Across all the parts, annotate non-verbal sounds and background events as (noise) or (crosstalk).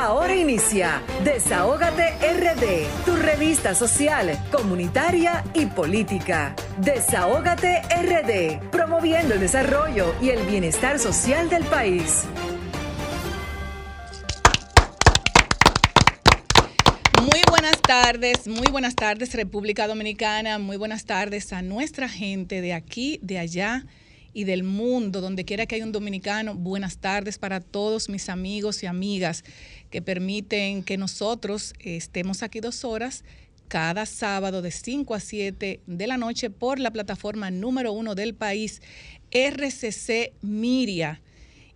Ahora inicia Desahógate RD, tu revista social, comunitaria y política. Desahógate RD, promoviendo el desarrollo y el bienestar social del país. Muy buenas tardes, muy buenas tardes República Dominicana, muy buenas tardes a nuestra gente de aquí, de allá y del mundo, donde quiera que haya un dominicano. Buenas tardes para todos mis amigos y amigas que permiten que nosotros estemos aquí dos horas cada sábado de 5 a 7 de la noche por la plataforma número uno del país, RCC Miria.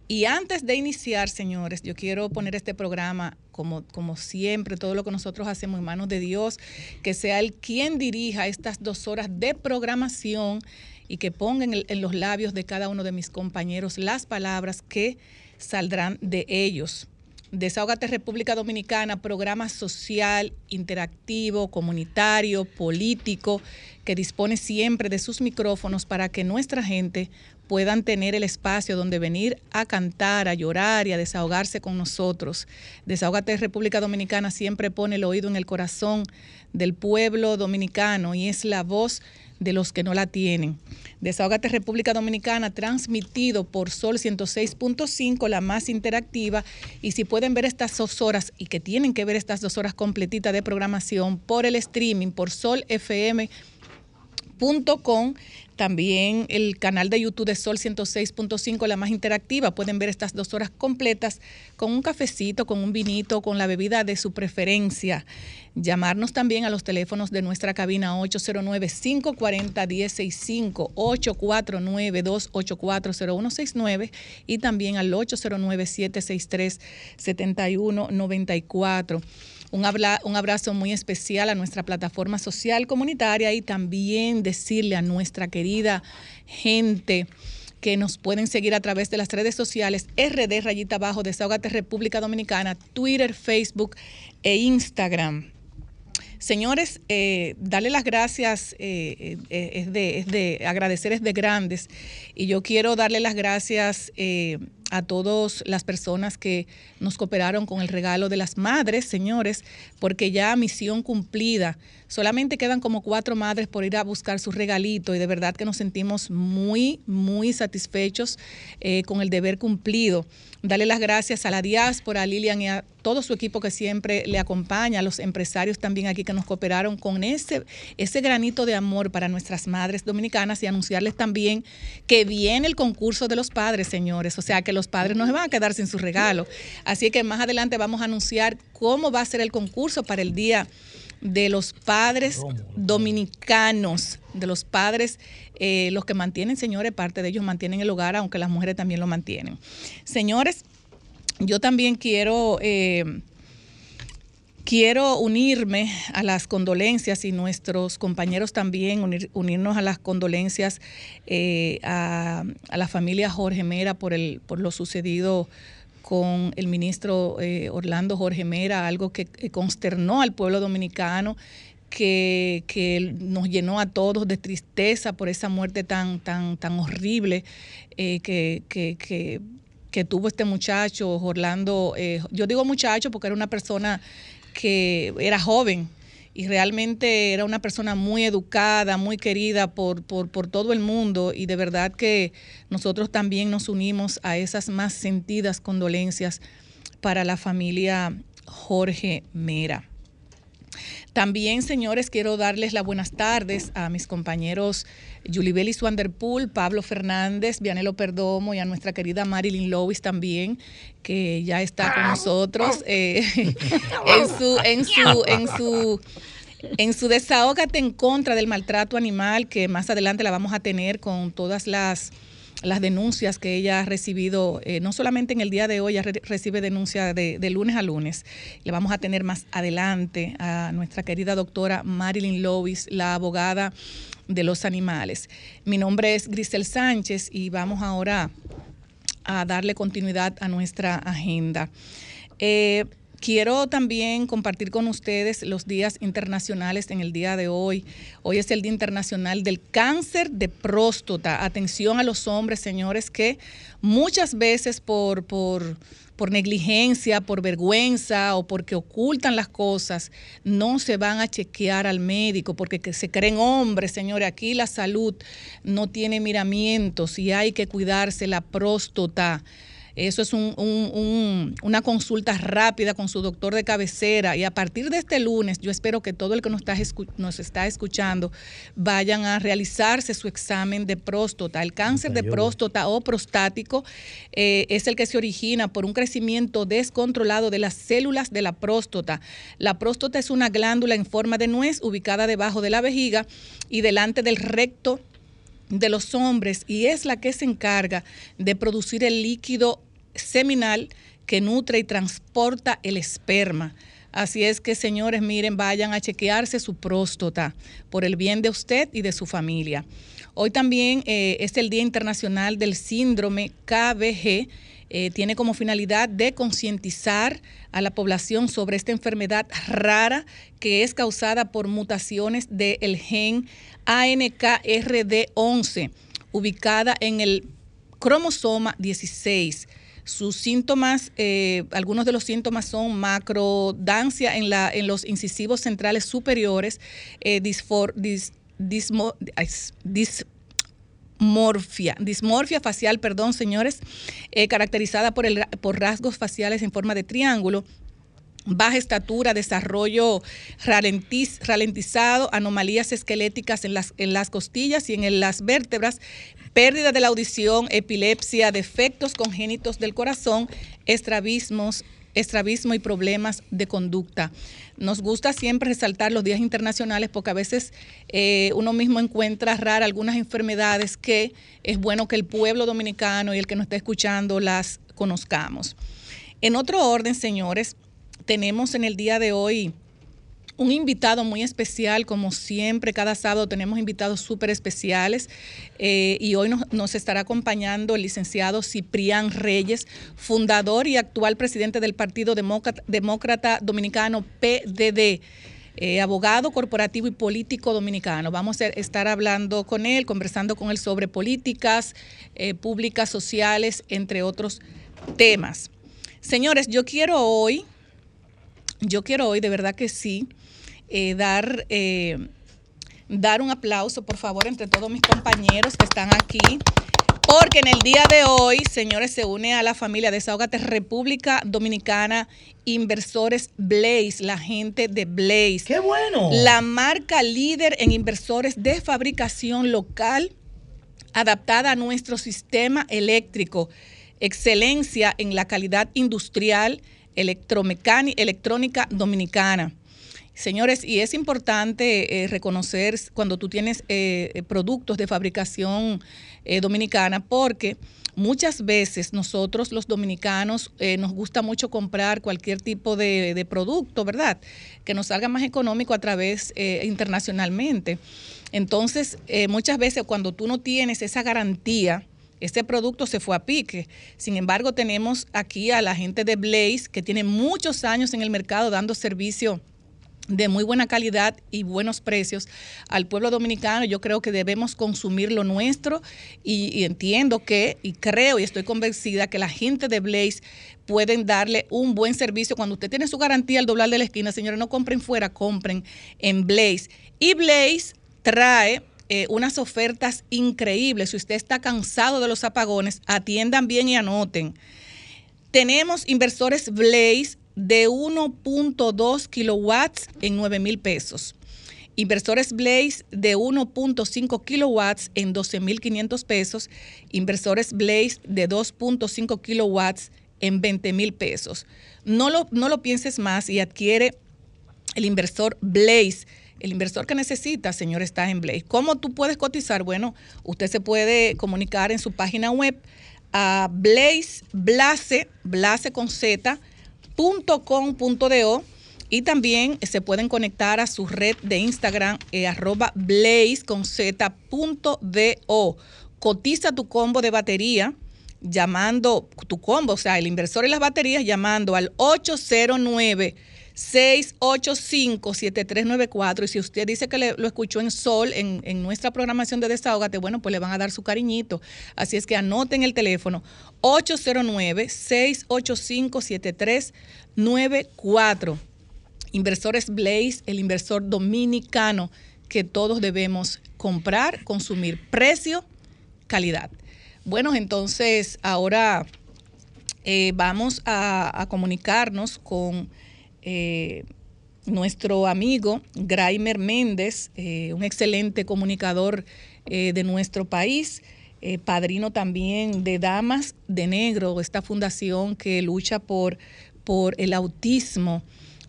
Y antes de iniciar, señores, yo quiero poner este programa, como, como siempre, todo lo que nosotros hacemos en manos de Dios, que sea Él quien dirija estas dos horas de programación y que pongan en, en los labios de cada uno de mis compañeros las palabras que saldrán de ellos. Desahogate República Dominicana, programa social, interactivo, comunitario, político, que dispone siempre de sus micrófonos para que nuestra gente puedan tener el espacio donde venir a cantar, a llorar y a desahogarse con nosotros. Desahogate República Dominicana siempre pone el oído en el corazón del pueblo dominicano y es la voz de los que no la tienen. Desahogate República Dominicana, transmitido por Sol 106.5, la más interactiva. Y si pueden ver estas dos horas y que tienen que ver estas dos horas completitas de programación por el streaming, por solfm.com, también el canal de YouTube de Sol 106.5, la más interactiva. Pueden ver estas dos horas completas con un cafecito, con un vinito, con la bebida de su preferencia. Llamarnos también a los teléfonos de nuestra cabina 809-540-1065, 849-284-0169 y también al 809-763-7194. Un, un, abrazo muy especial a nuestra plataforma social comunitaria y también decirle a nuestra querida gente que nos pueden seguir a través de las redes sociales RD Rayita Abajo, Desahogate República Dominicana, Twitter, Facebook e Instagram. Señores, eh, darle las gracias eh, eh, es, de, es, de, agradecer es de grandes y yo quiero darle las gracias a todas las personas que nos cooperaron con el regalo de las madres, señores, porque ya misión cumplida. Solamente quedan como cuatro madres por ir a buscar su regalito y de verdad que nos sentimos muy, muy satisfechos eh, con el deber cumplido. Darle las gracias a la diáspora, a Lilian y a todo su equipo que siempre le acompaña, a los empresarios también aquí que nos cooperaron con ese, ese granito de amor para nuestras madres dominicanas y anunciarles también que viene el concurso de los padres, señores. O sea que los padres no se van a quedar sin su regalo. Así que más adelante vamos a anunciar cómo va a ser el concurso para el día de los padres dominicanos, de los padres, eh, los que mantienen, señores, parte de ellos mantienen el hogar, aunque las mujeres también lo mantienen. Señores, yo también quiero... Eh, quiero unirme a las condolencias y nuestros compañeros también unir, unirnos a las condolencias eh, a, a, la familia Jorge Mera por, el, por lo sucedido con el ministro eh, Orlando Jorge Mera, algo que, que, consternó al pueblo dominicano, que, que, nos llenó a todos de tristeza por esa muerte tan, tan, tan horrible eh, que, que, que, tuvo este muchacho, Orlando. Eh, yo digo muchacho porque era una persona que era joven y realmente era una persona muy educada, muy querida por, por, por, todo el mundo y de verdad que nosotros también nos unimos a esas más sentidas condolencias para la familia Jorge Mera. También, señores, quiero darles las buenas tardes a mis compañeros Yulibeli Swanderpool, Pablo Fernández, Vianelo Perdomo y a nuestra querida Marilyn Lewis también, que ya está con nosotros eh, (laughs) en su, en su, en su en su desahógate en contra del maltrato animal, que más adelante la vamos a tener con todas las las denuncias que ella ha recibido, eh, no solamente en el día de hoy, ella re recibe denuncias de, de, lunes a lunes. Le vamos a tener más adelante a nuestra querida doctora Marilyn Lovis, la abogada de los animales. Mi nombre es Grisel Sánchez y vamos ahora a darle continuidad a nuestra agenda. Eh, Quiero también compartir con ustedes los días internacionales en el día de hoy. Hoy es el Día Internacional del Cáncer de Próstata. Atención a los hombres, señores, que muchas veces por, por, por negligencia, por vergüenza o porque ocultan las cosas, no se van a chequear al médico porque se creen hombres, señores. Aquí la salud no tiene miramientos y hay que cuidarse la próstata. Eso es una consulta rápida con su doctor de cabecera y a partir de este lunes yo espero que todo el que nos está, nos está escuchando vayan a realizarse su examen de próstata. El cáncer de próstata o prostático eh, es el que se origina por un crecimiento descontrolado de las células de la próstata. La próstata es una glándula en forma de nuez ubicada debajo de la vejiga y delante del recto de los hombres y es la que se encarga de producir el líquido seminal que nutre y transporta el esperma. Así es que, señores, miren, vayan a chequearse su próstata por el bien de usted y de su familia. Hoy también eh, es el Día Internacional del Síndrome KBG. Eh, tiene como finalidad de concientizar a la población sobre esta enfermedad rara que es causada por mutaciones del gen ANKRD11, ubicada en el cromosoma 16. Sus síntomas, eh, algunos de los síntomas son macrodancia en, la, en los incisivos centrales superiores, eh, dismorfia, facial, perdón, señores, eh, caracterizada por, el, por rasgos faciales en forma de triángulo, baja estatura, desarrollo ralentizado, anomalías esqueléticas en las, en las costillas y en las vértebras, pérdida de la audición, epilepsia, defectos congénitos del corazón, estrabismos, estrabismo y problemas de conducta. Nos gusta siempre resaltar los días internacionales porque a veces eh, uno mismo encuentra rara algunas enfermedades que es bueno que el pueblo dominicano y el que nos está escuchando las conozcamos. En otro orden, señores, tenemos en el día de hoy un invitado muy especial, como siempre, cada sábado tenemos invitados súper especiales eh, y hoy nos, estará acompañando el licenciado Ciprián Reyes, fundador y actual presidente del Partido Demócrata, Dominicano PDD. Eh, abogado corporativo y político dominicano. Vamos a estar hablando con él, conversando con él sobre políticas eh, públicas, sociales, entre otros temas. Señores, yo quiero hoy yo quiero hoy, de verdad que sí, eh, dar, eh, dar un aplauso, por favor, entre todos mis compañeros que están aquí. Porque en el día de hoy, señores, se une a la familia Desahogate República Dominicana Inversores Blaze, la gente de Blaze. ¡Qué bueno! La marca líder en inversores de fabricación local adaptada a nuestro sistema eléctrico. Excelencia en la calidad industrial electrónica dominicana. Señores, y es importante eh, reconocer cuando tú tienes eh, eh, productos de fabricación dominicana porque muchas veces nosotros los dominicanos nos gusta mucho comprar cualquier tipo de, de, producto, ¿verdad? Que nos salga más económico a través internacionalmente. Entonces, muchas veces cuando tú no tienes esa garantía, este producto se fue a pique. Sin embargo, tenemos aquí a la gente de Blaze que tiene muchos años en el mercado dando servicio de muy buena calidad y buenos precios al pueblo dominicano. Yo creo que debemos consumir lo nuestro y, entiendo que, y creo y estoy convencida que la gente de Blaze pueden darle un buen servicio. Cuando usted tiene su garantía al doblar de la esquina, señores, no compren fuera, compren en Blaze. Y Blaze trae eh, unas ofertas increíbles. Si usted está cansado de los apagones, atiendan bien y anoten. Tenemos inversores Blaze de 1.2 kilowatts en 9 mil pesos. Inversores Blaze de 1.5 kilowatts en 12 mil 500 pesos. Inversores Blaze de 2.5 kilowatts en 20 mil pesos. No lo, no lo pienses más y adquiere el inversor Blaze el inversor que necesita, señor, está en Blaze. ¿Cómo tú puedes cotizar? Bueno, usted se puede comunicar en su página web a Blaze, Blase, con y también se pueden conectar a su red de Instagram eh, arroba blaze con Cotiza tu combo de batería llamando tu combo, o sea, el inversor y las baterías llamando al 809 685-7394 y si usted dice que lo escuchó en Sol, en, nuestra programación de Desahogate, bueno, pues le van a dar su cariñito. Así es que anoten el teléfono 809-685-7394. Inversores Blaze, el inversor dominicano que todos debemos comprar, consumir. Precio, calidad. Bueno, entonces ahora eh, vamos a, comunicarnos con eh, nuestro amigo Graimer Méndez, eh, un excelente comunicador de nuestro país, padrino también de Damas de Negro, esta fundación que lucha por, por el autismo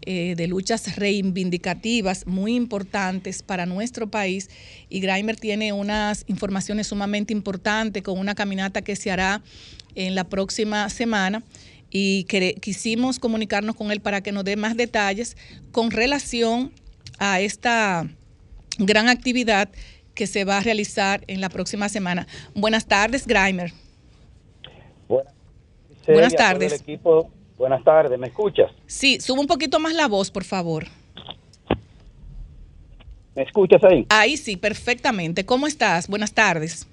eh, de luchas reivindicativas muy importantes para nuestro país. Y Grimer tiene unas informaciones sumamente importantes con una caminata que se hará en la próxima semana y quisimos comunicarnos con él para que nos dé más detalles con relación a esta gran actividad que se va a realizar en la próxima semana. Buenas tardes, Grimer. Buenas, tardes. Buenas tardes, ¿me escuchas? Sí, sube un poquito más la voz, por favor. ¿Me escuchas ahí? Ahí sí, perfectamente. ¿Cómo estás? Buenas tardes.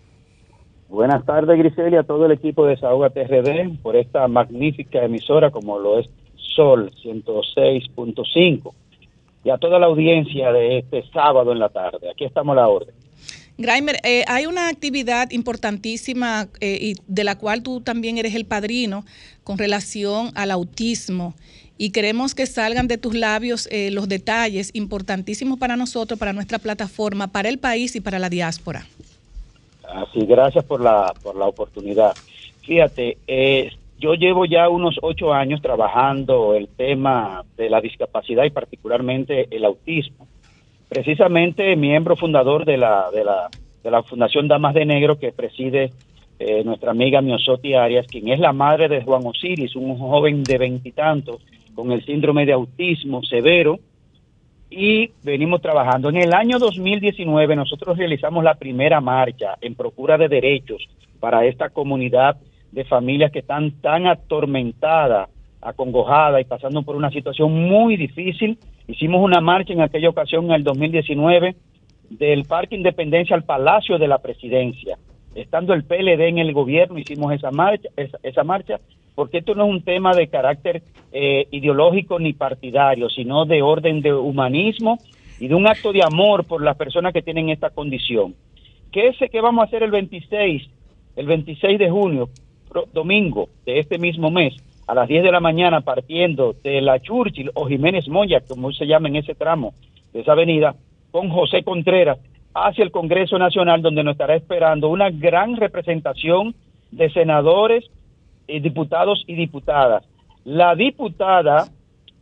Buenas tardes, Griselia, a todo el equipo de Desahoga TRD por esta magnífica emisora como lo es Sol 106.5 y a toda la audiencia de este sábado en la tarde. Aquí estamos a la orden. Grimer, eh, hay una actividad importantísima eh, y de la cual tú también eres el padrino con relación al autismo y queremos que salgan de tus labios eh, los detalles importantísimos para nosotros, para nuestra plataforma, para el país y para la diáspora. Así, gracias por la, por la oportunidad. Fíjate, yo llevo ya unos ocho años trabajando el tema de la discapacidad y particularmente el autismo precisamente miembro fundador de la, de la, de la Fundación Damas de Negro que preside eh, nuestra amiga Miosoti Arias, quien es la madre de Juan Osiris, un joven de veintitantos con el síndrome de autismo severo, y venimos trabajando. En el año 2019 nosotros realizamos la primera marcha en procura de derechos para esta comunidad de familias que están tan atormentadas, acongojadas y pasando por una situación muy difícil Hicimos una marcha en aquella ocasión, en el 2019, del Parque Independencia al Palacio de la Presidencia. Estando el PLD en el gobierno, hicimos esa marcha, esa, marcha porque esto no es un tema de carácter eh, ideológico ni partidario, sino de orden de humanismo y de un acto de amor por las personas que tienen esta condición. ¿Qué es que vamos a hacer el 26, el 26 de junio, domingo de este mismo mes? a las 10 de la mañana partiendo de la Churchill o Jiménez Moya, como se llama en ese tramo de esa avenida, con José Contreras hacia el Congreso Nacional, donde nos estará esperando una gran representación de senadores, eh, diputados y diputadas. La diputada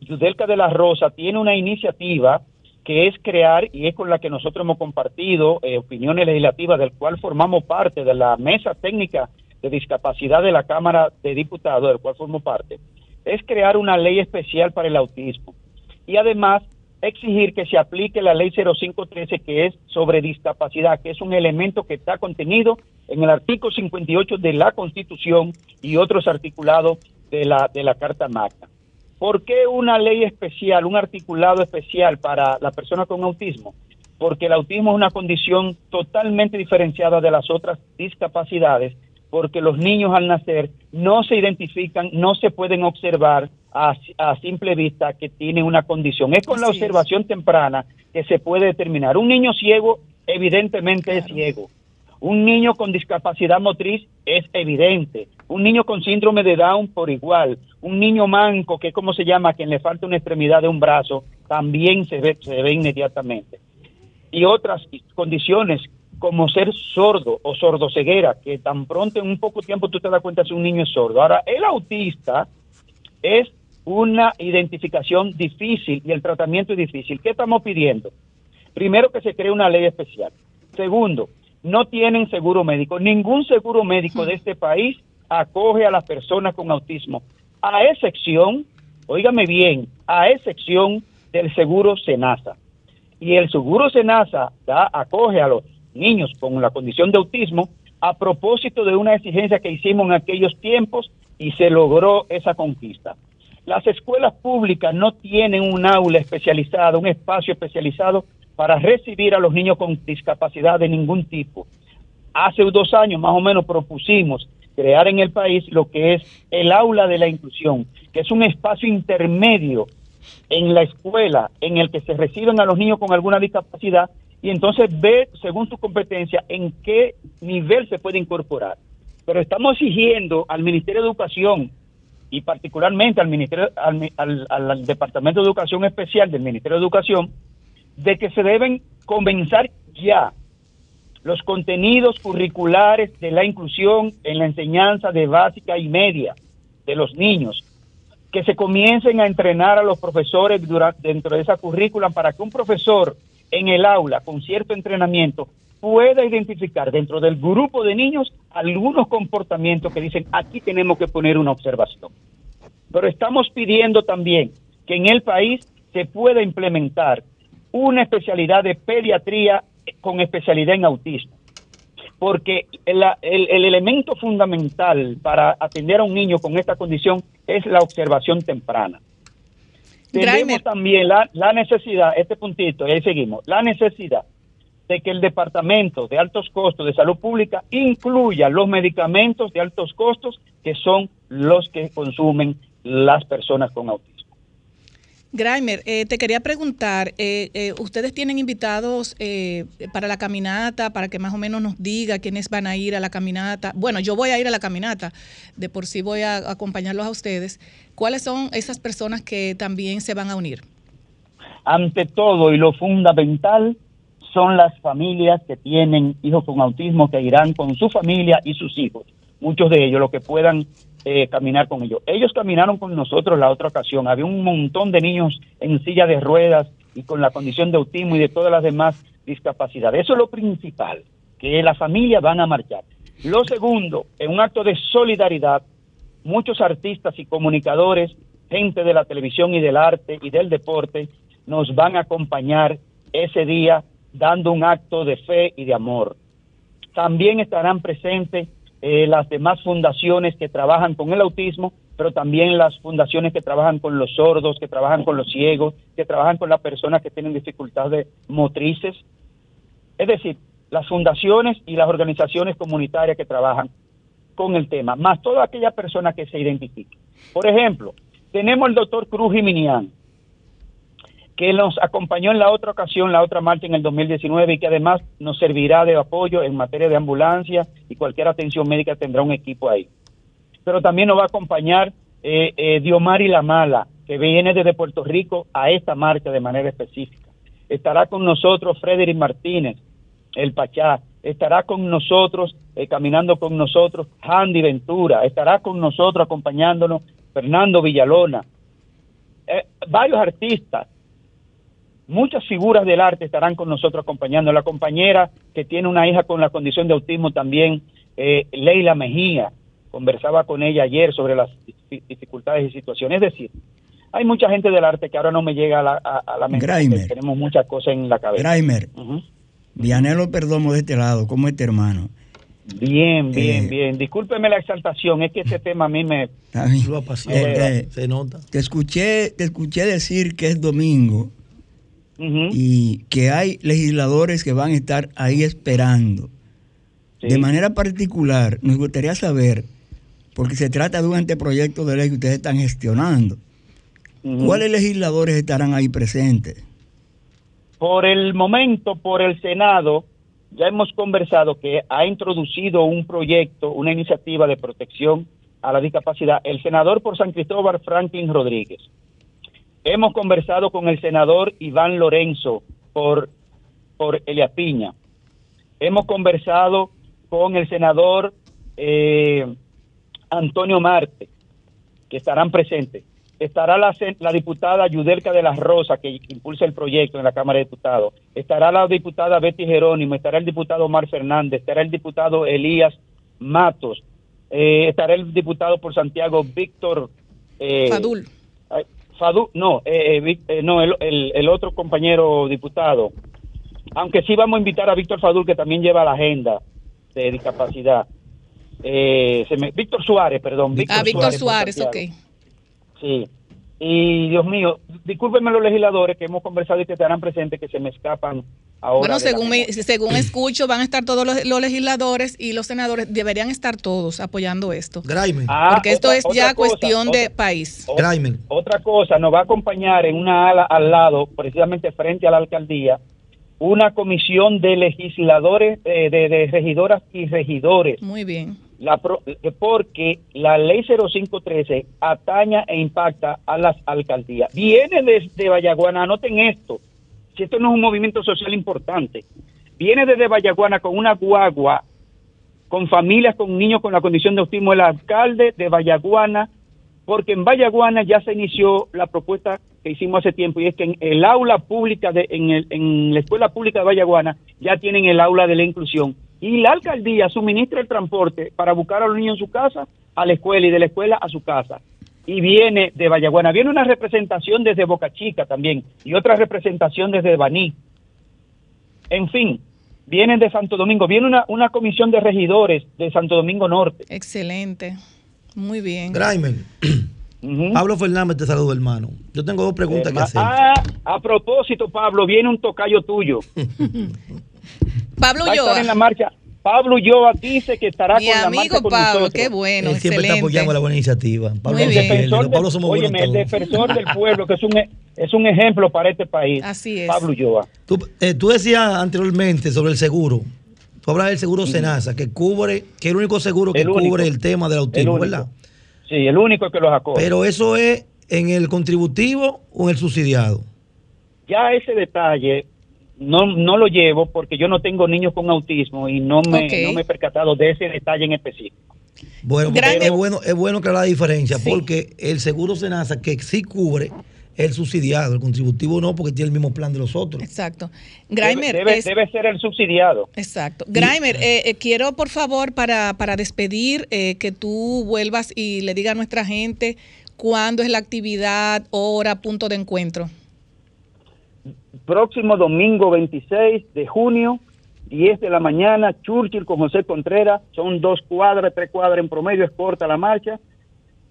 Yudelka de la Rosa tiene una iniciativa que es crear, y es con la que nosotros hemos compartido eh, opiniones legislativas, del cual formamos parte de la mesa técnica de discapacidad de la Cámara de Diputados, del cual formo parte, es crear una ley especial para el autismo y además exigir que se aplique la ley 0513 que es sobre discapacidad, que es un elemento que está contenido en el artículo 58 de la Constitución y otros articulados de la, de la Carta Magna. ¿Por qué una ley especial, un articulado especial para la persona con autismo? Porque el autismo es una condición totalmente diferenciada de las otras discapacidades porque los niños al nacer no se identifican, no se pueden observar a, simple vista que tienen una condición. Es con la observación temprana que se puede determinar. Un niño ciego evidentemente es ciego. Un niño con discapacidad motriz es evidente. Un niño con síndrome de Down por igual. Un niño manco, que es como se llama, a quien le falta una extremidad de un brazo, también se ve, se ve inmediatamente. Y otras condiciones como ser sordo o sordoceguera, que tan pronto en un poco tiempo tú te das cuenta si un niño es sordo. Ahora, el autista es una identificación difícil y el tratamiento es difícil. ¿Qué estamos pidiendo? Primero que se cree una ley especial. Segundo, no tienen seguro médico. Ningún seguro médico de este país acoge a las personas con autismo, a excepción, óigame bien, a excepción del seguro Senasa. Y el seguro Senasa da, acoge a los niños con la condición de autismo a propósito de una exigencia que hicimos en aquellos tiempos y se logró esa conquista. Las escuelas públicas no tienen un aula especializada, un espacio especializado para recibir a los niños con discapacidad de ningún tipo. Hace dos años más o menos propusimos crear en el país lo que es el aula de la inclusión, que es un espacio intermedio en la escuela en el que se reciben a los niños con alguna discapacidad y entonces ver según su competencia en qué nivel se puede incorporar. Pero estamos exigiendo al Ministerio de Educación y particularmente al ministerio al, departamento de educación especial del ministerio de educación de que se deben comenzar ya los contenidos curriculares de la inclusión en la enseñanza de básica y media de los niños que se comiencen a entrenar a los profesores dentro de esa currícula para que un profesor en el aula con cierto entrenamiento pueda identificar dentro del grupo de niños algunos comportamientos que dicen aquí tenemos que poner una observación. Pero estamos pidiendo también que en el país se pueda implementar una especialidad de pediatría con especialidad en autismo. Porque el, elemento fundamental para atender a un niño con esta condición es la observación temprana. Tenemos también la, la necesidad, este puntito, y ahí seguimos, la necesidad de que el Departamento de Altos Costos de Salud Pública incluya los medicamentos de altos costos que son los que consumen las personas con autismo. Graimer, eh, te quería preguntar, eh, eh, ¿ustedes tienen invitados para la caminata, para que más o menos nos diga quiénes van a ir a la caminata? Bueno, yo voy a ir a la caminata, de por sí voy a acompañarlos a ustedes. ¿Cuáles son esas personas que también se van a unir? Ante todo y lo fundamental son las familias que tienen hijos con autismo que irán con su familia y sus hijos, muchos de ellos, los que puedan eh, caminar con ellos. Ellos caminaron con nosotros la otra ocasión, había un montón de niños en silla de ruedas y con la condición de autismo y de todas las demás discapacidades. Eso es lo principal, que las familias van a marchar. Lo segundo, en un acto de solidaridad, muchos artistas y comunicadores, gente de la televisión y del arte y del deporte, nos van a acompañar ese día dando un acto de fe y de amor. También estarán presentes eh, las demás fundaciones que trabajan con el autismo, pero también las fundaciones que trabajan con los sordos, que trabajan con los ciegos, que trabajan con las personas que tienen dificultades motrices. Es decir, las fundaciones y las organizaciones comunitarias que trabajan con el tema, más toda aquella persona que se identifique. Por ejemplo, tenemos el doctor Cruz Jiminián, que nos acompañó en la otra ocasión, la otra marcha en el 2019 y que además nos servirá de apoyo en materia de ambulancia y cualquier atención médica tendrá un equipo ahí. Pero también nos va a acompañar eh, eh, Diomari La Mala, que viene desde Puerto Rico a esta marcha de manera específica. Estará con nosotros Frederick Martínez, el Pachá. Estará con nosotros, eh, caminando con nosotros, Handy Ventura. Estará con nosotros acompañándonos Fernando Villalona. Eh, varios artistas Muchas figuras del arte estarán con nosotros acompañando. La compañera que tiene una hija con la condición de autismo también, eh, Leila Mejía, conversaba con ella ayer sobre las dificultades y situaciones. Es decir, hay mucha gente del arte que ahora no me llega a la, a, mente. Tenemos muchas cosas en la cabeza. Graimer, Vianelo Perdomo de este lado, ¿cómo es este hermano? Bien, bien, eh, bien. Discúlpeme la exaltación, es que este tema a mí me... Eh, eh, se nota. Te escuché, te escuché decir que es domingo y que hay legisladores que van a estar ahí esperando. De manera particular, nos gustaría saber, porque se trata de un anteproyecto de ley que ustedes están gestionando, ¿cuáles legisladores estarán ahí presentes? Por el momento, por el Senado, ya hemos conversado que ha introducido un proyecto, una iniciativa de protección a la discapacidad, el senador por San Cristóbal Franklin Rodríguez. Hemos conversado con el senador Iván Lorenzo por, por Elia Piña. Hemos conversado con el senador eh, Antonio Marte, que estarán presentes. Estará la, diputada Yudelka de las Rosas, que impulsa el proyecto en la Cámara de Diputados. Estará la diputada Betty Jerónimo, estará el diputado Omar Fernández, estará el diputado Elías Matos, eh, estará el diputado por Santiago Víctor eh. Fadu, no, eh, eh, eh, no el, el, otro compañero diputado. Aunque sí vamos a invitar a Víctor Fadul, que también lleva la agenda de discapacidad. Eh, Víctor Suárez, perdón. ah, Víctor Suárez, ok. Sí. Y Dios mío, discúlpenme los legisladores que hemos conversado y que estarán presentes que se me escapan ahora. Bueno, según, según (clears throat) escucho, van a estar todos los, legisladores y los senadores, deberían estar todos apoyando esto. Ah, porque esto es ya cuestión de país. Otra cosa, nos va a acompañar en una ala al lado, precisamente frente a la alcaldía, una comisión de legisladores, eh, de regidoras y regidores. Muy bien la eh, porque la ley 0513 ataña e impacta a las alcaldías. Viene desde Vallaguana, anoten esto, si esto no es un movimiento social importante, viene desde Vallaguana con una guagua, con familias, con niños con la condición de autismo, el alcalde de Vallaguana, porque en Vallaguana ya se inició la propuesta que hicimos hace tiempo y es que en el aula pública, de, en, en la escuela pública de Vallaguana ya tienen el aula de la inclusión y la alcaldía suministra el transporte para buscar a los niños en su casa, a la escuela y de la escuela a su casa. Y viene de Vallaguana, viene una representación desde Boca Chica también y otra representación desde Baní. En fin, vienen de Santo Domingo, viene una, una comisión de regidores de Santo Domingo Norte. Excelente, muy bien. Graimer. Pablo Fernández te saludo, hermano. Yo tengo dos preguntas que hacer. Ah, a propósito, Pablo, viene un tocayo tuyo. (laughs) Pablo Ulloa. en la marcha. Pablo Ulloa dice que estará con la marcha con Pablo, qué bueno, Él siempre está apoyando la buena iniciativa. Pablo, el defensor, Pablo somos el defensor del pueblo, que es un, es un ejemplo para este país. Así es. Pablo Ulloa. Tú, eh, tú decías anteriormente sobre el seguro. Tú hablas del seguro Senasa, que cubre, que es el único seguro que cubre el tema del autismo, ¿verdad? Sí, el único que los acoge. Pero eso es en el contributivo o en el subsidiado. Ya ese detalle no, no lo llevo porque yo no tengo niños con autismo y no me, no me he percatado de ese detalle en específico. Bueno, es bueno, es bueno que la diferencia, porque el seguro Senasa que sí cubre el subsidiado, el contributivo no, porque tiene el mismo plan de los otros. Exacto. Grimer, debe, ser el subsidiado. Exacto. Grimer, eh, eh, quiero por favor para, para despedir eh, que tú vuelvas y le diga a nuestra gente cuándo es la actividad, hora, punto de encuentro próximo domingo 26 de junio, 10 de la mañana, Churchill con José Contreras, son dos cuadras, tres cuadras en promedio, es corta la marcha.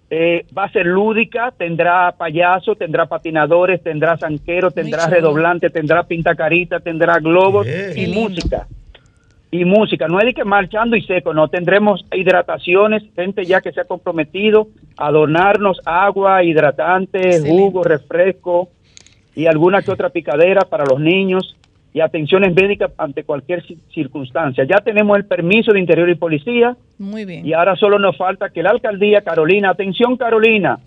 Eh, va a ser lúdica, tendrá payaso, tendrá patinadores, tendrá zanquero, tendrá redoblante, tendrá pintacarita, tendrá globos y música. Y música, no es de que marchando y seco, no, tendremos hidrataciones, gente ya que se ha comprometido a donarnos agua, hidratante, jugo, refresco, y alguna que otra picadera para los niños y atenciones médicas ante cualquier circunstancia. Ya tenemos el permiso de Interior y Policía. Muy bien. Y ahora solo nos falta que la alcaldía, Carolina, atención Carolina,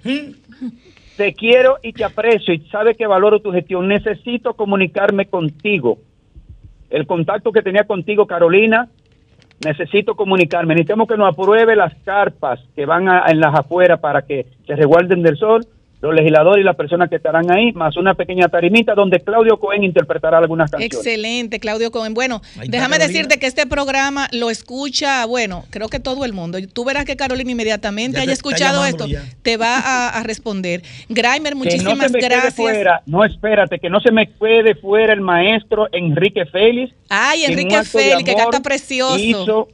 te quiero y te aprecio y sabe que valoro tu gestión. Necesito comunicarme contigo. El contacto que tenía contigo, Carolina, necesito comunicarme. Necesitamos que nos apruebe las carpas que van en las afueras para que se resguarden del sol los legisladores y las personas que estarán ahí, más una pequeña tarimita donde Claudio Cohen interpretará algunas canciones. Excelente, Claudio Cohen. Bueno, déjame decirte que este programa lo escucha, bueno, creo que todo el mundo. Tú verás que Carolina inmediatamente haya escuchado esto, te va a, responder. Grimer, muchísimas gracias. Fuera, no, espérate, que no se me quede fuera el maestro Enrique Félix. Ay, Enrique Félix, que canta precioso hizo,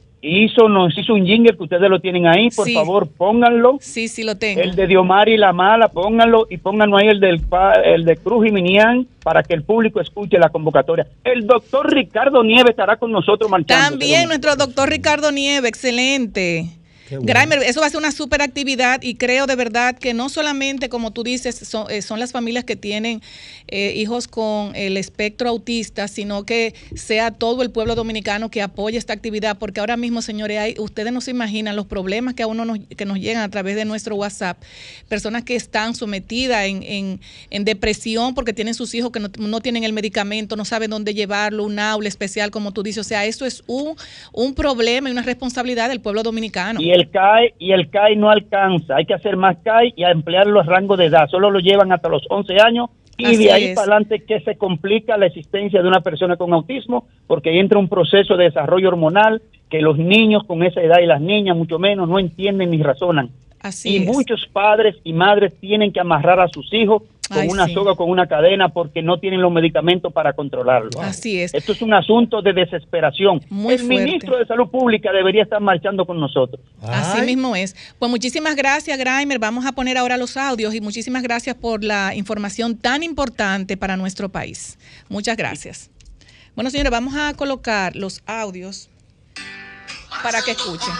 nos hizo un jingle que ustedes lo tienen ahí, por favor, pónganlo. Sí, sí, lo tengo. El de Diomari La Mala, pónganlo y pónganlo ahí el del el de Cruz y Minian para que el público escuche la convocatoria. El doctor Ricardo Nieve estará con nosotros marchando. También nuestro doctor Ricardo Nieve, excelente. Grimer, eso va a ser una super actividad y creo de verdad que no solamente, como tú dices, son, eh, las familias que tienen eh, hijos con el espectro autista, sino que sea todo el pueblo dominicano que apoye esta actividad, porque ahora mismo, señores, hay, ustedes no se imaginan los problemas que a uno nos, que nos llegan a través de nuestro WhatsApp, personas que están sometidas en, depresión porque tienen sus hijos que no, tienen el medicamento, no saben dónde llevarlo, un aula especial, como tú dices, o sea, eso es un, un problema y una responsabilidad del pueblo dominicano el CAI y el CAI no alcanza. Hay que hacer más CAI y ampliar los rangos de edad. Solo lo llevan hasta los 11 años y de ahí para adelante que se complica la existencia de una persona con autismo porque entra un proceso de desarrollo hormonal que los niños con esa edad y las niñas mucho menos no entienden ni razonan. Y muchos padres y madres tienen que amarrar a sus hijos con una soga, con una cadena, porque no tienen los medicamentos para controlarlo. Así es. Esto es un asunto de desesperación. el ministro de Salud Pública debería estar marchando con nosotros. Así mismo es. Pues muchísimas gracias, Grimer. Vamos a poner ahora los audios y muchísimas gracias por la información tan importante para nuestro país. Muchas gracias. Bueno, señores, vamos a colocar los audios para que escuchen.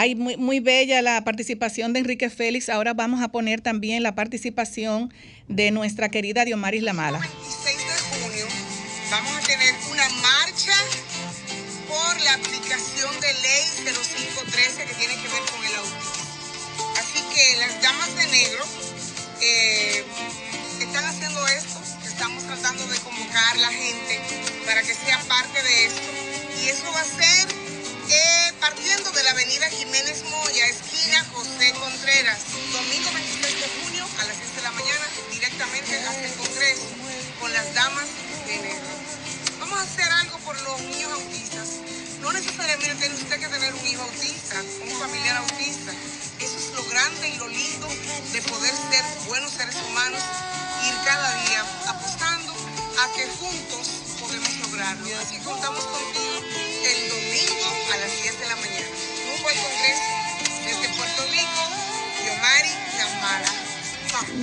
Ay, muy, muy bella la participación de Enrique Félix. Ahora vamos a poner también la participación de nuestra querida Diomaris Lamala. El 26 de junio vamos a tener una marcha por la aplicación de ley 0513 que tiene que ver con el autismo. Así que las damas de negro eh, están haciendo esto, estamos tratando de convocar a la gente para que sea parte de esto. Y eso va a ser eh, partiendo de la avenida Jiménez Moya, esquina José Contreras, domingo 26 de junio a las 10 de la mañana, directamente hasta el Congreso, con las damas de negro. Vamos a hacer algo por los niños autistas. No necesariamente tiene usted que tener un hijo autista, un familiar autista. Eso es lo grande y lo lindo de poder ser buenos seres humanos, ir cada día apostando a que juntos lograrlo. Así contamos contigo el domingo a las 10 de la mañana. Un buen congreso desde Puerto Rico, Yomari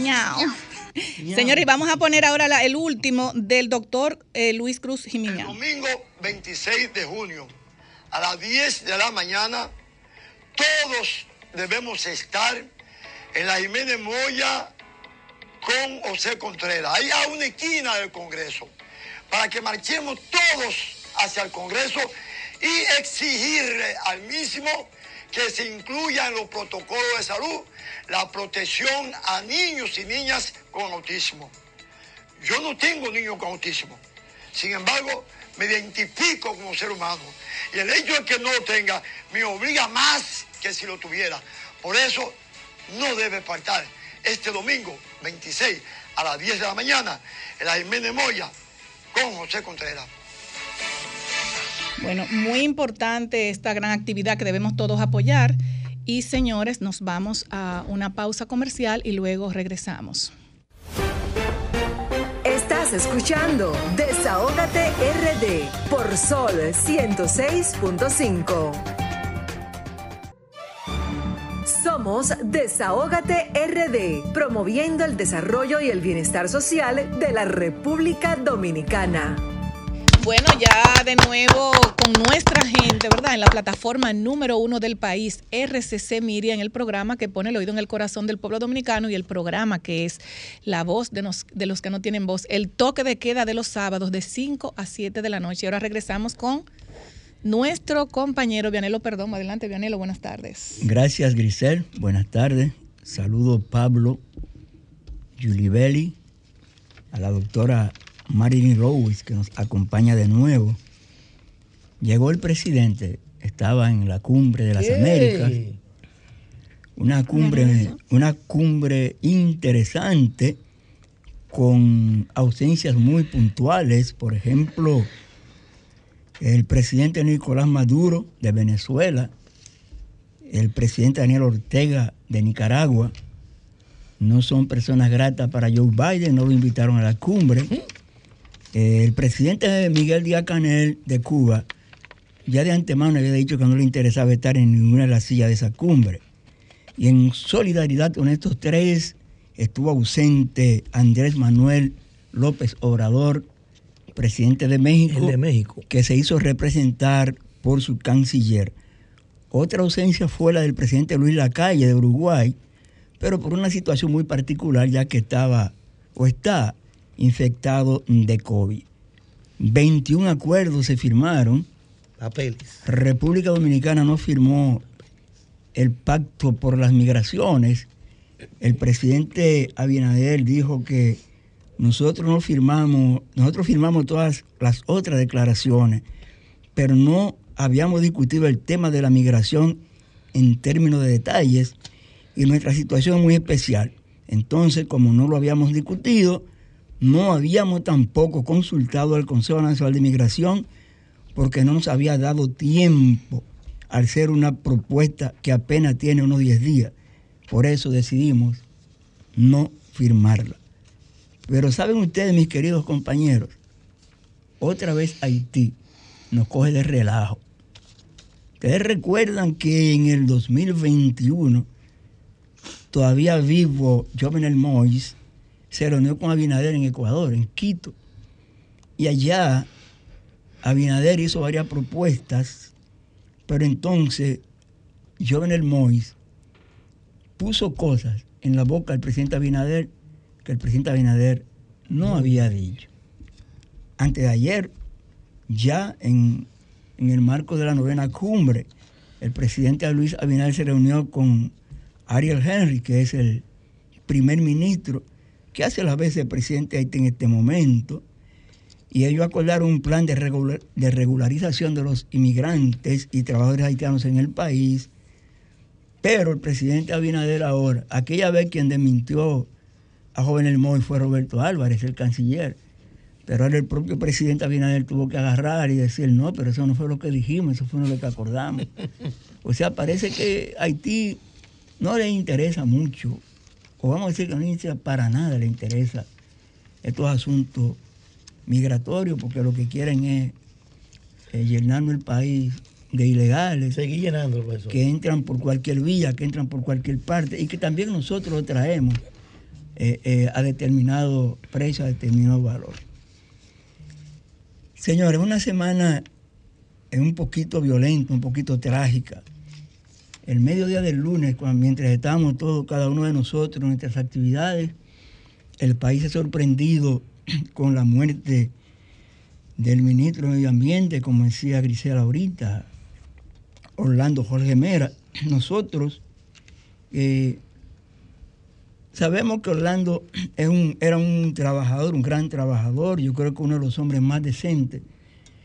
Ñao. Señores, vamos a poner ahora el último del doctor eh, Luis Cruz Jiménez. El domingo 26 de junio a las 10 de la mañana, todos debemos estar en la Jiménez Moya con José Contreras, ahí a una esquina del Congreso, para que marchemos todos hacia el Congreso y exigirle al mismo que se incluya en los protocolos de salud la protección a niños y niñas con autismo. Yo no tengo niños con autismo. Sin embargo, me identifico como ser humano. Y el hecho de que no lo tenga me obliga más que si lo tuviera. Por eso no debe faltar este domingo 26 a las 10 de la mañana en la Jiménez Moya con José Contreras. Bueno, muy importante esta gran actividad que debemos todos apoyar. Y señores, nos vamos a una pausa comercial y luego regresamos. Estás escuchando Desahógate RD por Sol 106.5. Somos Desahógate RD, promoviendo el desarrollo y el bienestar social de la República Dominicana. Bueno, ya de nuevo con nuestra gente, ¿verdad? En la plataforma número uno del país, RCC Miria, en el programa que pone el oído en el corazón del pueblo dominicano y el programa que es La Voz de, de los que no tienen voz, el toque de queda de los sábados de 5 a 7 de la noche. Y ahora regresamos con nuestro compañero Vianelo Perdón. Adelante, Vianelo, buenas tardes. Gracias, Grisel. Buenas tardes. Saludo Pablo Giulibelli, a la doctora Marilyn Rose, que nos acompaña de nuevo. Llegó el presidente, estaba en la cumbre de las Américas. Una cumbre, una cumbre interesante con ausencias muy puntuales. Por ejemplo, el presidente Nicolás Maduro de Venezuela, el presidente Daniel Ortega de Nicaragua, no son personas gratas para Joe Biden, no lo invitaron a la cumbre el presidente Miguel Díaz Canel de Cuba ya de antemano había dicho que no le interesaba estar en ninguna de las sillas de esa cumbre. Y en solidaridad con estos tres estuvo ausente Andrés Manuel López Obrador, presidente de México, de México, que se hizo representar por su canciller. Otra ausencia fue la del presidente Luis Lacalle de Uruguay, pero por una situación muy particular, ya que estaba o está infectado de COVID. 21 acuerdos se firmaron. Papeles. República Dominicana no firmó el pacto por las migraciones. El presidente Abinader dijo que nosotros no firmamos, nosotros firmamos todas las otras declaraciones, pero no habíamos discutido el tema de la migración en términos de detalles y nuestra situación es muy especial. Entonces, como no lo habíamos discutido, no habíamos tampoco consultado al Consejo Nacional de Migración porque no nos había dado tiempo al ser una propuesta que apenas tiene unos 10 días. Por eso decidimos no firmarla. Pero saben ustedes, mis queridos compañeros, otra vez Haití nos coge de relajo. Ustedes recuerdan que en el 2021, todavía vivo Jovenel Mois se reunió con Abinader en Ecuador, en Quito. Y allá Abinader hizo varias propuestas, pero entonces Jovenel Mois puso cosas en la boca del presidente Abinader que el presidente Abinader no había dicho. Antes de ayer, ya en, el marco de la novena cumbre, el presidente Luis Abinader se reunió con Ariel Henry, que es el primer ministro, que hace las veces el presidente Haití en este momento, y ellos acordaron un plan de, de regularización de los inmigrantes y trabajadores haitianos en el país, pero el presidente Abinader ahora, aquella vez quien desmintió a Joven El Moy fue Roberto Álvarez, el canciller. Pero ahora el propio presidente Abinader tuvo que agarrar y decir, no, pero eso no fue lo que dijimos, eso fue lo que acordamos. (laughs) o sea, parece que Haití no le interesa mucho, o vamos a decir que no interesa para nada, le interesa estos asuntos migratorios, porque lo que quieren es eh, llenarnos el país de ilegales. Seguir llenando Que entran por cualquier vía, que entran por cualquier parte, y que también nosotros lo traemos eh, eh, a determinado precio, a determinado valor. Señores, una semana es un poquito violenta, un poquito trágica. El mediodía del lunes, cuando, mientras estábamos todos, cada uno de nosotros, nuestras actividades, el país ha sorprendido (clears throat) con la muerte del ministro de Medio Ambiente, como decía Grisela ahorita, Orlando Jorge Mera. (clears throat) Nosotros eh, Sabemos que Orlando (clears throat) era un trabajador, un gran trabajador, yo creo que uno de los hombres más decentes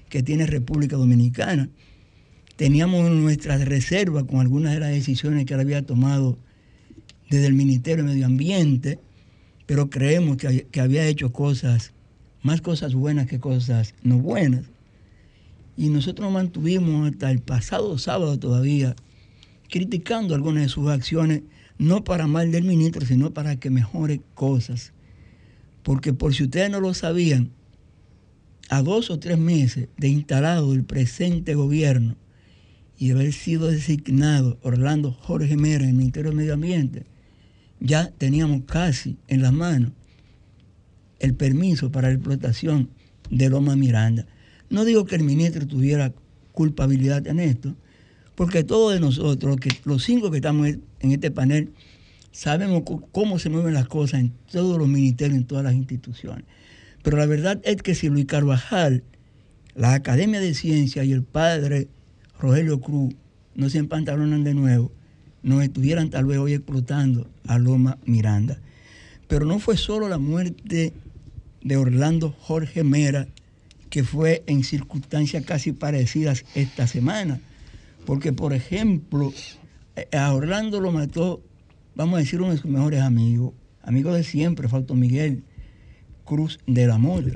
que tiene República Dominicana. Teníamos nuestras reservas con algunas de las decisiones que él había tomado desde el Ministerio de Medio Ambiente, pero creemos que, que había hecho cosas, más cosas buenas que cosas no buenas. Y nosotros nos mantuvimos hasta el pasado sábado todavía criticando algunas de sus acciones no para mal del ministro, sino para que mejore cosas. Porque por si ustedes no lo sabían, a dos o tres meses de instalado el presente gobierno y haber sido designado Orlando Jorge Mera en el Ministerio de Medio Ambiente, ya teníamos casi en las manos el permiso para la explotación de Loma Miranda. No digo que el ministro tuviera culpabilidad en esto, porque todos de nosotros, los cinco que estamos en este panel, sabemos cómo se mueven las cosas en todos los ministerios, en todas las instituciones. Pero la verdad es que si Luis Carvajal, la Academia de Ciencias y el padre Rogelio Cruz no se empantalonan de nuevo, no estuvieran tal vez hoy explotando a Loma Miranda. Pero no fue solo la muerte de Orlando Jorge Mera, que fue en circunstancias casi parecidas esta semana. Porque, por ejemplo, eh, a Orlando lo mató, vamos a decir, uno de sus mejores amigos, amigo de siempre, Falto Miguel Cruz de la Moda.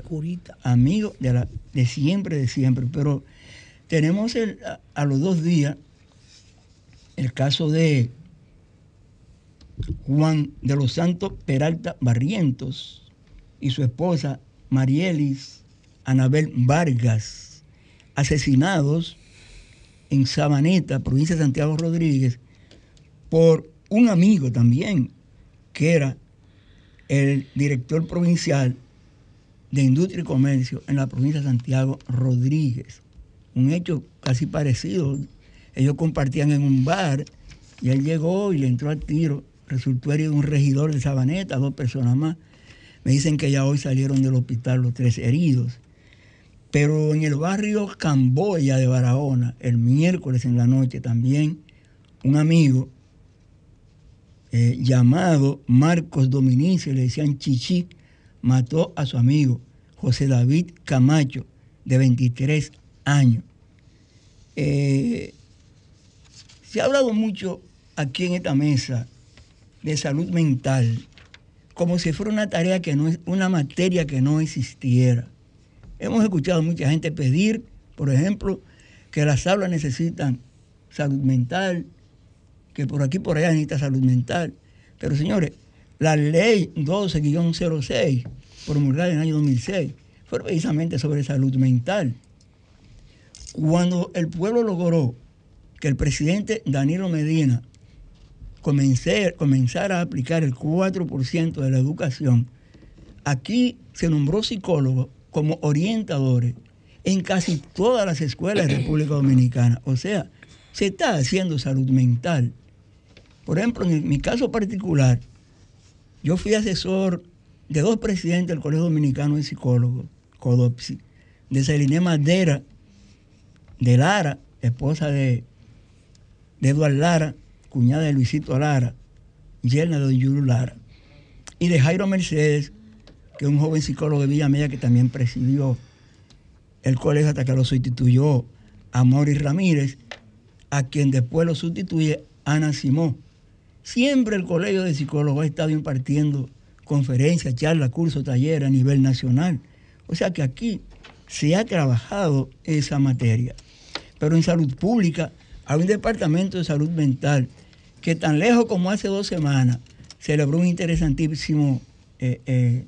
Amigo de, la, de siempre, de siempre. Pero tenemos a, los dos días el caso de Juan de los Santos Peralta Barrientos y su esposa Marielis Anabel Vargas, asesinados en Sabaneta, provincia de Santiago Rodríguez, por un amigo también, que era el director provincial de Industria y Comercio en la provincia de Santiago Rodríguez. Un hecho casi parecido. ellos compartían en un bar y él llegó y le entró al tiro. Resultó herido un regidor de Sabaneta, dos personas más. Me dicen que ya hoy salieron del hospital los tres heridos. Pero en el barrio Camboya de Barahona, el miércoles en la noche también, un amigo eh, llamado Marcos Dominici, le decían Chichi, mató a su amigo José David Camacho, de 23 años. Eh, se ha hablado mucho aquí en esta mesa de salud mental, como si fuera una tarea que no es, una materia que no existiera. Hemos escuchado mucha gente pedir, por ejemplo, que las aulas necesitan salud mental, que por aquí por allá necesita salud mental. Pero señores, la ley 12-06, promulgada en el año 2006, fue precisamente sobre salud mental. Cuando el pueblo logró que el presidente Danilo Medina comenzara a aplicar el 4% de la educación, aquí se nombró psicólogos como orientadores en casi todas las escuelas de República Dominicana. O sea, se está haciendo salud mental. Por ejemplo, en mi caso particular, yo fui asesor de dos presidentes del Colegio Dominicano de Psicólogos, CODOPSI, de Celine Madera, de Lara, esposa de, de Eduardo Lara, cuñada de Luisito Lara, yerna de Don Yulu Lara, y de Jairo Mercedes, que un joven psicólogo de Villa Media que también presidió el colegio hasta que lo sustituyó a Mauri Ramírez, a quien después lo sustituye Ana Simón. Siempre el Colegio de Psicólogos ha estado impartiendo conferencias, charlas, cursos, talleres a nivel nacional. O sea que aquí se ha trabajado esa materia. Pero en salud pública hay un departamento de salud mental que tan lejos como hace dos semanas celebró un interesantísimo eh, eh,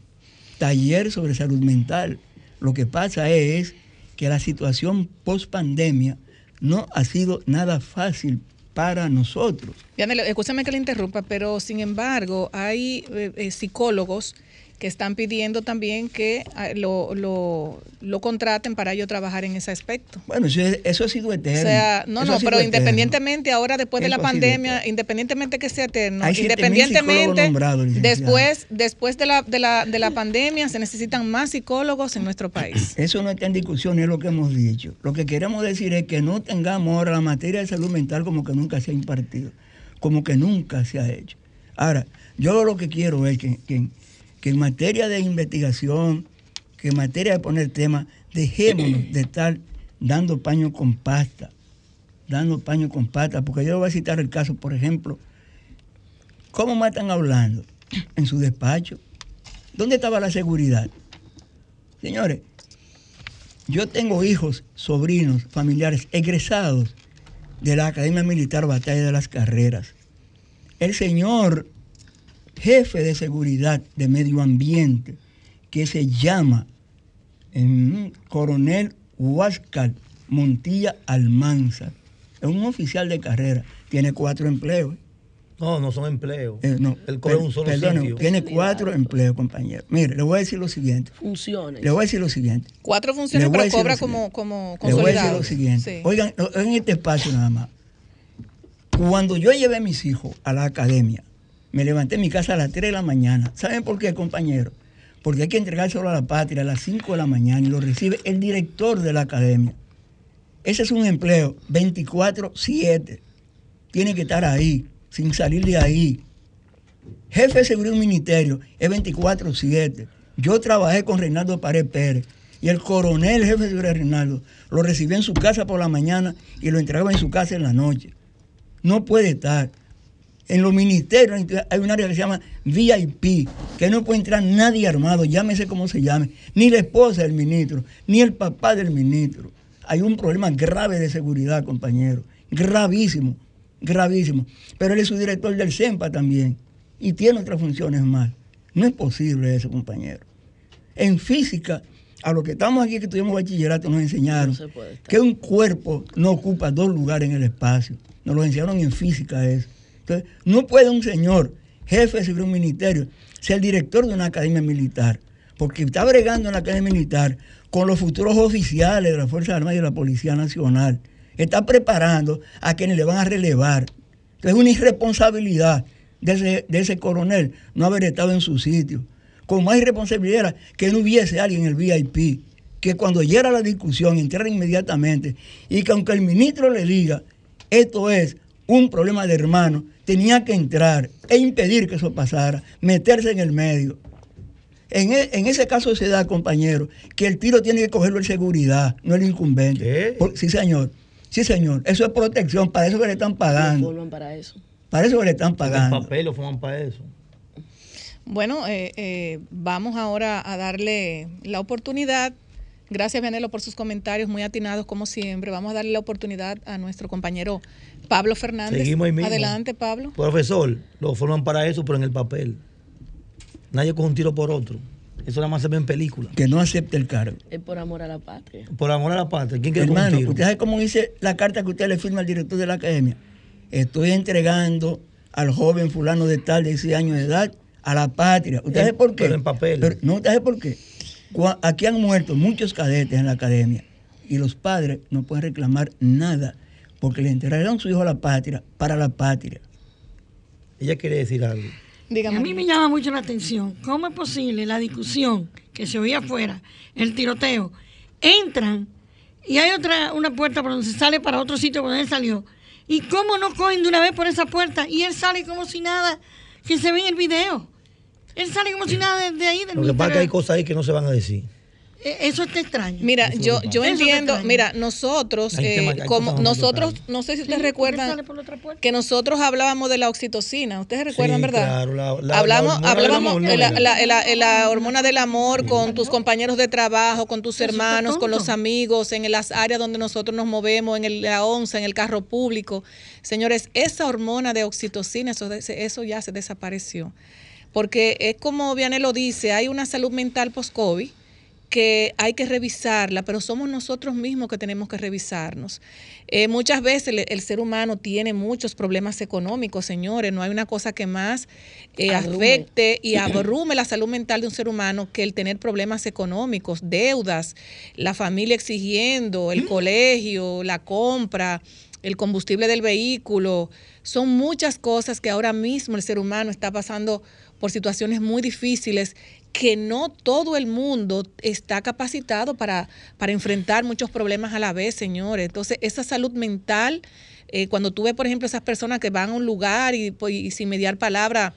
taller sobre salud mental. Lo que pasa es que la situación post pandemia no ha sido nada fácil para nosotros. escúchame que le interrumpa, pero sin embargo hay eh, eh, psicólogos que están pidiendo también que ah, lo, lo, contraten para ello trabajar en ese aspecto. Bueno, eso, ha sido eterno. O sea, no, no, pero independientemente ahora después de la pandemia, independientemente que sea eterno, independientemente después después de la, de, la, de la pandemia se necesitan más psicólogos en nuestro país. (clears throat) Eso no está en discusión, es lo que hemos dicho. Lo que queremos decir es que no tengamos ahora la materia de salud mental como que nunca se ha impartido, como que nunca se ha hecho. Ahora, yo lo que quiero es que, que que en materia de investigación, que en materia de poner temas, dejémonos de estar dando paño con pasta, dando paño con pasta, porque yo voy a citar el caso, por ejemplo, ¿cómo me están hablando? En su despacho. ¿Dónde estaba la seguridad? Señores, yo tengo hijos, sobrinos, familiares egresados de la Academia Militar Batalla de las Carreras. El señor jefe de seguridad de medio ambiente que se llama en coronel Huáscar Montilla Almanza. Es un oficial de carrera, tiene cuatro empleos. No, no son empleos. Eh, no, Él coge un solo sitio. Tiene cuatro empleos, compañero. Mire, le voy a decir lo siguiente. Funciones. Le voy a decir lo siguiente. Cuatro funciones, pero cobra como, como Le voy a decir lo siguiente. Oigan, en este espacio nada más. Cuando yo llevé a mis hijos a la academia, me levanté en mi casa a las 3 de la mañana. ¿Saben por qué, compañero? Porque hay que entregárselo a la patria a las 5 de la mañana y lo recibe el director de la academia. Ese es un empleo 24-7. Tiene que estar ahí, sin salir de ahí. Jefe de seguridad de un ministerio es 24-7. Yo trabajé con Reinaldo Pared Pérez y el coronel jefe de seguridad Reinaldo lo recibía en su casa por la mañana y lo entregaba en su casa en la noche. No puede estar. En los ministerios hay un área que se llama VIP, que no puede entrar nadie armado, llámese como se llame, ni la esposa del ministro, ni el papá del ministro. Hay un problema grave de seguridad, compañero, gravísimo, gravísimo. Pero él es su director del CEMPA también y tiene otras funciones más. No es posible eso, compañero. En física, a los que estamos aquí que tuvimos bachillerato nos enseñaron que un cuerpo no ocupa dos lugares en el espacio. Nos lo enseñaron en física eso. Entonces, no puede un señor, jefe de un ministerio, ser director de una academia militar, porque está bregando en la academia militar con los futuros oficiales de la Fuerza Armada y de la Policía Nacional. está preparando a quienes le van a relevar. Es una irresponsabilidad de ese, coronel no haber estado en su sitio. Como más irresponsabilidad era que no hubiese alguien en el VIP, que cuando llegara la discusión entrara inmediatamente y que aunque el ministro le diga, esto es un problema de hermano, tenía que entrar e impedir que eso pasara, meterse en el medio. En, e, ese caso se da, compañero, que el tiro tiene que cogerlo en seguridad, no el incumbente. sí, señor. Sí, señor. Eso es protección, para eso que le están pagando. para eso. Para eso que le están pagando. El papel lo forman para eso. Bueno, eh, eh, vamos ahora a darle la oportunidad. Gracias, Vianelo, por sus comentarios muy atinados, como siempre. Vamos a darle la oportunidad a nuestro compañero Pablo Fernández. Seguimos ahí mismo. Adelante, Pablo. Profesor, lo forman para eso, pero en el papel. Nadie coge un tiro por otro. Eso nada más se ve en películas. Que no acepte el cargo. Es por amor a la patria. Por amor a la patria. ¿Quién quiere Hermano, ¿usted sabe cómo dice la carta que usted le firma al director de la academia? Estoy entregando al joven fulano de tal de 16 años de edad a la patria. ¿Usted sabe por qué? Pero en papel. no, ¿usted sabe por qué? Aquí han muerto muchos cadetes en la academia y los padres no pueden reclamar nada porque le entregaron su hijo a la patria para la patria. Ella quiere decir algo. A mí me llama mucho la atención cómo es posible la discusión que se oía afuera, el tiroteo, entran y hay otra una puerta por donde se sale para otro sitio donde él salió. ¿Y cómo no cogen de una vez por esa puerta? Y él sale como si nada, que se ve en el video. Él sale como si nada de, ahí. Del Lo que pasa es que hay cosas ahí que no se van a decir. E, eso está extraño. Mira, yo, yo entiendo, mira, nosotros, eh, como nosotros, no sé si ustedes recuerdan que nosotros hablábamos de la oxitocina, ustedes recuerdan, ¿verdad? Claro, Hablamos, hablábamos la, la, hormona del amor con tus compañeros de trabajo, con tus hermanos, con los amigos, en las áreas donde nosotros nos movemos, en el, la onza, en el carro público. Señores, esa hormona de oxitocina, eso, eso ya se desapareció. Porque es como Vianelo lo dice, hay una salud mental post-COVID que hay que revisarla, pero somos nosotros mismos que tenemos que revisarnos. Eh, muchas veces el, ser humano tiene muchos problemas económicos, señores. No hay una cosa que más eh, afecte y (clears throat) abrume la salud mental de un ser humano que el tener problemas económicos, deudas, la familia exigiendo, el (clears throat) colegio, la compra, el combustible del vehículo. Son muchas cosas que ahora mismo el ser humano está pasando por situaciones muy difíciles que no todo el mundo está capacitado para, para enfrentar muchos problemas a la vez, señores. Entonces, esa salud mental, eh, cuando tú ves, por ejemplo, esas personas que van a un lugar y, pues, sin mediar palabra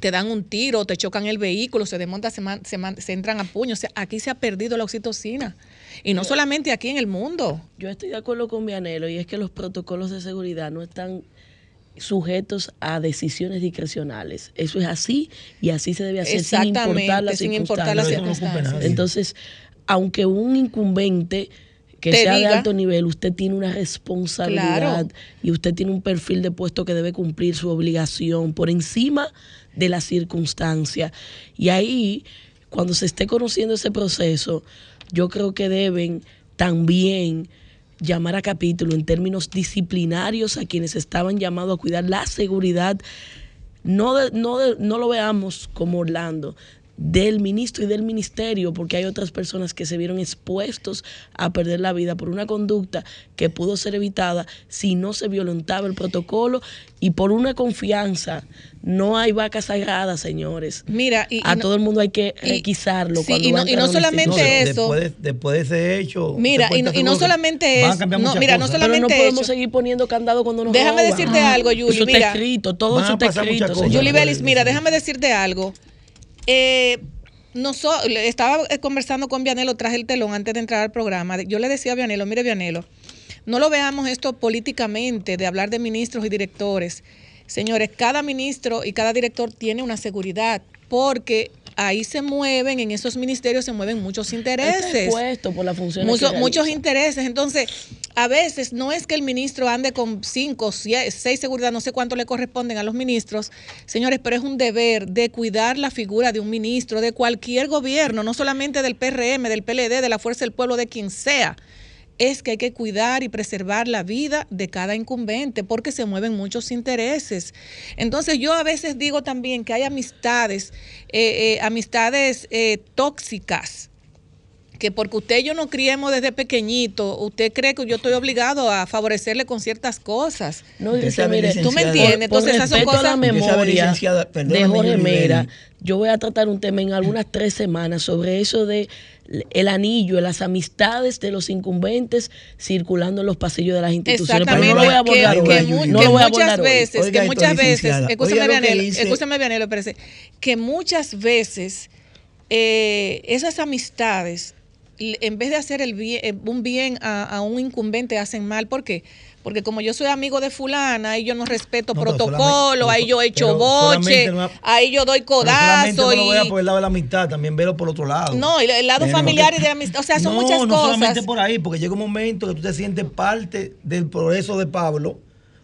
te dan un tiro, te chocan el vehículo, se desmonta, se, se, entran a puños. O sea, aquí se ha perdido la oxitocina. Y no solamente aquí en el mundo. Yo estoy de acuerdo con Vianelo y es que los protocolos de seguridad no están sujetos a decisiones discrecionales. Eso es así y así se debe hacer sin importar las sin Importar las circunstancias. Entonces, aunque un incumbente que sea de alto nivel, usted tiene una responsabilidad y usted tiene un perfil de puesto que debe cumplir su obligación por encima de la circunstancia. Y ahí, cuando se esté conociendo ese proceso, yo creo que deben también llamar a capítulo en términos disciplinarios a quienes estaban llamados a cuidar la seguridad. No, no, no lo veamos como Orlando, del ministro y del ministerio, porque hay otras personas que se vieron expuestos a perder la vida por una conducta que pudo ser evitada si no se violentaba el protocolo y por una confianza. No hay vacas sagradas, señores. Mira, y, a todo el mundo hay que requisarlo. y, no, solamente eso. Después, de ese hecho. Mira, y no, solamente eso. No, mira, no solamente Pero no podemos seguir poniendo candado cuando nos Déjame decirte algo, Yuli. Eso está escrito, todo eso está escrito. Mira, déjame decirte algo. Eh, no estaba conversando con Vianelo, traje el telón antes de entrar al programa. Yo le decía a Vianelo, mire Vianelo, no lo veamos esto políticamente, de hablar de ministros y directores. Señores, cada ministro y cada director tiene una seguridad, porque ahí se mueven, en esos ministerios se mueven muchos intereses. Puesto por la función. muchos intereses. Entonces, a veces no es que el ministro ande con cinco, seis seguridad, no sé cuánto le corresponden a los ministros, señores, pero es un deber de cuidar la figura de un ministro, de cualquier gobierno, no solamente del PRM, del PLD, de la Fuerza del Pueblo, de quien sea es que hay que cuidar y preservar la vida de cada incumbente porque se mueven muchos intereses. Entonces yo a veces digo también que hay amistades, eh, eh, amistades eh, tóxicas que porque usted y yo no criemos desde pequeñito, usted cree que yo estoy obligado a favorecerle con ciertas cosas. No, dice, mire, tú me entiendes, entonces esas son cosas... la memoria de Jorge Mera, yo voy a tratar un tema en algunas tres semanas sobre eso de el anillo, las amistades de los incumbentes circulando en los pasillos de las instituciones. Pero no lo voy a abordar que, hoy. no lo voy a muchas veces, que muchas veces, escúchame Vianelo, escúchame Vianelo, que muchas veces eh, esas amistades en vez de hacer el bien, eh, un bien a, un incumbente, hacen mal. ¿Por qué? Porque como yo soy amigo de fulana, ahí yo no respeto protocolo, ahí yo he hecho boche, ahí yo doy codazo. No lo a por el lado de la amistad, también veo por otro lado. No, el, lado familiar y de amistad, o sea, son muchas cosas. No solamente por ahí, porque llega un momento que tú te sientes parte del progreso de Pablo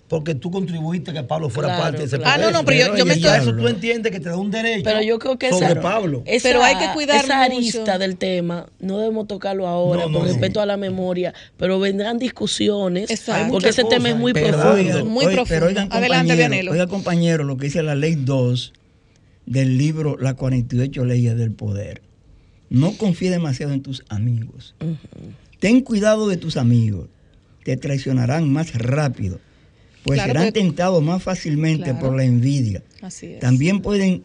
porque tú contribuiste a que Pablo fuera parte de ese proceso. Ah, no, no, pero yo, yo me estoy... Eso tú entiendes que te da un derecho pero yo creo que sobre Pablo. pero hay que cuidar esa arista del tema. No debemos tocarlo ahora con respecto a la memoria, pero vendrán discusiones porque ese tema es muy profundo. muy profundo. Pero oigan, Adelante, Vianelo. Oiga, compañero, lo que dice la ley 2 del libro Las 48 leyes del poder. No confíe demasiado en tus amigos. Ten cuidado de tus amigos. Te traicionarán más rápido pues serán tentados más fácilmente por la envidia. También pueden,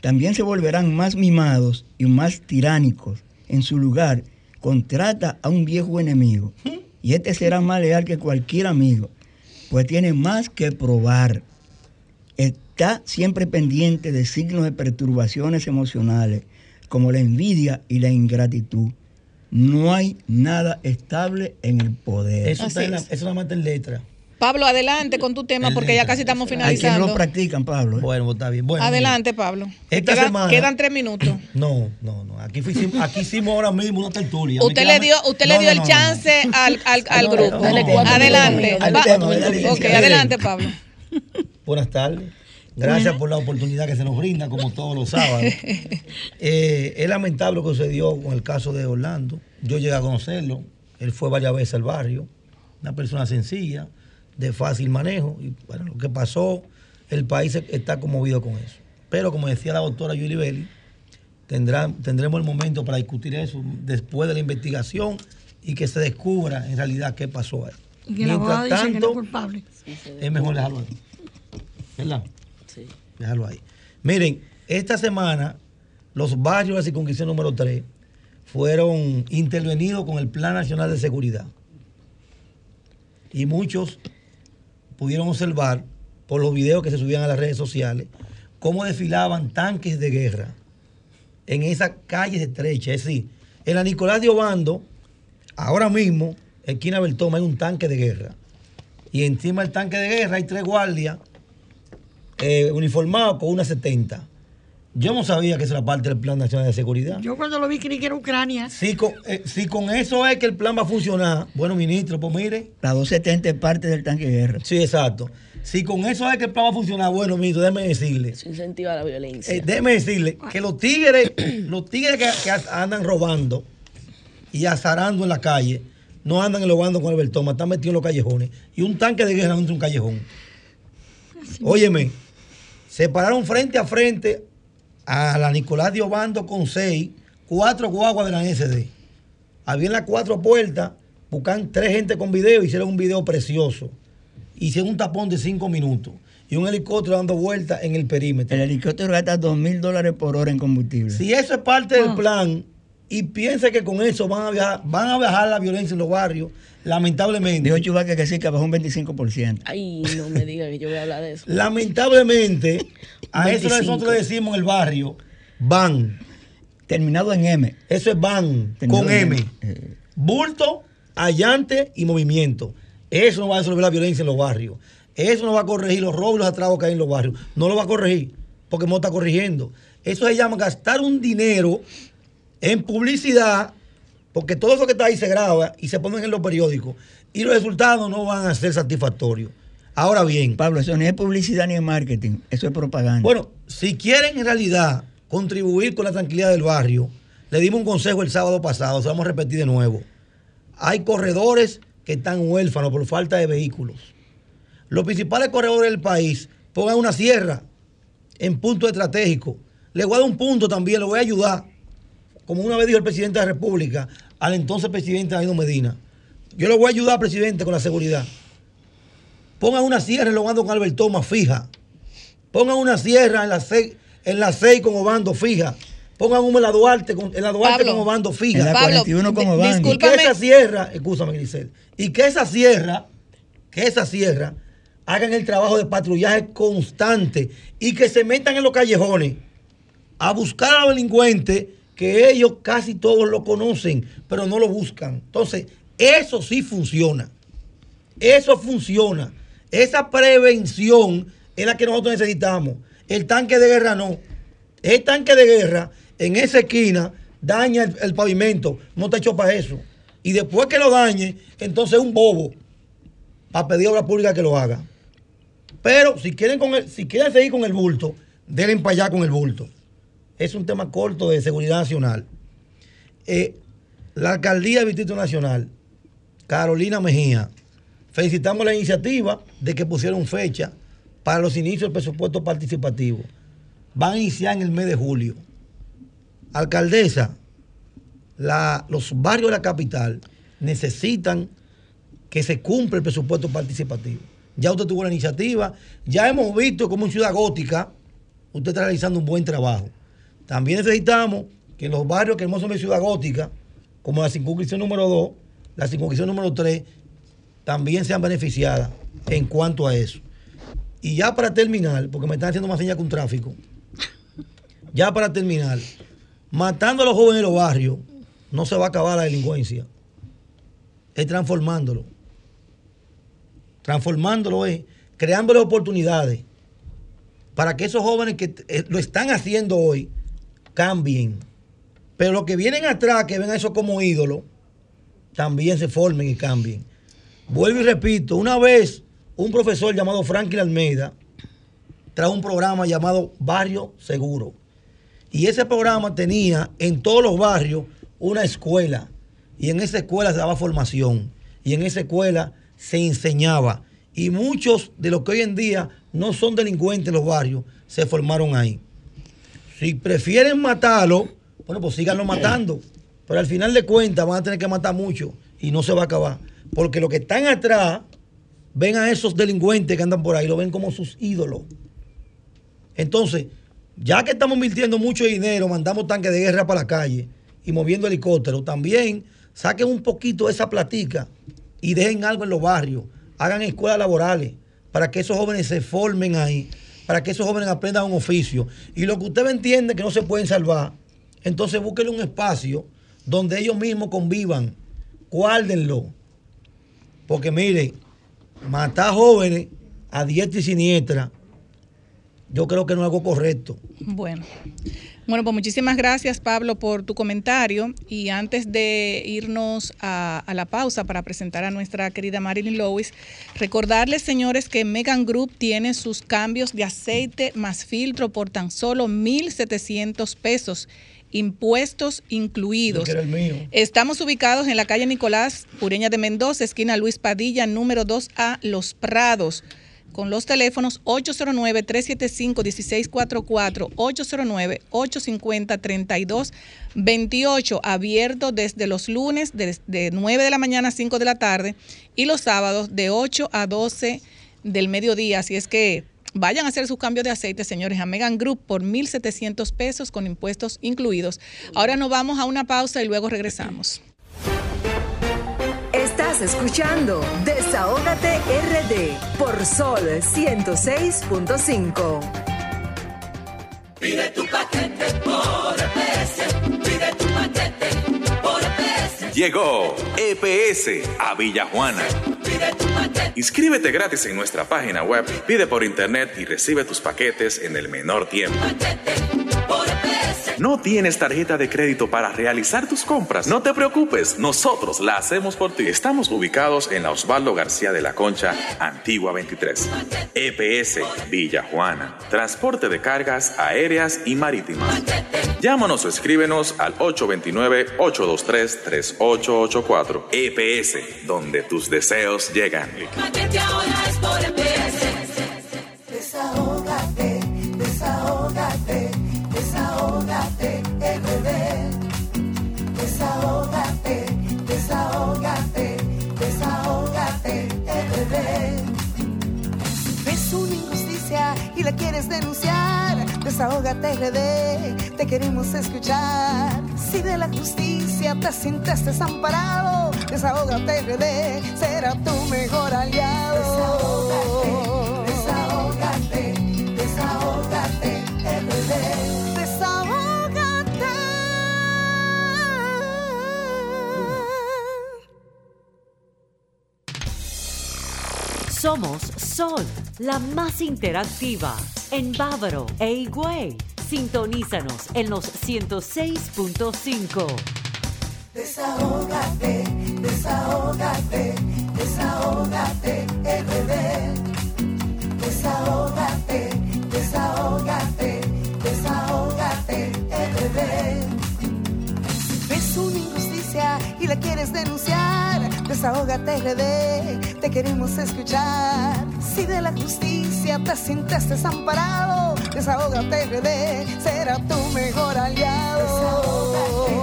también se volverán más mimados y más tiránicos. En su lugar, contrata a un viejo enemigo y este será más leal que cualquier amigo, pues tiene más que probar. Está siempre pendiente de signos de perturbaciones emocionales, como la envidia y la ingratitud. No hay nada estable en el poder. Eso, está en la, eso mata en letra. Pablo, adelante con tu tema porque ya casi estamos finalizando. Hay lo practican, Pablo. ¿eh? Bueno, está bien. adelante, Pablo. quedan, tres minutos. (clears throat) No, no, no. Aquí, aquí hicimos ahora mismo una tertulia. Usted le dio, usted le dio el chance al, al, al grupo. adelante. ok, adelante, Pablo. Buenas tardes. Gracias por la oportunidad que se nos brinda, como todos los sábados. (laughs) Eh, es lamentable lo que sucedió con el caso de Orlando. Yo llegué a conocerlo. Él fue varias veces al barrio. Una persona sencilla de fácil manejo. Y bueno, lo que pasó, el país está conmovido con eso. Pero como decía la doctora Yuli Belli, tendremos el momento para discutir eso después de la investigación y que se descubra en realidad qué pasó ahí. Y que Mientras tanto, es, culpable. es mejor dejarlo ahí. ¿Verdad? Sí. Dejarlo ahí. Miren, esta semana los barrios de la circunscripción número 3 fueron intervenidos con el Plan Nacional de Seguridad. Y muchos pudieron observar por los videos que se subían a las redes sociales cómo desfilaban tanques de guerra en esas calles estrechas. Es decir, en la Nicolás de Obando, ahora mismo, en Quina Beltoma hay un tanque de guerra. Y encima del tanque de guerra hay tres guardias eh, uniformados con una 70. Yo no sabía que eso era parte del Plan Nacional de Seguridad. Yo cuando lo vi creí que era Ucrania. Si con, eh, si con eso es que el plan va a funcionar, bueno, ministro, pues mire. La 270 es parte del tanque de guerra. Sí, exacto. Si con eso es que el plan va a funcionar, bueno, ministro, déjeme decirle. Eso incentiva la violencia. Eh, déjeme decirle que los tigres, (clears throat) los tigres que, andan robando y azarando en la calle, no andan elogando con el Bertoma, están metidos en los callejones. Y un tanque de guerra dentro de un callejón. Óyeme, se pararon frente a frente a la Nicolás de Obando con seis, cuatro guaguas de la SD. Había en las cuatro puertas, buscan tres gente con video, hicieron un video precioso. Hicieron un tapón de cinco minutos y un helicóptero dando vueltas en el perímetro. El helicóptero gasta dos mil dólares por hora en combustible. Si eso es parte del ah. plan y piensa que con eso van a viajar, van a bajar la violencia en los barrios, lamentablemente. Dijo Chubaca que sí, que bajó un 25%. Ay, no me diga que yo voy a hablar de eso. Lamentablemente, a eso nosotros le decimos en el barrio, van. Terminado en M. Eso es van, con M. Eh. Bulto, allante y movimiento. Eso no va a resolver la violencia en los barrios. Eso no va a corregir los robos y los atragos que hay en los barrios. No lo va a corregir, porque no está corrigiendo. Eso se llama gastar un dinero en publicidad porque todo eso que está ahí se graba y se pone en los periódicos y los resultados no van a ser satisfactorios. Ahora bien. Pablo, eso ni es publicidad ni es marketing, eso es propaganda. Bueno, si quieren en realidad contribuir con la tranquilidad del barrio, le dimos un consejo el sábado pasado, se vamos a repetir de nuevo. Hay corredores que están huérfanos por falta de vehículos. Los principales corredores del país pongan una sierra en punto estratégico. Le voy a dar un punto también, le voy a ayudar como una vez dijo el presidente de la República al entonces presidente Danilo Medina. Yo le voy a ayudar, presidente, con la seguridad. Pongan una sierra en Logando con Albert Thomas fija. Pongan una sierra en la 6 en la seis con Obando fija. Pongan uno en la Duarte, con, en la Duarte con Obando fija. En la 41 con Obando. Y que esa sierra, escúchame, Grisel, y que esa sierra, que esa sierra, hagan el trabajo de patrullaje constante y que se metan en los callejones a buscar a los delincuentes que ellos casi todos lo conocen, pero no lo buscan. Entonces, eso sí funciona. Eso funciona. Esa prevención es la que nosotros necesitamos. El tanque de guerra no. El tanque de guerra en esa esquina daña el, pavimento. No está hecho para eso. Y después que lo dañe, entonces un bobo a pedir obra pública que lo haga. Pero si quieren, con si quieren seguir con el bulto, denle para allá con el bulto. Es un tema corto de seguridad nacional. Eh, la alcaldía del Distrito Nacional, Carolina Mejía, felicitamos la iniciativa de que pusieron fecha para los inicios del presupuesto participativo. Van a iniciar en el mes de julio. Alcaldesa, los barrios de la capital necesitan que se cumpla el presupuesto participativo. Ya usted tuvo la iniciativa, ya hemos visto cómo en Ciudad Gótica usted está realizando un buen trabajo. También necesitamos que los barrios que hemos de Ciudad Gótica, como la circunscripción número 2, la circunscripción número 3, también sean beneficiadas en cuanto a eso. Y ya para terminar, porque me están haciendo más señas con tráfico, (laughs) ya para terminar, matando a los jóvenes de los barrios, no se va a acabar la delincuencia. Es transformándolo. Transformándolo es creándole oportunidades para que esos jóvenes que eh, lo están haciendo hoy cambien. Pero los que vienen atrás, que ven a eso como ídolo, también se formen y cambien. Vuelvo y repito, una vez un profesor llamado Franklin Almeida trajo un programa llamado Barrio Seguro. Y ese programa tenía en todos los barrios una escuela. Y en esa escuela se daba formación. Y en esa escuela se enseñaba. Y muchos de los que hoy en día no son delincuentes en los barrios se formaron ahí. Si prefieren matarlo, bueno, pues síganlo matando. Pero al final de cuentas van a tener que matar mucho y no se va a acabar. Porque los que están atrás ven a esos delincuentes que andan por ahí, lo ven como sus ídolos. Entonces, ya que estamos invirtiendo mucho dinero, mandamos tanques de guerra para la calle y moviendo helicópteros, también saquen un poquito esa platica y dejen algo en los barrios. Hagan escuelas laborales para que esos jóvenes se formen ahí, para que esos jóvenes aprendan un oficio. Y lo que usted entiende que no se pueden salvar, entonces búsquenle un espacio donde ellos mismos convivan. Guárdenlo. Porque miren, matar jóvenes a diestra y siniestra, yo creo que no es algo correcto. Bueno. Bueno, pues muchísimas gracias Pablo por tu comentario. Y antes de irnos a, a, la pausa para presentar a nuestra querida Marilyn Lewis, recordarles señores que Megan Group tiene sus cambios de aceite más filtro por tan solo 1.700 pesos impuestos incluidos. Estamos ubicados en la calle Nicolás Pureña de Mendoza, esquina Luis Padilla, número 2A, Los Prados, con los teléfonos 809-375-1644, 809-850-3228, abierto desde los lunes de, de 9 de la mañana a 5 de la tarde y los sábados de 8 a 12 del mediodía. Así es que Vayan a hacer sus cambios de aceite, señores, a Megan Group por 1.700 pesos con impuestos incluidos. Ahora nos vamos a una pausa y luego regresamos. Estás escuchando Desahógate RD por Sol 106.5. Pide tu paquete por EPS. Pide tu paquete por EPS. Llegó EPS a Villajuana Inscríbete gratis en nuestra página web, pide por internet y recibe tus paquetes en el menor tiempo. ¿No tienes tarjeta de crédito para realizar tus compras? No te preocupes, nosotros la hacemos por ti. Estamos ubicados en la Osvaldo García de la Concha, Antigua 23. EPS Villa Juana. Transporte de cargas aéreas y marítimas. Llámanos o escríbenos al 829-823-3884. EPS, donde tus deseos llegan. Desahógate, desahógate, Desahógate, RD. Desahógate, desahógate, desahógate, RD. Ves una injusticia y la quieres denunciar. Desahógate, RD. Te queremos escuchar. Si de la justicia te sientes desamparado, desahógate, RD. Será tu mejor aliado. Desahógate, desahógate, desahógate, RD. Somos Sol, la más interactiva en Bávaro e Higüey. Sintonízanos en los 106.5. Desahógate, desahógate, desahógate, RD. Desahógate, desahógate, desahógate, RD. Si ves una injusticia y la quieres denunciar, Desahógate RD, te queremos escuchar. Si de la justicia te sientes desamparado, Desahógate RD, será tu mejor aliado.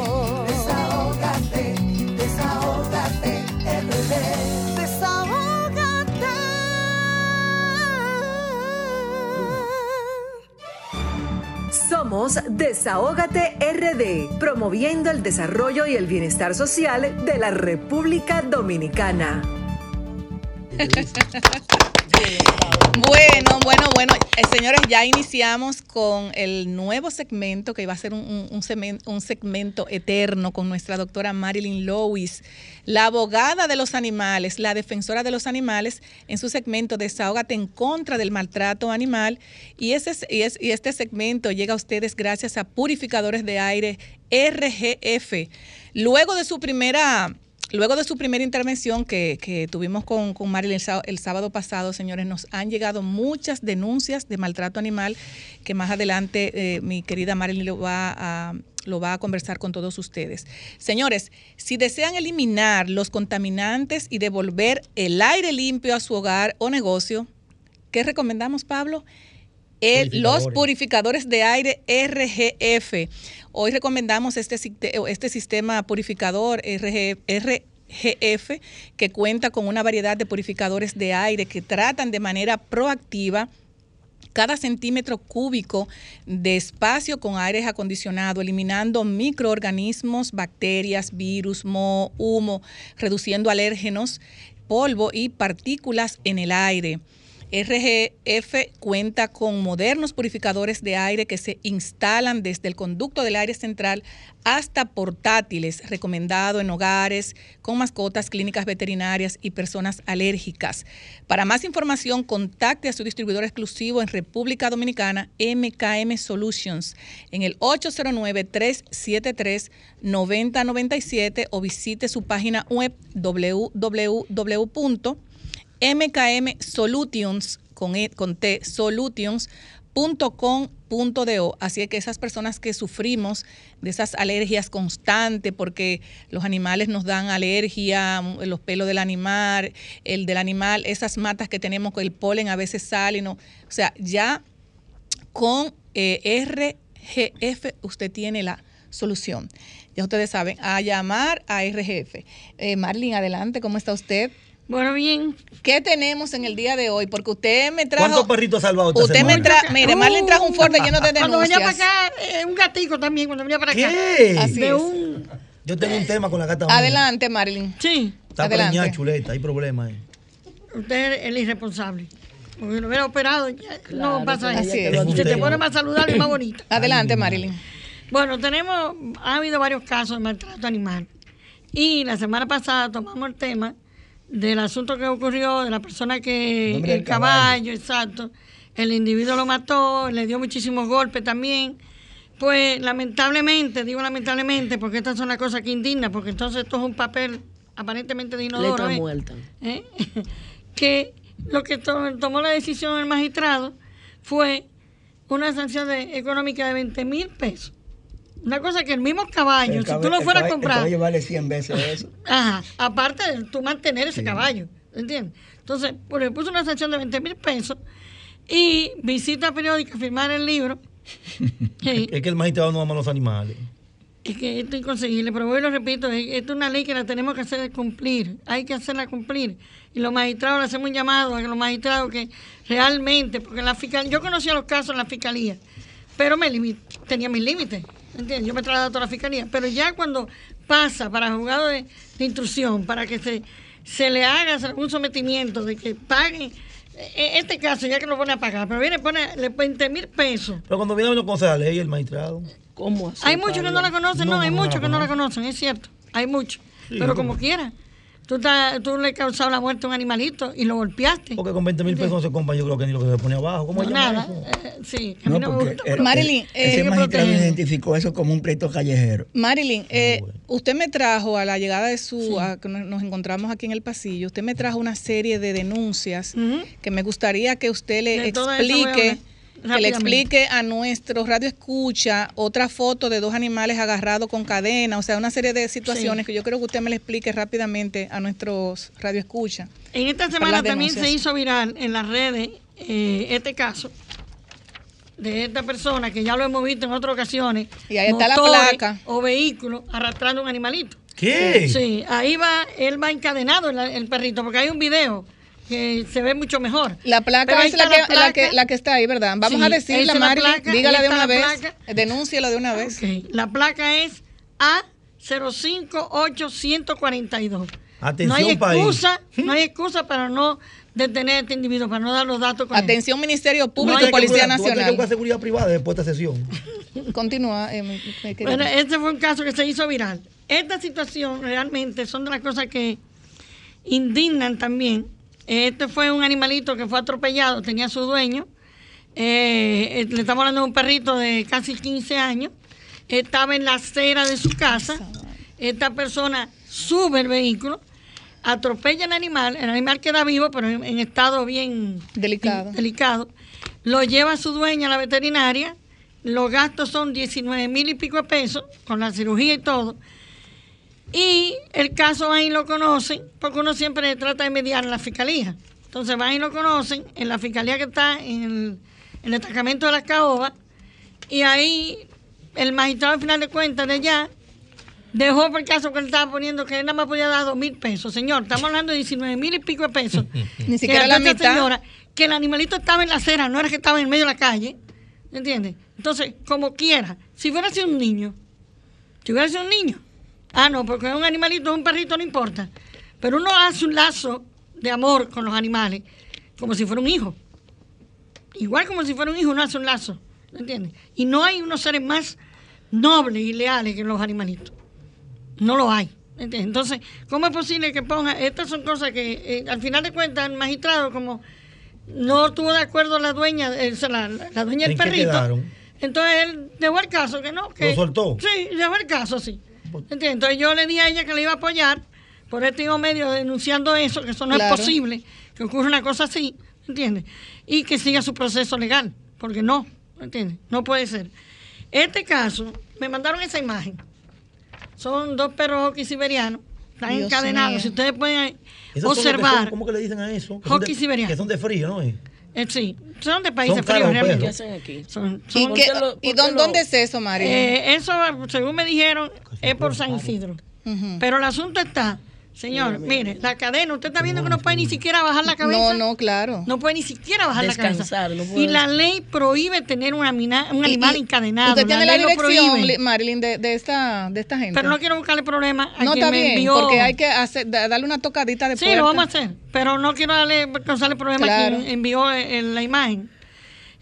Somos Desahógate RD, promoviendo el desarrollo y el bienestar social de la República Dominicana. Bueno, bueno, bueno, eh, señores, ya iniciamos con el nuevo segmento que va a ser un, segmento, eterno con nuestra doctora Marilyn Lewis, la abogada de los animales, la defensora de los animales, en su segmento Desahógate en contra del maltrato animal. Y, y este segmento llega a ustedes gracias a Purificadores de Aire RGF. Luego de su primera Luego de su primera intervención que, tuvimos con, con Marilyn el, sábado pasado, señores, nos han llegado muchas denuncias de maltrato animal que más adelante eh, mi querida Marilyn lo va a lo va a conversar con todos ustedes. Señores, si desean eliminar los contaminantes y devolver el aire limpio a su hogar o negocio, ¿qué recomendamos, Pablo? los purificadores de aire RGF. Hoy recomendamos este, este sistema purificador RGF que cuenta con una variedad de purificadores de aire que tratan de manera proactiva cada centímetro cúbico de espacio con aire acondicionado, eliminando microorganismos, bacterias, virus, moho, humo, reduciendo alérgenos, polvo y partículas en el aire. RGF cuenta con modernos purificadores de aire que se instalan desde el conducto del aire central hasta portátiles, recomendado en hogares, con mascotas, clínicas veterinarias y personas alérgicas. Para más información, contacte a su distribuidor exclusivo en República Dominicana, MKM Solutions, en el 809-373-9097 o visite su página web www MKM Solutions con, e, con T, solutions.com.do. Así que esas personas que sufrimos de esas alergias constantes, porque los animales nos dan alergia, los pelos del animal, el del animal, esas matas que tenemos con el polen a veces salen, o sea, ya con eh, RGF usted tiene la solución. Ya ustedes saben, a llamar a RGF. Eh, Marlene, adelante, ¿cómo está usted? Bueno, bien. ¿Qué tenemos en el día de hoy? Porque usted me trajo. ¿Cuántos perritos ha salvado usted? Usted me trajo. Mire, Marlene trajo un fuerte lleno de denuncias. Cuando venía para acá, eh, un gatico también, cuando venía para acá. ¿Qué? Así es. Yo tengo un tema con la gata. Adelante, Marilyn. Sí. Está preñada, chuleta, hay problemas ahí. Usted es el irresponsable. Porque lo hubiera operado, ya no pasa eso. Se te pone más saludable y más bonita. (clears throat) Adelante, Marilyn. Bueno, tenemos, ha habido varios casos de maltrato animal. Y la semana pasada tomamos el tema del asunto que ocurrió, de la persona que el, caballo, exacto, el individuo lo mató, le dio muchísimos golpes también. Pues lamentablemente, digo lamentablemente, porque estas son las cosas que indignan, porque entonces esto es un papel aparentemente de inodoro. Letra ¿eh? muerta. ¿Eh? (laughs) que lo que tomó la decisión el magistrado fue una sanción de, económica de 20 mil pesos una cosa que el mismo caballo, si tú lo fueras a comprar. El caballo vale 100 veces eso. Ajá, aparte de tú mantener ese caballo, ¿entiendes? Entonces, pues le puso una sanción de 20 mil pesos y visita periódica, firmar el libro. (laughs) Es que el magistrado no ama a los animales. es que esto es inconseguible, pero voy y lo repito, esto es una ley que la tenemos que hacer cumplir, hay que hacerla cumplir. Y los magistrados le hacemos un llamado a los magistrados que realmente, porque la fiscalía, yo conocía los casos en la fiscalía, pero me tenía mis límites, ¿entiendes? Yo me trasladaba a toda la fiscalía, pero ya cuando pasa para juzgado de, instrucción, para que se, se le haga algún sometimiento de que paguen en este caso, ya que lo pone a pagar, pero viene pone 20 mil pesos. Pero cuando viene uno conoce la ley, el magistrado. ¿Cómo así? Hay muchos que no la conocen, no, hay muchos que no la conocen, es cierto. Hay muchos. pero como quiera. Tú, tú le causado la muerte a un animalito y lo golpeaste. Porque con 20 mil pesos no se compra, yo creo que ni lo que se pone abajo. ¿Cómo no, nada. Eh, sí, a mí no, me gusta. Marilyn, eh, ese magistrado identificó eso como un pleito callejero. Marilyn, ah, eh, usted me trajo a la llegada de su, que nos encontramos aquí en el pasillo, usted me trajo una serie de denuncias que me gustaría que usted le explique que le explique a nuestro radio escucha otra foto de dos animales agarrados con cadena, o sea, una serie de situaciones que yo creo que usted me le explique rápidamente a nuestros radio escucha. En esta semana también se hizo viral en las redes eh, este caso de esta persona que ya lo hemos visto en otras ocasiones. Y ahí está la placa. O vehículo arrastrando un animalito. ¿Qué? Sí, ahí va, él va encadenado el perrito, porque hay un video que se ve mucho mejor. La placa es la que, la, que, está ahí, ¿verdad? Vamos a decirla, Mari, dígala de una vez, denúnciala de una vez. La placa es A058142. Atención, no hay excusa, no hay excusa para no detener a este individuo, para no dar los datos con Atención Ministerio Público y Policía Nacional. Con seguridad privada después de esta sesión. (laughs) Continúa. Eh, bueno, este fue un caso que se hizo viral. Esta situación realmente son de las cosas que indignan también este fue un animalito que fue atropellado, tenía su dueño. Eh, eh, le estamos hablando de un perrito de casi 15 años. Estaba en la acera de su casa. Esta persona sube el vehículo, atropella el animal. El animal queda vivo, pero en, estado bien delicado. delicado. Lo lleva a su dueña a la veterinaria. Los gastos son 19 mil y pico de pesos, con la cirugía y todo. Y el caso ahí lo conocen, porque uno siempre trata de mediar en la fiscalía. Entonces van y lo conocen en la fiscalía que está en el, el destacamento de la caoba, y ahí el magistrado al final de cuentas de allá dejó por el caso que él estaba poniendo que él nada más podía dar dos mil pesos. Señor, estamos hablando de 19 mil y pico de pesos. (laughs) Ni siquiera la mitad. Señora, que el animalito estaba en la acera, no era que estaba en medio de la calle. ¿Entiendes? Entonces, como quiera, si hubiera sido un niño, si hubiera sido un niño, Ah, no, porque es un animalito, un perrito, no importa. Pero uno hace un lazo de amor con los animales, como si fuera un hijo. Igual como si fuera un hijo, uno hace un lazo, ¿me entiendes? Y no hay unos seres más nobles y leales que los animalitos. No lo hay. ¿entiendes? Entonces, ¿cómo es posible que ponga? Estas son cosas que, eh, al final de cuentas, el magistrado, como no estuvo de acuerdo la dueña, eh, la, la, dueña del perrito. Entonces él dejó el caso, que no. Que, ¿Lo soltó? Sí, dejó el caso, sí. Entonces yo le di a ella que le iba a apoyar por este medio denunciando eso, que eso no es posible, que ocurra una cosa así, ¿entiendes? Y que siga su proceso legal, porque no, ¿entiendes? No puede ser. Este caso, me mandaron esa imagen. Son dos perros hockey siberianos, están encadenados. Si ustedes pueden observar. ¿Cómo que le dicen a eso? Hockey siberiano. Que son de frío, ¿no? Eh, sí, son de países fríos realmente. ¿Qué hacen aquí? ¿Y, dónde, es eso, María? Eh, eso, según me dijeron, es por San Isidro. Pero el asunto está Señor, mire, la cadena, usted está viendo que no puede ni siquiera bajar la cabeza. No, no, claro. No puede ni siquiera bajar la cabeza. y la ley prohíbe tener un, animal encadenado. Usted tiene la, dirección, Marilyn, de, de, esta, de esta gente. Pero no quiero buscarle problemas a No, está bien, porque hay que hacer, darle una tocadita de Sí, lo vamos a hacer, pero no quiero darle, causarle problemas a quien envió la imagen.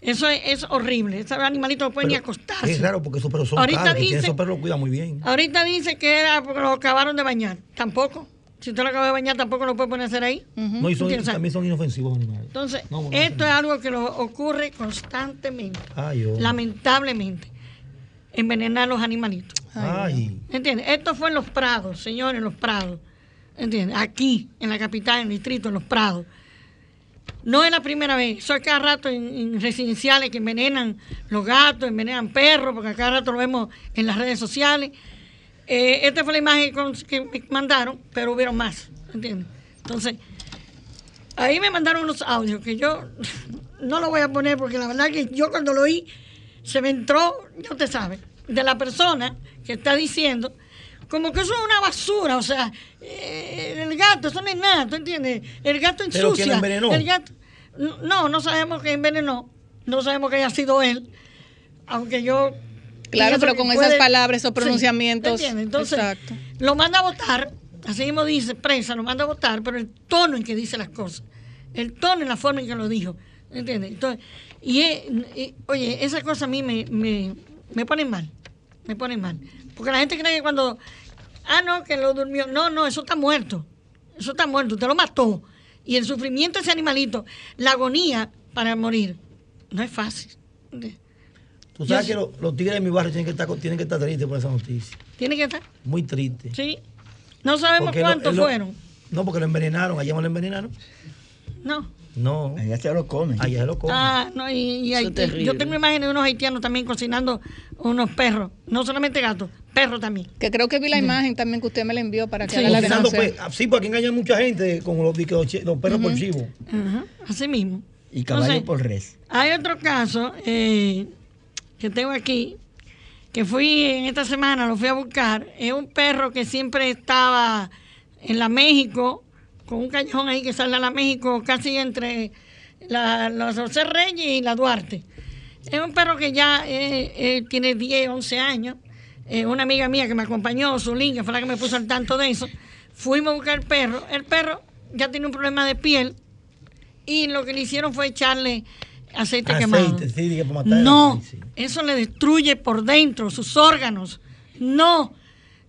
Eso es, horrible. Ese animalito no puede ni acostarse. Es raro porque esos perros son ahorita caros, dice, esos perros lo cuidan muy bien. Ahorita dice que era porque lo acabaron de bañar. Tampoco. Si usted lo acaba de bañar, tampoco lo puede poner a hacer ahí. No, y también son inofensivos animales. Entonces, esto es algo que lo ocurre constantemente. lamentablemente. Envenenar los animalitos. Ay. ¿Entiendes? Esto fue en los prados, señores, en los prados. ¿Entiendes? Aquí, en la capital, en el distrito, en los prados. No es la primera vez. Eso es cada rato en, residenciales que envenenan los gatos, envenenan perros, porque cada rato lo vemos en las redes sociales. Eh, esta fue la imagen que me mandaron, pero hubieron más, ¿entiendes? Entonces, ahí me mandaron unos audios que yo (laughs) no lo voy a poner porque la verdad que yo cuando lo oí se me entró, ya usted sabe, de la persona que está diciendo como que eso es una basura, o sea, eh, el gato, eso no es nada, ¿tú entiendes? El gato ensucia. ¿Pero quién envenenó? El gato, no, no sabemos que envenenó, no sabemos que haya sido él, aunque yo... Claro, pero con esas palabras, esos pronunciamientos. Sí, Entonces, Exacto. lo manda a votar, así mismo dice, prensa, lo manda a votar, pero el tono en que dice las cosas, el tono y la forma en que lo dijo, ¿entiendes? Entonces, y, oye, esa cosa a mí me, me, me pone mal, me pone mal. Porque la gente cree que cuando ah, no, que lo durmió. No, no, eso está muerto. Eso está muerto, usted lo mató. Y el sufrimiento de ese animalito, la agonía para morir, no es fácil. Tú sabes que los, tigres de mi barrio tienen que, estar, tienen que estar tristes por esa noticia. ¿Tienen que estar? Muy tristes. Sí. No sabemos cuántos fueron. No, porque lo envenenaron. Allá me lo envenenaron. No. No. Allá se lo comen. Allá se lo comen. Ah, no, y, yo tengo imágenes de unos haitianos también cocinando unos perros. No solamente gatos, perros también. Que creo que vi la imagen también que usted me la envió para que sí. la denuncia. Pues, sí, porque aquí engañan mucha gente con los, los, perros por chivo. Así mismo. Y caballo por res. Hay otro caso eh, que tengo aquí, que fui en esta semana, lo fui a buscar. Es un perro que siempre estaba en la México con un callejón ahí que sale a la México casi entre la, los José Reyes y la Duarte. Es un perro que ya eh, eh, tiene 10, 11 años. Eh, una amiga mía que me acompañó, Zulín, que fue la que me puso al tanto de eso, fuimos a buscar el perro. El perro ya tiene un problema de piel y lo que le hicieron fue echarle aceite, quemado. no, eso le destruye por dentro sus órganos. No,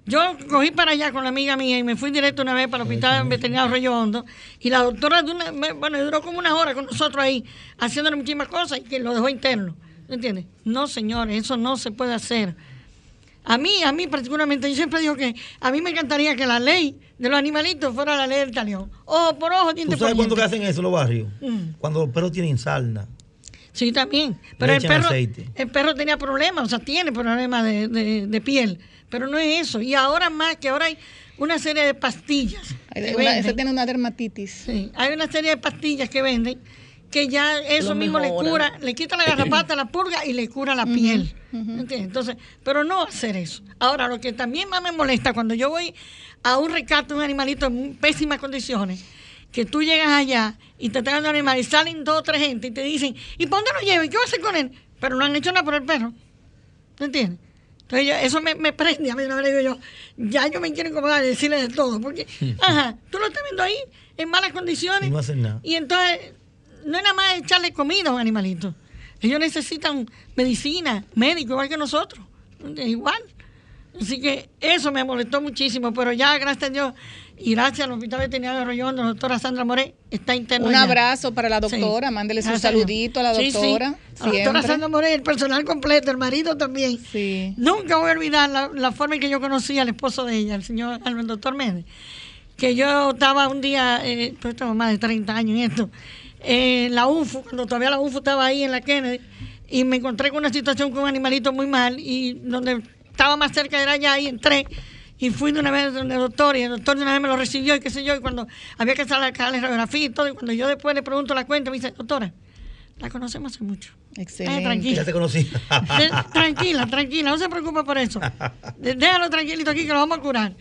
yo cogí para allá con la amiga mía y me fui directo una vez para el hospital veterinario Rollo Hondo. Y la doctora, bueno, duró como una hora con nosotros ahí, haciéndole muchísimas cosas y que lo dejó interno. ¿Entiendes? No, señores, eso no se puede hacer. A mí, a mí particularmente, yo siempre digo que a mí me encantaría que la ley de los animalitos fuera la ley del talión. Ojo por ojo, diente ¿Tú sabes cuándo que hacen eso los barrios? Mm. Cuando los perros tienen sarna. Sí, también. Pero el perro, el perro tenía problemas, o sea, tiene problemas de, de piel. Pero no es eso. Y ahora más, que ahora hay una serie de pastillas. Ese tiene una dermatitis. Sí, hay una serie de pastillas que venden que ya eso mismo le cura, le quita la garrapata, la purga y le cura la piel. Entonces, pero no hacer eso. Ahora, lo que también más me molesta cuando yo voy a un rescate de un animalito en pésimas condiciones, que tú llegas allá y te traen un animal y salen dos o tres gente y te dicen, ¿y por dónde lo llevo? ¿Y qué vas a hacer con él? Pero no han hecho nada por el perro. ¿Me entiendes? Entonces eso me, me, prende, a mí no me digo yo, ya yo me quiero incomodar y decirle de todo, porque, (laughs) ajá, tú lo estás viendo ahí en malas condiciones. Y no hacen nada. Y entonces, no es nada más echarle comida a un animalito. Ellos necesitan medicina, médico, igual que nosotros. Igual. Así que eso me molestó muchísimo, pero ya, gracias a Dios, y gracias al Hospital Veterinario de Rollón, la doctora Sandra Moré está interna. Un abrazo para la doctora, mándele su saludito a la doctora. Sí, La doctora Sandra Moré, el personal completo, el marido también. Nunca voy a olvidar la, forma en que yo conocí al esposo de ella, el señor, el doctor Méndez. Que yo estaba un día, eh, pues más de 30 años en esto, en la UFU, cuando todavía la UFU estaba ahí en la Kennedy, y me encontré con una situación con un animalito muy mal, y donde estaba más cerca era allá, y entré y fui de una vez donde el doctor y el doctor de una vez me lo recibió y qué sé yo, y cuando había que sacar la radiografía y todo, y cuando yo después le pregunto la cuenta, me dice, doctora, la conocemos hace mucho. Excelente. Eh, tranquila. Ya te conocí. (laughs) tranquila, tranquila, no se preocupe por eso. Déjalo tranquilito aquí que lo vamos a curar.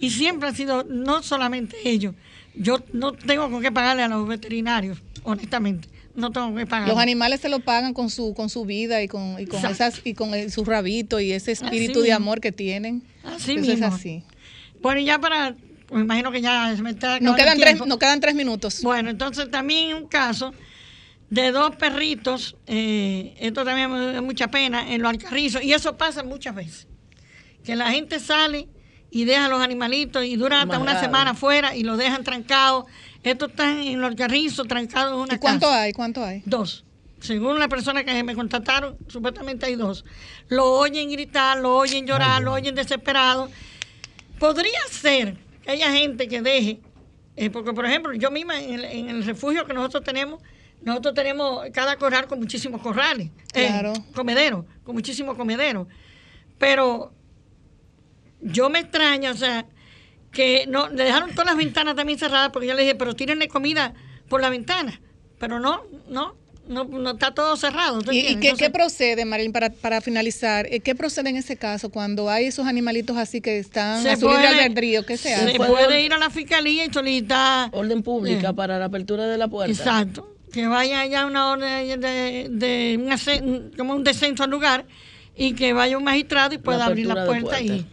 Y siempre ha sido, no solamente ellos, yo no tengo con qué pagarle a los veterinarios, honestamente no tengo que pagar. Los animales se lo pagan con su con su vida y con y con esas y con su rabito y ese espíritu de amor que tienen. Así mismo. es así. Bueno, y ya para me imagino que ya se me está nos quedan tres nos quedan tres minutos. Bueno, entonces también un caso de dos perritos, eh, esto también me da mucha pena, en los alcarrizos, y eso pasa muchas veces, que la gente sale y deja los animalitos y dura hasta una semana afuera y los dejan trancados esto está en los carrizos, trancados en una ¿Y cuánto hay? ¿Cuánto hay? Dos. Según la persona que me contactaron, supuestamente hay dos. Lo oyen gritar, lo oyen llorar, lo oyen desesperado. Podría ser que haya gente que deje, eh, porque por ejemplo, yo misma en el, refugio que nosotros tenemos, nosotros tenemos cada corral con muchísimos corrales. Eh, claro. comederos, con muchísimos comederos. Pero yo me extraño, o sea, que no, le dejaron todas las ventanas también cerradas porque yo le dije, pero tírenle comida por la ventana. Pero no, no, no, no está todo cerrado. ¿Y, qué, procede, Marilyn, para, para finalizar? Eh, ¿Qué procede en ese caso cuando hay esos animalitos así que están a su libre albedrío? ¿Qué se hace? Se puede ir a la fiscalía y solicitar... Orden pública para la apertura de la puerta. Exacto. Que vaya allá una orden de, de, como un descenso al lugar y que vaya un magistrado y pueda abrir la puerta y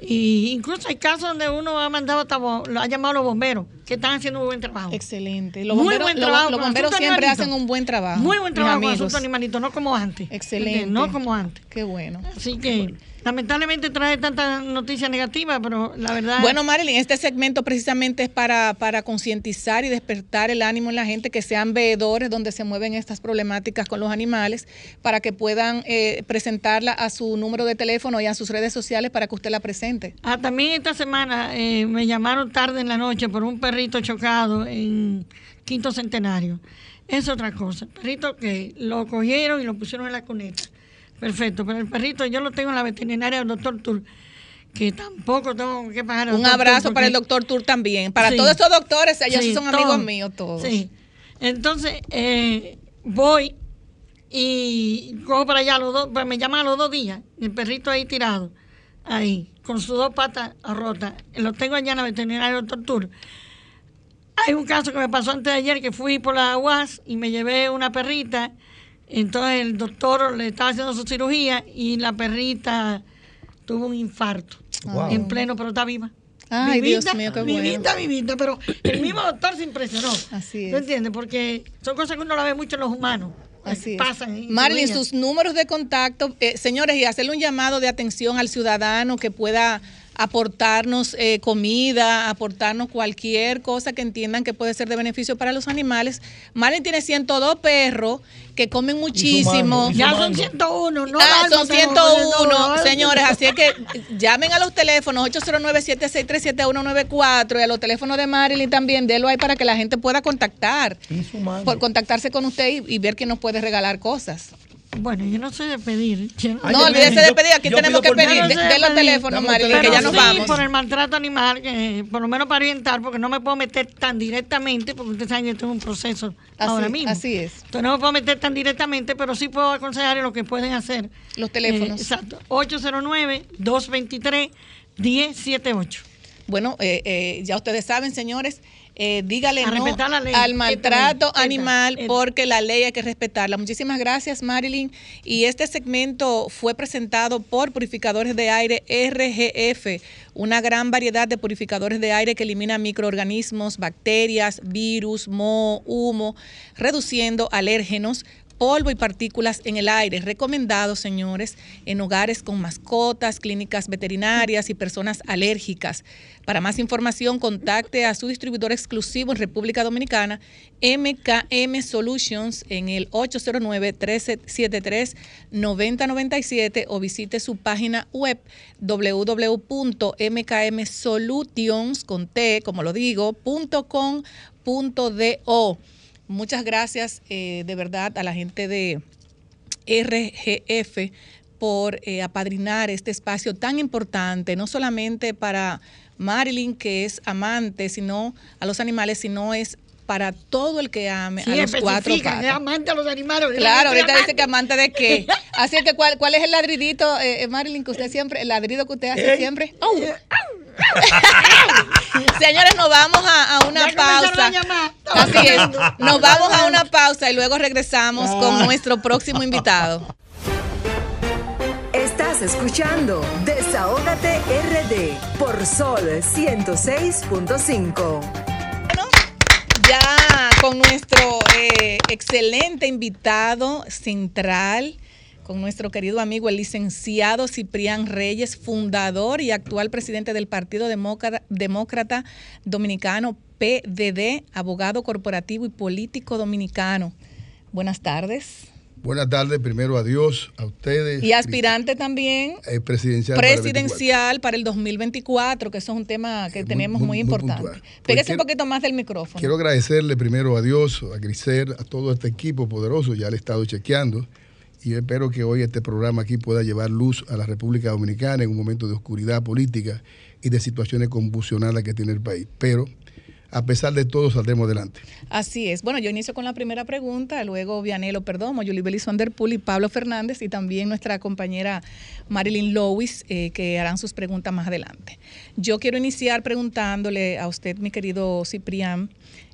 y incluso hay casos donde uno ha mandado, ha llamado a los bomberos, que están haciendo un buen trabajo. Excelente. Los bomberos, Los, bomberos siempre hacen un buen trabajo. Muy buen trabajo con asunto animalito, no como antes. Excelente. No como antes. Qué bueno. Así que lamentablemente trae tantas noticias negativas, pero la verdad. Bueno, Marilyn, este segmento precisamente es para, para concientizar y despertar el ánimo en la gente que sean veedores donde se mueven estas problemáticas con los animales, para que puedan eh, presentarla a su número de teléfono y a sus redes sociales para que usted la presente. Ah, también esta semana eh, me llamaron tarde en la noche por un perrito chocado en Quinto Centenario. Es otra cosa. Perrito que lo cogieron y lo pusieron en la cuneta Perfecto, pero el perrito yo lo tengo en la veterinaria del doctor Tur, que tampoco tengo que pagar. Un abrazo para el doctor Tur también. Para todos estos doctores, ellos son amigos míos todos. Sí. Entonces, eh, voy y cojo para allá los dos, pues me llaman a los dos días, el perrito ahí tirado, ahí, con sus dos patas rotas. Lo tengo allá en la veterinaria del doctor Tur. Hay un caso que me pasó antes de ayer que fui por la UAS y me llevé una perrita entonces el doctor le estaba haciendo su cirugía y la perrita tuvo un infarto en pleno, pero está viva. Ay, Dios mío, qué bueno. Vivita, vivita, pero el mismo doctor se impresionó. (clears throat) Así es. ¿Tú entiendes? Porque son cosas que uno la ve mucho en los humanos. Así pasan Marlene, sus números de contacto, eh, señores, y hacerle un llamado de atención al ciudadano que pueda aportarnos eh, comida, aportarnos cualquier cosa que entiendan que puede ser de beneficio para los animales. Marlene tiene 102 perros que comen muchísimo. ya son 101, no ah, son 101, señores. Así es que llamen a los teléfonos 809-763-7194 y a los teléfonos de Marilyn también. Délo ahí para que la gente pueda contactar. Por contactarse con usted y, y ver quién nos puede regalar cosas. Bueno, yo no sé de pedir. no, olvídese de pedir. Aquí tenemos que pedir. de, los teléfonos, Marilyn, que ya nos sí, por el maltrato animal, que por lo menos para orientar, porque no me puedo meter tan directamente, porque ustedes saben que esto es un proceso ahora mismo. Así es. Entonces no me puedo meter tan directamente, pero sí puedo aconsejar lo que pueden hacer. Los teléfonos. Eh, exacto. 809-223-1078. Bueno, eh, eh, ya ustedes saben, señores, eh, dígale no al maltrato animal porque la ley hay que respetarla. Muchísimas gracias, Marilyn. Y este segmento fue presentado por Purificadores de Aire RGF, una gran variedad de purificadores de aire que eliminan microorganismos, bacterias, virus, moho, humo, reduciendo alérgenos polvo y partículas en el aire. Recomendado, señores, en hogares con mascotas, clínicas veterinarias y personas alérgicas. Para más información, contacte a su distribuidor exclusivo en República Dominicana, MKM Solutions, en el 809-373-9097 o visite su página web www.mkmsolutions, con T, como lo digo, Muchas gracias eh, de verdad a la gente de RGF por eh, apadrinar este espacio tan importante, no solamente para Marilyn, que es amante, sino a los animales, sino es para todo el que ame a los cuatro patas. Es amante a los animales. Claro, ahorita dice que amante de qué. (laughs) Así que, ¿cuál, cuál es el ladridito, eh, Marilyn, que usted siempre, el ladrido que usted hace siempre? (laughs) Señores, nos vamos a, una pausa. Así es. Nos vamos a una pausa y luego regresamos con ah. nuestro próximo invitado. Estás escuchando Desahógate RD por Sol 106.5. Ya con nuestro eh, excelente invitado central con nuestro querido amigo el licenciado Ciprián Reyes, fundador y actual presidente del Partido Demócrata, Dominicano, PDD, abogado corporativo y político dominicano. Buenas tardes. Buenas tardes, primero a Dios, a ustedes. Y aspirante también eh, presidencial, presidencial para el, 2024, que eso es un tema que tenemos muy, importante. Pégase un poquito más del micrófono. Quiero agradecerle primero a Dios, a Grisel, a todo este equipo poderoso, ya le he estado chequeando y espero que hoy este programa aquí pueda llevar luz a la República Dominicana en un momento de oscuridad política y de situaciones convulsionadas que tiene el país. Pero a pesar de todo saldremos adelante. Así es. Bueno, yo inicio con la primera pregunta, luego Vianelo Perdomo, Julie Belis y Pablo Fernández y también nuestra compañera Marilyn Lewis, eh, que harán sus preguntas más adelante. Yo quiero iniciar preguntándole a usted, mi querido Ciprián,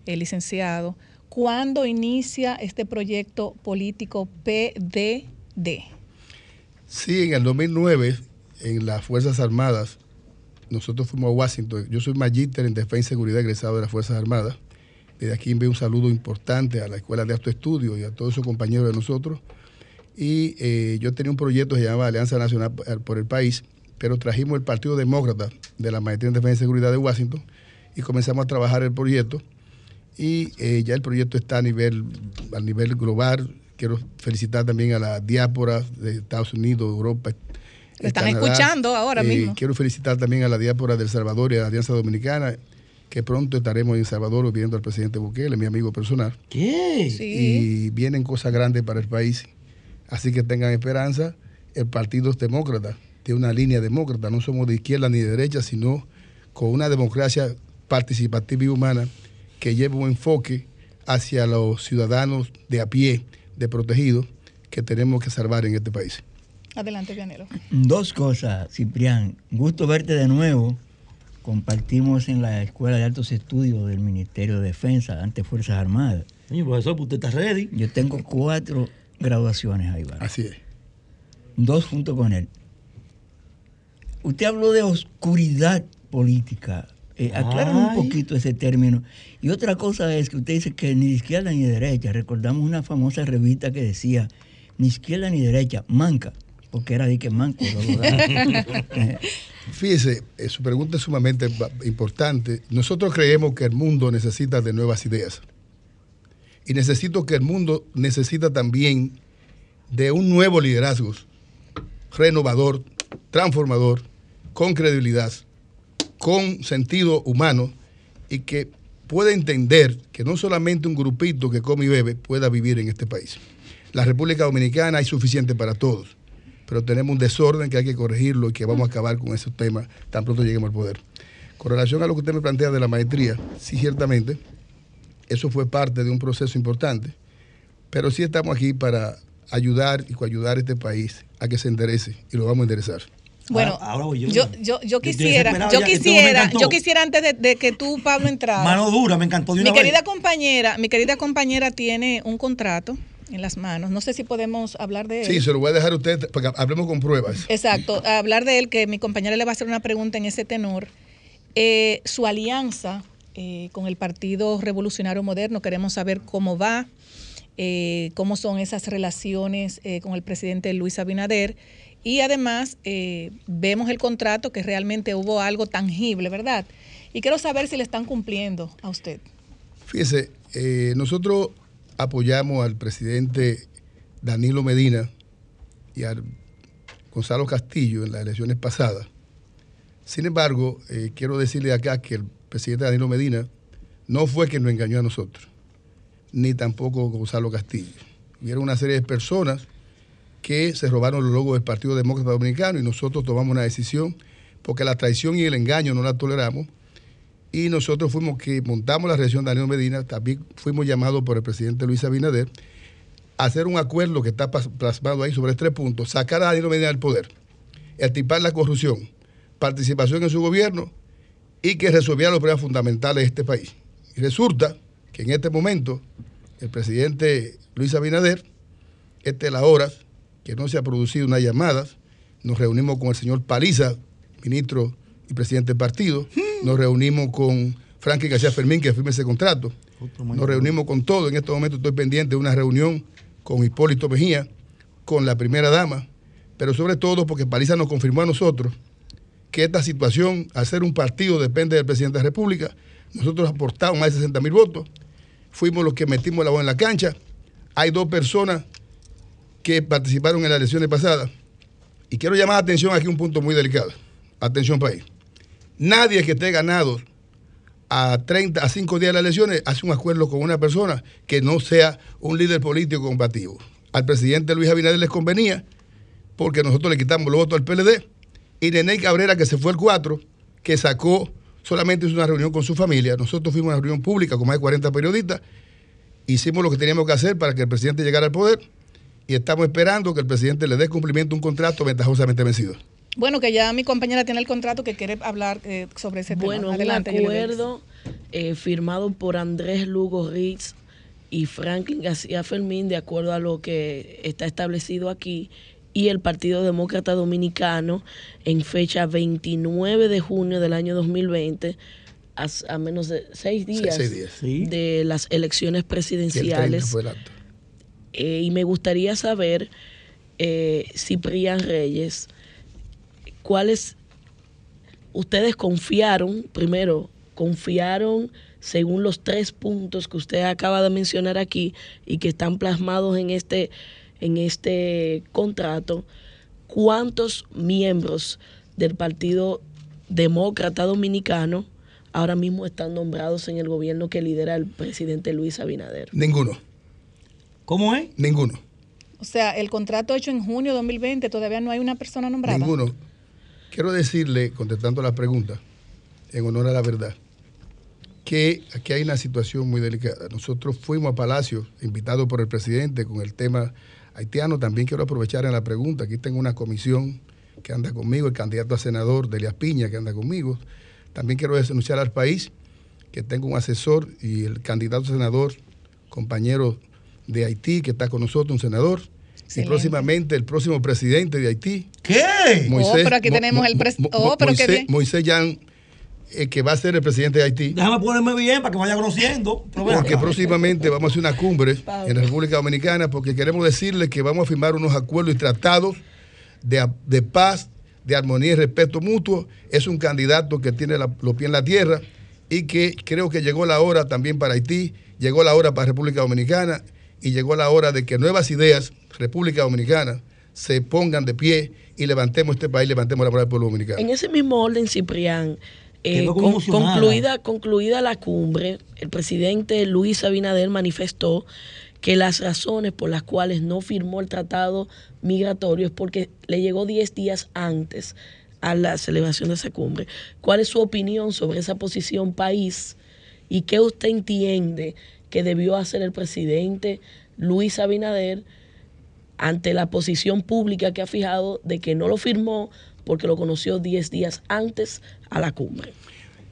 el licenciado, ¿cuándo inicia este proyecto político PDD? Sí, en el 2009, en las Fuerzas Armadas, nosotros fuimos a Washington. Yo soy magíster en Defensa y Seguridad egresado de las Fuerzas Armadas. Desde aquí envío un saludo importante a la Escuela de Alto Estudio y a todos esos compañeros de nosotros. Y eh, yo tenía un proyecto que se llamaba Alianza Nacional por el País, pero trajimos el Partido Demócrata de la Maestría en Defensa y Seguridad de Washington y comenzamos a trabajar el proyecto. Y eh, ya el proyecto está a nivel, a nivel global. Quiero felicitar también a la diáspora de Estados Unidos, Europa, lo están escuchando ahora eh, mismo. Quiero felicitar también a la diáspora del Salvador y a la Alianza Dominicana, que pronto estaremos en Salvador viendo al presidente Bukele, mi amigo personal. ¿Qué? Sí. Y vienen cosas grandes para el país. Así que tengan esperanza. El Partido es demócrata, tiene una línea demócrata. No somos de izquierda ni de derecha, sino con una democracia participativa y humana que lleva un enfoque hacia los ciudadanos de a pie, de protegidos, que tenemos que salvar en este país. Adelante, Pianero. Dos cosas, Ciprián. Gusto verte de nuevo. Compartimos en la Escuela de Altos Estudios del Ministerio de Defensa, ante Fuerzas Armadas. Señor profesor, usted está ready. Yo tengo cuatro graduaciones ahí, ¿vale? Así es. Dos junto con él. Usted habló de oscuridad política. Eh, un poquito ese término. Y otra cosa es que usted dice que ni de izquierda ni de derecha. Recordamos una famosa revista que decía, ni izquierda ni derecha, manca porque era de que manco. (laughs) Fíjese, eh, su pregunta es sumamente importante. Nosotros creemos que el mundo necesita de nuevas ideas. Y necesito que el mundo necesita también de un nuevo liderazgo renovador, transformador, con credibilidad, con sentido humano y que pueda entender que no solamente un grupito que come y bebe pueda vivir en este país. La República Dominicana hay suficiente para todos pero tenemos un desorden que hay que corregirlo y que vamos a acabar con ese tema tan pronto lleguemos al poder. Con relación a lo que usted me plantea de la maestría, sí, ciertamente, eso fue parte de un proceso importante, pero sí estamos aquí para ayudar y coayudar a este país a que se enderece y lo vamos a enderezar. Bueno, yo. Yo, quisiera, yo quisiera, yo quisiera antes de, que tú, Pablo, entraras. Mano dura, me encantó. mi querida compañera, mi querida compañera tiene un contrato en las manos. No sé si podemos hablar de él. Sí, se lo voy a dejar a usted, porque hablemos con pruebas. Exacto, hablar de él, que mi compañera le va a hacer una pregunta en ese tenor. Eh, su alianza eh, con el Partido Revolucionario Moderno, queremos saber cómo va, eh, cómo son esas relaciones con el presidente Luis Abinader. Y además vemos el contrato que realmente hubo algo tangible, ¿verdad? Y quiero saber si le están cumpliendo a usted. Fíjese, nosotros apoyamos al presidente Danilo Medina y al Gonzalo Castillo en las elecciones pasadas. Sin embargo, eh, quiero decirle acá que el presidente Danilo Medina no fue quien nos engañó a nosotros, ni tampoco Gonzalo Castillo. Hubieron una serie de personas que se robaron los logos del Partido Demócrata Dominicano y nosotros tomamos una decisión porque la traición y el engaño no la toleramos y nosotros fuimos que montamos la reacción de Daniel Medina, también fuimos llamados por el presidente Luis Abinader a hacer un acuerdo que está plasmado ahí sobre tres puntos, sacar a Daniel Medina del poder, extirpar la corrupción, participación en su gobierno y que resolviera los problemas fundamentales de este país. Y resulta que en este momento el presidente Luis Abinader, esta es la hora que no se ha producido una llamada, nos reunimos con el señor Paliza, ministro y presidente del partido. Nos reunimos con Frankie García Fermín, que firme ese contrato. Nos reunimos con todo. En este momento estoy pendiente de una reunión con Hipólito Mejía, con la primera dama, pero sobre todo porque Paliza nos confirmó a nosotros que esta situación, al ser un partido, depende del presidente de la República. Nosotros aportamos más de 60 mil votos, fuimos los que metimos la voz en la cancha. Hay dos personas que participaron en las elecciones pasadas. Y quiero llamar la atención aquí un punto muy delicado. Atención país. Nadie que esté ganado a 30, a 5 días de las elecciones hace un acuerdo con una persona que no sea un líder político combativo. Al presidente Luis Abinader les convenía porque nosotros le quitamos los votos al PLD y Nené Cabrera, que se fue el 4, que sacó solamente hizo una reunión con su familia. Nosotros fuimos a una reunión pública con más de 40 periodistas. Hicimos lo que teníamos que hacer para que el presidente llegara al poder y estamos esperando que el presidente le dé cumplimiento a un contrato ventajosamente vencido. Bueno, que ya mi compañera tiene el contrato que quiere hablar eh, sobre ese tema. Bueno, Adelante, un acuerdo eh, firmado por Andrés Lugo Ritz y Franklin García Fermín, de acuerdo a lo que está establecido aquí, y el Partido Demócrata Dominicano en fecha 29 de junio del año 2020, a, menos de seis días, de las elecciones presidenciales. Eh, y me gustaría saber, eh, Ciprián Reyes, cuáles ustedes confiaron, primero, confiaron según los tres puntos que usted acaba de mencionar aquí y que están plasmados en este, en este contrato, cuántos miembros del Partido Demócrata Dominicano ahora mismo están nombrados en el gobierno que lidera el presidente Luis Abinader. Ninguno. ¿Cómo es? Ninguno. O sea, el contrato hecho en junio de 2020 todavía no hay una persona nombrada. Ninguno. Quiero decirle, contestando la pregunta, en honor a la verdad, que aquí hay una situación muy delicada. Nosotros fuimos a Palacio, invitados por el presidente con el tema haitiano. También quiero aprovechar en la pregunta. Aquí tengo una comisión que anda conmigo, el candidato a senador de Elias Piña, que anda conmigo. También quiero denunciar al país que tengo un asesor y el candidato a senador, compañero de Haití, que está con nosotros, un senador. Y próximamente el próximo presidente de Haití. ¿Qué? Moisés, oh, pero aquí tenemos el oh, pero Moisés, bien. Moisés Jan, eh, que va a ser el presidente de Haití. Déjame ponerme bien para que vaya conociendo. Porque próximamente vamos a hacer una cumbre en la República Dominicana porque queremos decirle que vamos a firmar unos acuerdos y tratados de, de paz, de armonía y respeto mutuo. Es un candidato que tiene los pies en la tierra y que creo que llegó la hora también para Haití, llegó la hora para República Dominicana y llegó la hora de que nuevas ideas, República Dominicana, se pongan de pie y levantemos este país, levantemos la moral del pueblo dominicano. En ese mismo orden, Ciprián, eh, concluida, concluida la cumbre, el presidente Luis Abinader manifestó que las razones por las cuales no firmó el tratado migratorio es porque le llegó 10 días antes a la celebración de esa cumbre. ¿Cuál es su opinión sobre esa posición país y qué usted entiende que debió hacer el presidente Luis Abinader ante la posición pública que ha fijado de que no lo firmó porque lo conoció 10 días antes a la cumbre.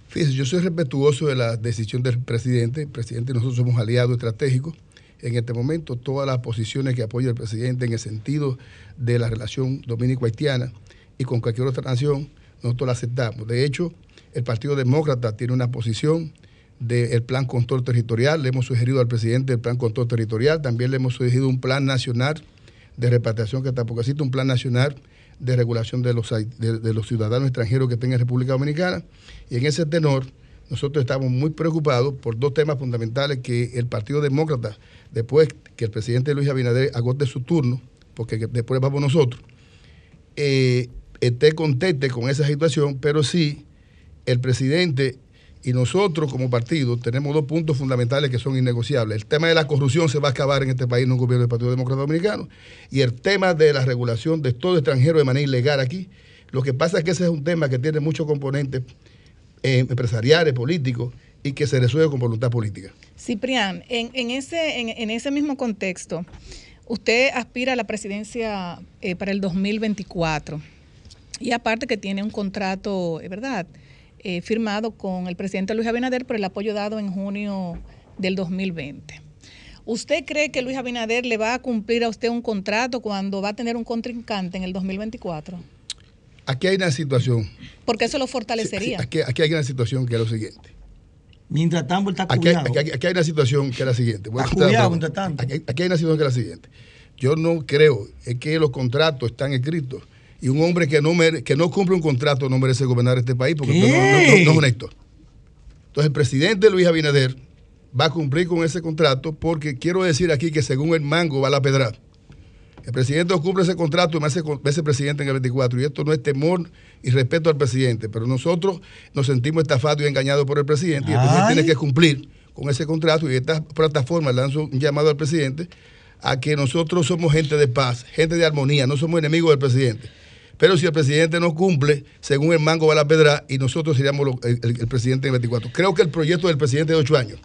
Fíjese, yo soy respetuoso de la decisión del presidente. El presidente nosotros somos aliados estratégicos. En este momento, todas las posiciones que apoya el presidente en el sentido de la relación dominico-haitiana y con cualquier otra nación, nosotros la aceptamos. De hecho, el Partido Demócrata tiene una posición del plan control territorial, le hemos sugerido al presidente el plan control territorial, también le hemos sugerido un plan nacional de repatriación que tampoco existe, un plan nacional de regulación de los, de, los ciudadanos extranjeros que tengan República Dominicana. Y en ese tenor, nosotros estamos muy preocupados por dos temas fundamentales que el Partido Demócrata, después que el presidente Luis Abinader agote su turno, porque después vamos nosotros, eh, esté contente con esa situación, pero sí el presidente y nosotros como partido tenemos dos puntos fundamentales que son innegociables. El tema de la corrupción se va a acabar en este país en un gobierno del Partido Demócrata Dominicano y el tema de la regulación de todo extranjero de manera ilegal aquí. Lo que pasa es que ese es un tema que tiene muchos componentes eh, empresariales, políticos y que se resuelve con voluntad política. Ciprián, en, ese, en, ese mismo contexto, usted aspira a la presidencia eh, para el 2024 y aparte que tiene un contrato, ¿verdad? Eh, firmado con el presidente Luis Abinader por el apoyo dado en junio del 2020. ¿Usted cree que Luis Abinader le va a cumplir a usted un contrato cuando va a tener un contrincante en el 2024? Aquí hay una situación. Porque eso lo fortalecería. aquí, hay una situación que es lo siguiente. Mientras tanto, está aquí, aquí, hay una situación que es la siguiente. Aquí, aquí, hay una situación que es la siguiente. Yo no creo que los contratos están escritos y un hombre que no, que no cumple un contrato no merece gobernar este país porque no, es honesto. Entonces el presidente Luis Abinader va a cumplir con ese contrato porque quiero decir aquí que según el mango va la pedra. El presidente cumple ese contrato y me hace, presidente en el 24. Y esto no es temor y respeto al presidente, pero nosotros nos sentimos estafados y engañados por el presidente y el presidente tiene que cumplir con ese contrato y esta plataforma lanzo un llamado al presidente a que nosotros somos gente de paz, gente de armonía, no somos enemigos del presidente Pero si el presidente no cumple, según el mango va la pedra y nosotros seríamos el, presidente en 24. Creo que el proyecto del presidente de ocho años.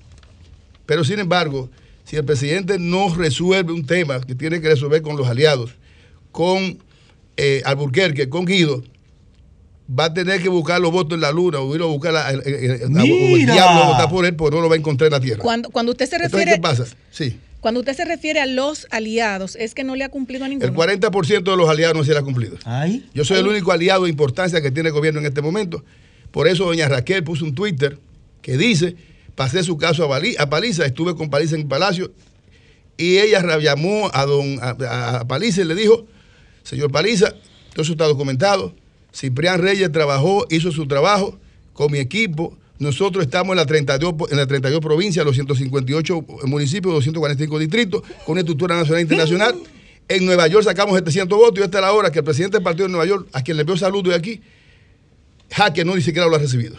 Pero sin embargo, si el presidente no resuelve un tema que tiene que resolver con los aliados, con eh, Alburquerque, con Guido, va a tener que buscar los votos en la luna o ir a buscar la, el, diablo votar por él porque no lo va a encontrar en la tierra. Cuando, cuando usted se refiere. ¿Qué pasa? Sí. Cuando usted se refiere a los aliados, es que no le ha cumplido a ninguno. El 40% de los aliados no se le ha cumplido. Yo soy el único aliado de importancia que tiene el gobierno en este momento. Por eso doña Raquel puso un Twitter que dice, pasé su caso a, Paliza, estuve con Paliza en el Palacio, y ella llamó a, don, a, Paliza y le dijo, señor Paliza, todo eso está documentado, Ciprián Reyes trabajó, hizo su trabajo con mi equipo, nosotros estamos en la 32, en la 32 provincias, los 158 municipios, 245 distritos, con una estructura nacional e internacional. (laughs) En Nueva York sacamos 700 votos y esta es la hora que el presidente del partido de Nueva York, a quien le veo saludo de aquí, jaque no ni siquiera lo ha recibido.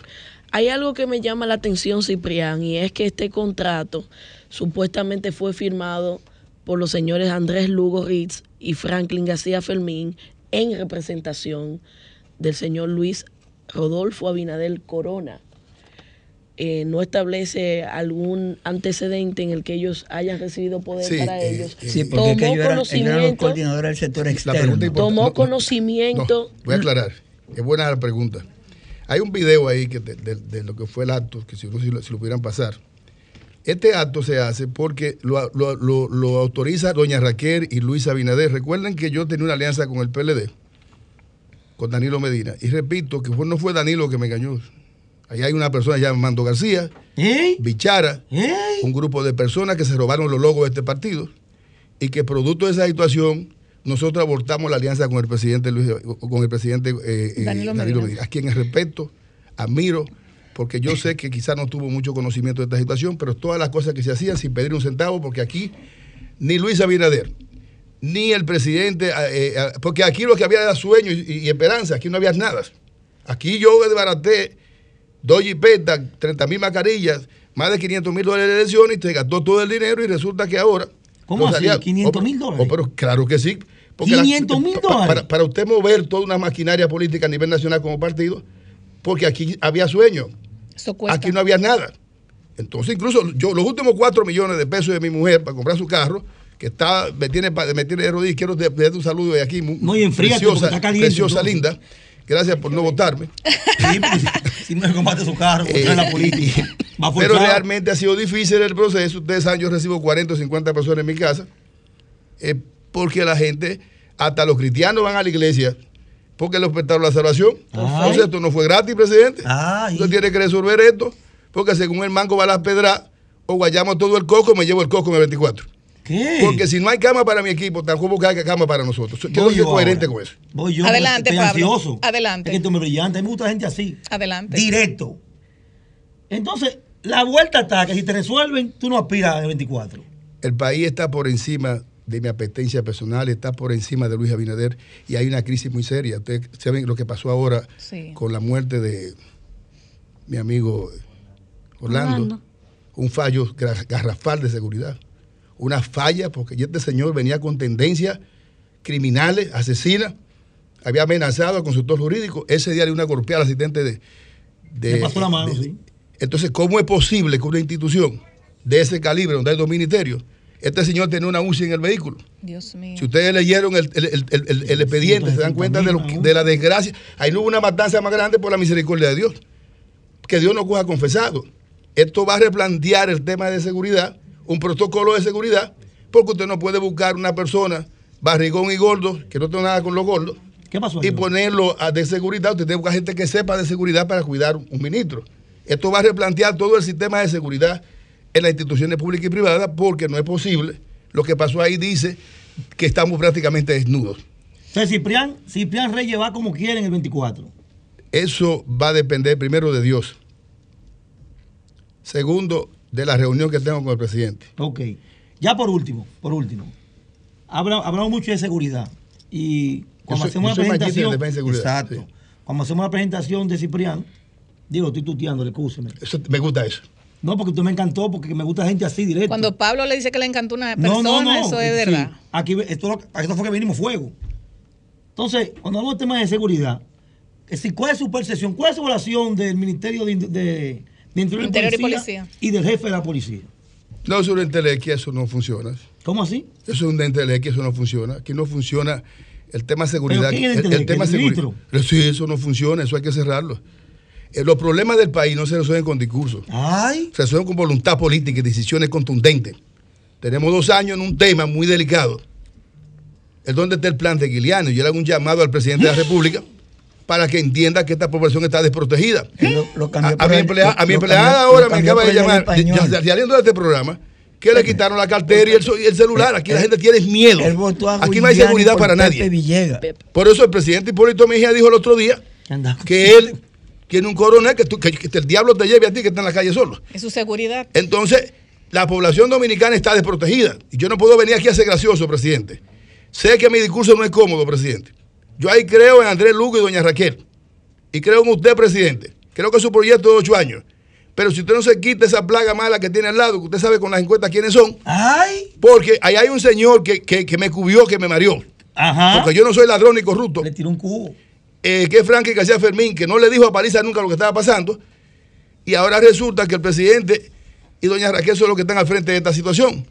Hay algo que me llama la atención, Ciprián, y es que este contrato supuestamente fue firmado por los señores Andrés Lugo Ritz y Franklin García Fermín en representación del señor Luis Rodolfo Abinadel Corona eh, no establece algún antecedente en el que ellos hayan recibido poder para eh, ellos. sí, porque tomó conocimiento, del sector externo. tomó conocimiento. voy a aclarar, es buena la pregunta. Hay un video ahí que de, lo que fue el acto, que si, si, lo, si, lo, pudieran pasar. Este acto se hace porque lo, lo, autoriza doña Raquel y Luis Abinader. Recuerden que yo tenía una alianza con el PLD, con Danilo Medina. Y repito que no fue Danilo que me engañó, Ahí hay una persona llamada Mando García, Bichara, un grupo de personas que se robaron los logos de este partido y que producto de esa situación nosotros abortamos la alianza con el presidente Luis, con el presidente eh, eh, Danilo, Medina. a quien respeto, admiro, porque yo sé que quizás no tuvo mucho conocimiento de esta situación, pero todas las cosas que se hacían sin pedir un centavo, porque aquí ni Luis Abinader, ni el presidente, eh, porque aquí lo que había era sueño y, y, esperanza, aquí no había nada. Aquí yo desbaraté dos jipetas, 30 mil mascarillas, más de 500 mil dólares de elecciones y te gastó todo el dinero y resulta que ahora... ¿Cómo así? ¿500 mil dólares? pero claro que sí. 500 mil dólares. Para, usted mover toda una maquinaria política a nivel nacional como partido, porque aquí había sueño. Aquí no había nada. Entonces, incluso yo, los últimos 4 millones de pesos de mi mujer para comprar su carro, que está, me tiene, me tiene de rodillas, quiero darte un saludo de aquí, muy, preciosa, preciosa, linda. Gracias por no votarme. (laughs) si no combate su carro, eh, la política. (laughs) pero realmente ha sido difícil el proceso. Ustedes saben, yo recibo 40 o 50 personas en mi casa, eh, porque la gente, hasta los cristianos van a la iglesia porque le ofertaron la salvación. Entonces esto no fue gratis, presidente. Usted tiene que resolver esto, porque según el mango va a las pedras, o guayamos todo el coco, me llevo el coco en el 24. Porque si no hay cama para mi equipo, tampoco hay cama para nosotros. Quiero ser coherente con eso. Voy yo, Adelante, Pablo. Adelante. Es que tú me brillante. A mí me gusta gente así. Adelante. Directo. Entonces, la vuelta está que si te resuelven, tú no aspiras al 24. El país está por encima de mi apetencia personal, está por encima de Luis Abinader y hay una crisis muy seria. Ustedes saben lo que pasó ahora con la muerte de mi amigo Orlando. Un fallo garrafal de seguridad una falla, porque este señor venía con tendencias criminales, asesinas, había amenazado al consultor jurídico, ese día le dio una golpeada al asistente de... de pasó la mano, sí. Entonces, ¿cómo es posible que una institución de ese calibre, donde hay dos ministerios, este señor tenía una UCI en el vehículo? Dios mío. Si ustedes leyeron el, expediente, se dan cuenta de, de la desgracia. Ahí no hubo una matanza más grande por la misericordia de Dios. Que Dios no coja confesado. Esto va a replantear el tema de seguridad un protocolo de seguridad, porque usted no puede buscar una persona barrigón y gordo, que no tenga nada con los gordos, y ponerlo de seguridad. Usted tiene que buscar gente que sepa de seguridad para cuidar un ministro. Esto va a replantear todo el sistema de seguridad en las instituciones públicas y privadas, porque no es posible. Lo que pasó ahí dice que estamos prácticamente desnudos. Entonces, Ciprián, Ciprián Reyes va como quiere en el 24. Eso va a depender primero de Dios. Segundo, de la reunión que tengo con el presidente. Ok. Ya por último, por último. Hablamos mucho de seguridad. Y cuando hacemos una presentación. exacto. Cuando hacemos una presentación de Ciprián, digo, estoy tuteando, escúcheme. Eso, me gusta eso. No, porque usted me encantó, porque me gusta gente así directo. Cuando Pablo le dice que le encantó una persona, eso es verdad. Aquí, esto, esto fue que vinimos fuego. Entonces, cuando hablamos de temas de seguridad, ¿cuál es su percepción? ¿Cuál es su relación del Ministerio de, Interior, y, Policía y del jefe de la policía? No, es una entelequia, eso no funciona. ¿Cómo así? Eso es una entelequia, eso no funciona. Aquí no funciona el tema de seguridad. el, tema de seguridad. Sí, eso no funciona, eso hay que cerrarlo. Eh, los problemas del país no se resuelven con discursos. Ay. Se resuelven con voluntad política y decisiones contundentes. Tenemos dos años en un tema muy delicado. Es donde está el plan de Guiliano. Yo le hago un llamado al presidente de la (laughs) República para que entienda que esta población está desprotegida. a, mi empleada, ahora me acaba de llamar, saliendo de este programa, que le quitaron la cartera y el, celular. Aquí la gente tiene miedo. Aquí no hay seguridad para nadie. Por eso el presidente Hipólito Mejía dijo el otro día que él tiene un coronel que, que, el diablo te lleve a ti que está en la calle solo. Es su seguridad. Entonces, la población dominicana está desprotegida. Y yo no puedo venir aquí a ser gracioso, presidente. Sé que mi discurso no es cómodo, presidente. Yo ahí creo en Andrés Lugo y doña Raquel. Y creo en usted, presidente. Creo que es su proyecto de ocho años. Pero si usted no se quita esa plaga mala que tiene al lado, que usted sabe con las encuestas quiénes son. Ay. Porque ahí hay un señor que, me cubrió, que me mareó. Ajá. Porque yo no soy ladrón ni corrupto. Le tiró un cubo. Eh, que es Frankie García Fermín, que no le dijo a Paliza nunca lo que estaba pasando. Y ahora resulta que el presidente y doña Raquel son los que están al frente de esta situación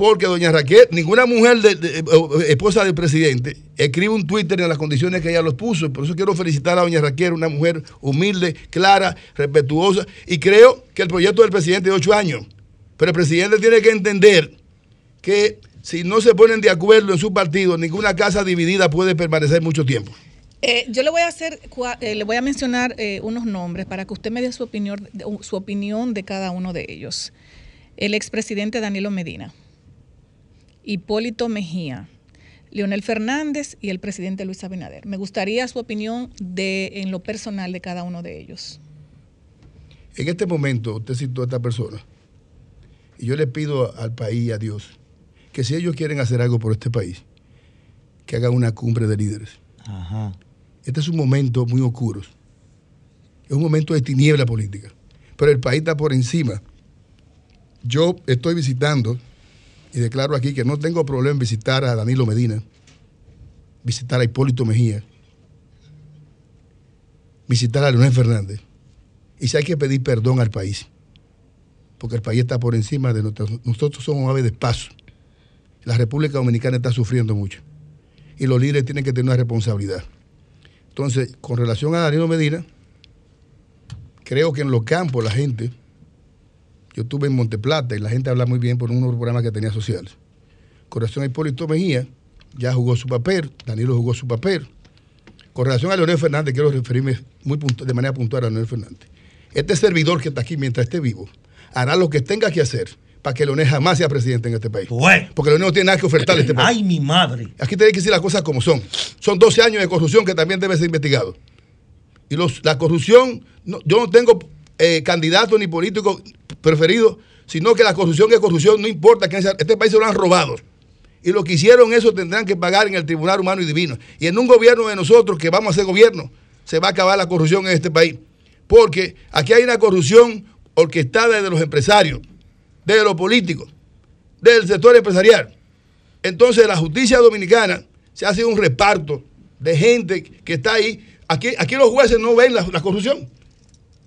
porque doña Raquel, ninguna mujer de, esposa del presidente, escribe un Twitter en las condiciones que ella los puso. Por eso quiero felicitar a doña Raquel, una mujer humilde, clara, respetuosa. Y creo que el proyecto del presidente de ocho años. Pero el presidente tiene que entender que si no se ponen de acuerdo en su partido, ninguna casa dividida puede permanecer mucho tiempo. Eh, yo le voy a hacer, eh, le voy a mencionar eh, unos nombres para que usted me dé su opinión, su opinión de cada uno de ellos. El expresidente Danilo Medina Hipólito Mejía, Leonel Fernández y el presidente Luis Abinader. Me gustaría su opinión de, en lo personal de cada uno de ellos. En este momento, usted citó a esta persona, y yo le pido al país y a Dios que si ellos quieren hacer algo por este país, que hagan una cumbre de líderes. Este es un momento muy oscuro. Es un momento de tiniebla política. Pero el país está por encima. Yo estoy visitando y declaro aquí que no tengo problema en visitar a Danilo Medina, visitar a Hipólito Mejía, visitar a Leonel Fernández. Y si hay que pedir perdón al país, porque el país está por encima de nosotros. Nosotros somos aves de paso. La República Dominicana está sufriendo mucho. Y los líderes tienen que tener una responsabilidad. Entonces, con relación a Danilo Medina, creo que en los campos la gente yo estuve en Monteplata y la gente habla muy bien por un programa que tenía sociales. Con relación a Hipólito Mejía, ya jugó su papel, Danilo jugó su papel. Con relación a Leonel Fernández, quiero referirme muy de manera puntual a Leonel Fernández. Este servidor que está aquí mientras esté vivo hará lo que tenga que hacer para que Leonel jamás sea presidente en este país. Porque Leonel no tiene nada que ofertarle a este país. Ay, mi madre. Aquí tiene que decir las cosas como son. Son 12 años de corrupción que también debe ser investigado. Y los, la corrupción, yo no tengo eh, candidato ni político preferido, sino que la corrupción es corrupción, no importa quién sea. Este país se lo han robado. Y lo que hicieron eso tendrán que pagar en el Tribunal Humano y Divino. Y en un gobierno de nosotros que vamos a ser gobierno, se va a acabar la corrupción en este país. Porque aquí hay una corrupción orquestada desde los empresarios, desde los políticos, del sector empresarial. Entonces la justicia dominicana se hace un reparto de gente que está ahí. Aquí, aquí los jueces no ven la corrupción.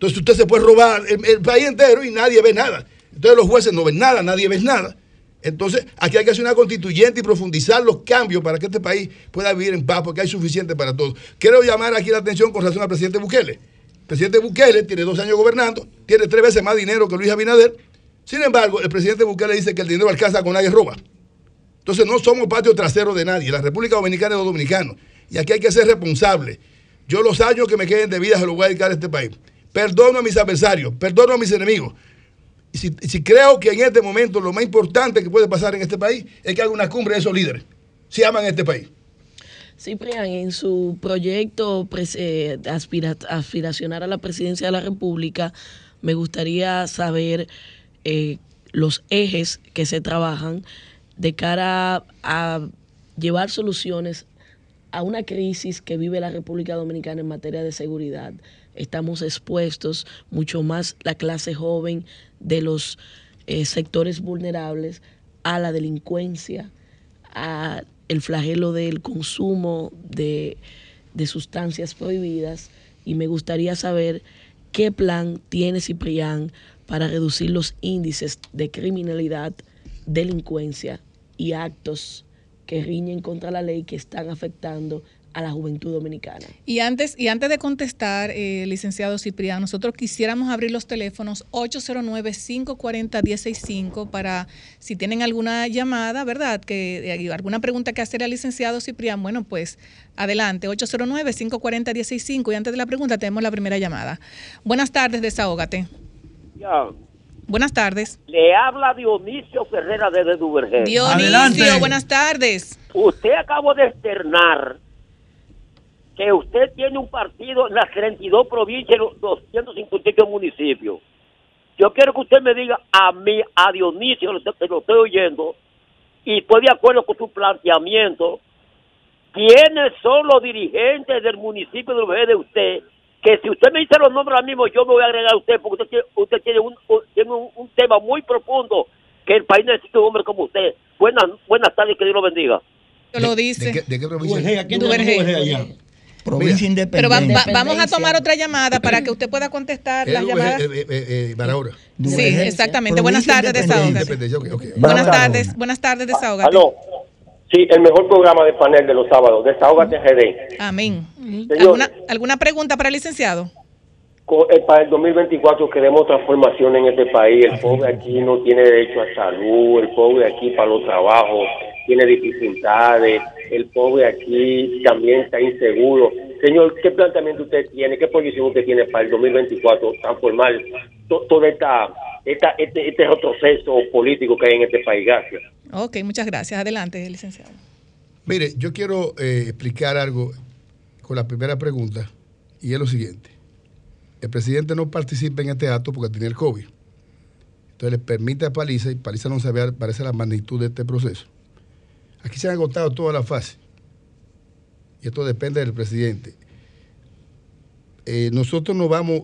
Entonces usted se puede robar el, país entero y nadie ve nada. Entonces los jueces no ven nada, nadie ve nada. Entonces, aquí hay que hacer una constituyente y profundizar los cambios para que este país pueda vivir en paz, porque hay suficiente para todos. Quiero llamar aquí la atención con relación al presidente Bukele. El presidente Bukele tiene dos años gobernando, tiene tres veces más dinero que Luis Abinader. Sin embargo, el presidente Bukele dice que el dinero alcanza con nadie roba. Entonces, no somos patio trasero de nadie. La República Dominicana es los dominicanos. Y aquí hay que ser responsable. Yo los años que me queden de vida se los voy a dedicar a este país perdono a mis adversarios, perdono a mis enemigos. Y si, creo que en este momento lo más importante que puede pasar en este país es que haga una cumbre de esos líderes, si aman este país. Ciprián, en su proyecto eh, aspiracionar a la presidencia de la República, me gustaría saber eh, los ejes que se trabajan de cara a llevar soluciones a una crisis que vive la República Dominicana en materia de seguridad estamos expuestos, mucho más la clase joven de los eh, sectores vulnerables, a la delincuencia, a el flagelo del consumo de, de sustancias prohibidas. Y me gustaría saber qué plan tiene Ciprián para reducir los índices de criminalidad, delincuencia y actos que riñen contra la ley que están afectando a la juventud dominicana. Y antes, y antes de contestar, eh, licenciado Ciprián, nosotros quisiéramos abrir los teléfonos 809-540-165 para si tienen alguna llamada, ¿verdad? Que eh, alguna pregunta que hacer al licenciado Ciprián, bueno, pues adelante, 809-540-165 y antes de la pregunta tenemos la primera llamada. Buenas tardes, desahógate. Ya. Buenas tardes. Le habla Dionisio Ferrera desde Duvergé. Dionisio, buenas tardes. Usted acabó de externar que usted tiene un partido en las 32 provincias, los 258 municipios. Yo quiero que usted me diga a mí, a Dionisio, que lo estoy oyendo, y estoy de acuerdo con su planteamiento, quiénes son los dirigentes del municipio de de usted, que si usted me dice los nombres ahora mismo, yo me voy a agregar a usted, porque usted tiene, un, un, tema muy profundo que el país necesita un hombre como usted. Buenas, buenas tardes, que Dios lo bendiga. Lo dice. ¿De, qué, provincia? Provincia Pero vamos a tomar otra llamada para que usted pueda contestar las llamadas. Eh, eh, eh, sí, exactamente. Buenas tardes, desahogate. Buenas tardes, buenas tardes, desahogate. Sí, el mejor programa de panel de los sábados, Desahogate GD. Amén. ¿Alguna, ¿Alguna pregunta para el licenciado? Para el 2024 queremos transformación en este país. El pobre aquí no tiene derecho a salud, el pobre aquí para los trabajos tiene dificultades, el pobre aquí también está inseguro. Señor, ¿qué planteamiento usted tiene? ¿Qué posición usted tiene para el 2024 transformar todo esta, esta, este, este retroceso político que hay en este país? Gracias. Ok, muchas gracias. Adelante, licenciado. Mire, yo quiero eh, explicar algo con la primera pregunta y es lo siguiente. El presidente no participa en este acto porque tiene el COVID. Entonces le permite a Paliza y Paliza no sabe, parece la magnitud de este proceso. Aquí se han agotado todas las fases. Y esto depende del presidente. Eh, nosotros nos vamos,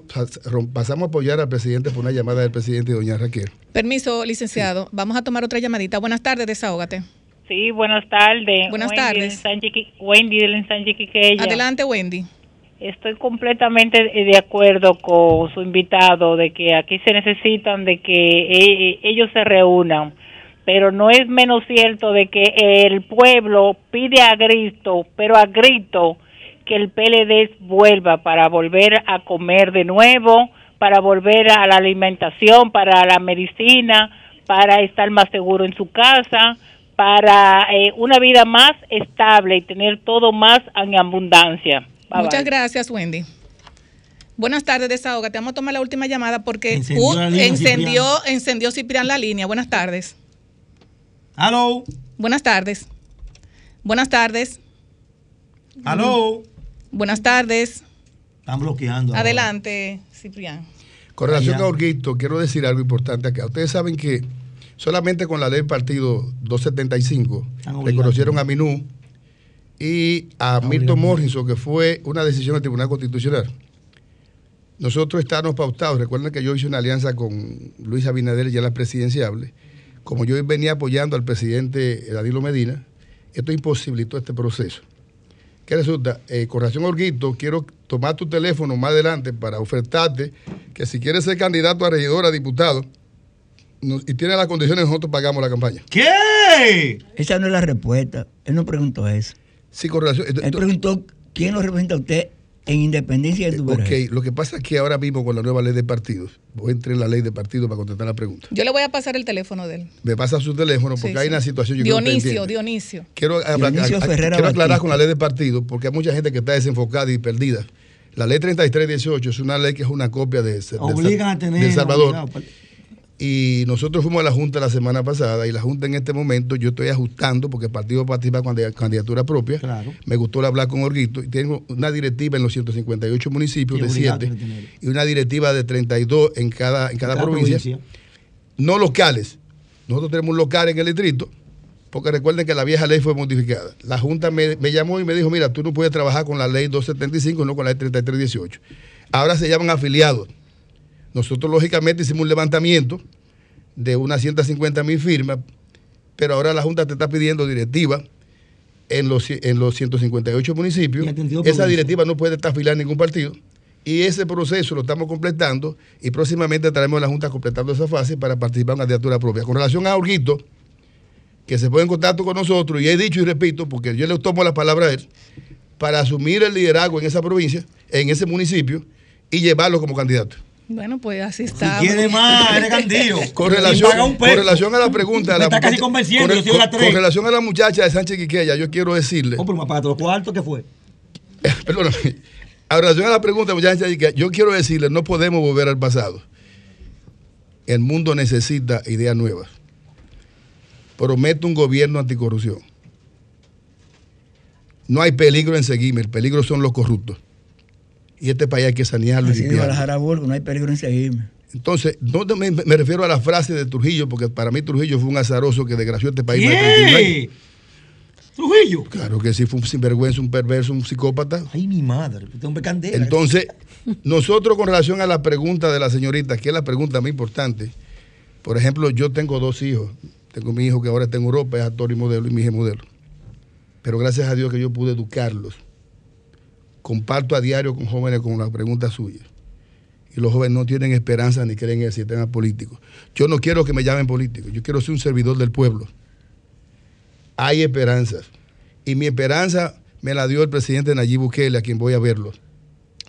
pasamos a apoyar al presidente por una llamada del presidente, doña Raquel. Permiso, licenciado. Vamos a tomar otra llamadita. Buenas tardes, desahógate. Sí, buenas tardes. Buenas tardes. Wendy del Quiqueya. Adelante, Wendy. Estoy completamente de acuerdo con su invitado de que aquí se necesitan de que e, e, ellos se reúnan pero no es menos cierto de que el pueblo pide a grito, pero a grito, que el PLD vuelva para volver a comer de nuevo, para volver a la alimentación, para la medicina, para estar más seguro en su casa, para eh, una vida más estable y tener todo más en abundancia. Muchas gracias, Wendy. Buenas tardes, desahoga. Te vamos a tomar la última llamada porque encendió, encendió Ciprián la línea. Buenas tardes. Aló. Buenas tardes. Buenas tardes. Aló. Buenas tardes. Están bloqueando. Adelante, Ciprián. Con relación a Orguito, quiero decir algo importante acá. Ustedes saben que solamente con la ley del partido 275 reconocieron a Minú y a Milton Morrison, que fue una decisión del Tribunal Constitucional. Nosotros estamos pautados. Recuerden que yo hice una alianza con Luis Abinader ya la presidenciable como yo venía apoyando al presidente Danilo Medina, esto imposibilitó este proceso. ¿Qué resulta? Eh, con relación Orguito, quiero tomar tu teléfono más adelante para ofertarte que si quieres ser candidato a regidor, a diputado, y tiene las condiciones, nosotros pagamos la campaña. ¿Qué? Esa no es la respuesta. Él no preguntó eso. Sí, con relación. Él preguntó quién lo representa a usted en independencia de tu Ok, lo que pasa es que ahora mismo con la nueva ley de partidos, voy a entrar en la ley de partidos para contestar la pregunta. Yo le voy a pasar el teléfono de él. Me pasa su teléfono porque hay una situación. Yo Dionisio, Dionisio. Quiero, quiero aclarar con la ley de partidos porque hay mucha gente que está desenfocada y perdida. La ley 3318 es una ley que es una copia de, de, Salvador. Y nosotros fuimos a la Junta la semana pasada y la Junta en este momento yo estoy ajustando porque el partido participa con candidatura propia. Me gustó hablar con Orguito y tengo una directiva en los 158 municipios de 7 y una directiva de 32 en cada, en cada, provincia. No locales. Nosotros tenemos un local en el distrito porque recuerden que la vieja ley fue modificada. La Junta me, me llamó y me dijo, mira, tú no puedes trabajar con la ley 275, no con la ley 3318. Ahora se llaman afiliados nosotros lógicamente hicimos un levantamiento de unas 150 mil firmas, pero ahora la Junta te está pidiendo directiva en los, en los 158 municipios. Esa directiva no puede a ningún partido. Y ese proceso lo estamos completando y próximamente estaremos en la Junta completando esa fase para participar en una candidatura propia. Con relación a Urguito, que se pone en contacto con nosotros, y he dicho y repito, porque yo le tomo la palabra a él, para asumir el liderazgo en esa provincia, en ese municipio, y llevarlo como candidato. Bueno, pues así está. Si quiere más, eres candillo. (laughs) Con relación, con relación a la pregunta. Me está casi convenciendo, con, yo la con, relación a la muchacha de Sánchez Quiqueya, yo quiero decirle. Oh, pero me apagaste los cuartos, ¿qué fue? Perdóname. A relación a la pregunta, muchacha, yo quiero decirle, no podemos volver al pasado. El mundo necesita ideas nuevas. Prometo un gobierno anticorrupción. No hay peligro en seguirme, el peligro son los corruptos y este país hay que sanearlo. Así y no hay peligro en seguirme. Entonces, no me, refiero a la frase de Trujillo, porque para mí Trujillo fue un azaroso que desgració este país. Trujillo. Claro que sí, fue un sinvergüenza, un perverso, un psicópata. Ay, mi madre, hombre candela. Entonces, nosotros con relación a la pregunta de la señorita, que es la pregunta más importante, por ejemplo, yo tengo dos hijos. Tengo mi hijo que ahora está en Europa, es actor y modelo, y mi hija es modelo. Pero gracias a Dios que yo pude educarlos comparto a diario con jóvenes con la pregunta suya. Y los jóvenes no tienen esperanza ni creen en el sistema político. Yo no quiero que me llamen político, yo quiero ser un servidor del pueblo. Hay esperanzas. Y mi esperanza me la dio el presidente Nayib Bukele, a quien voy a verlo.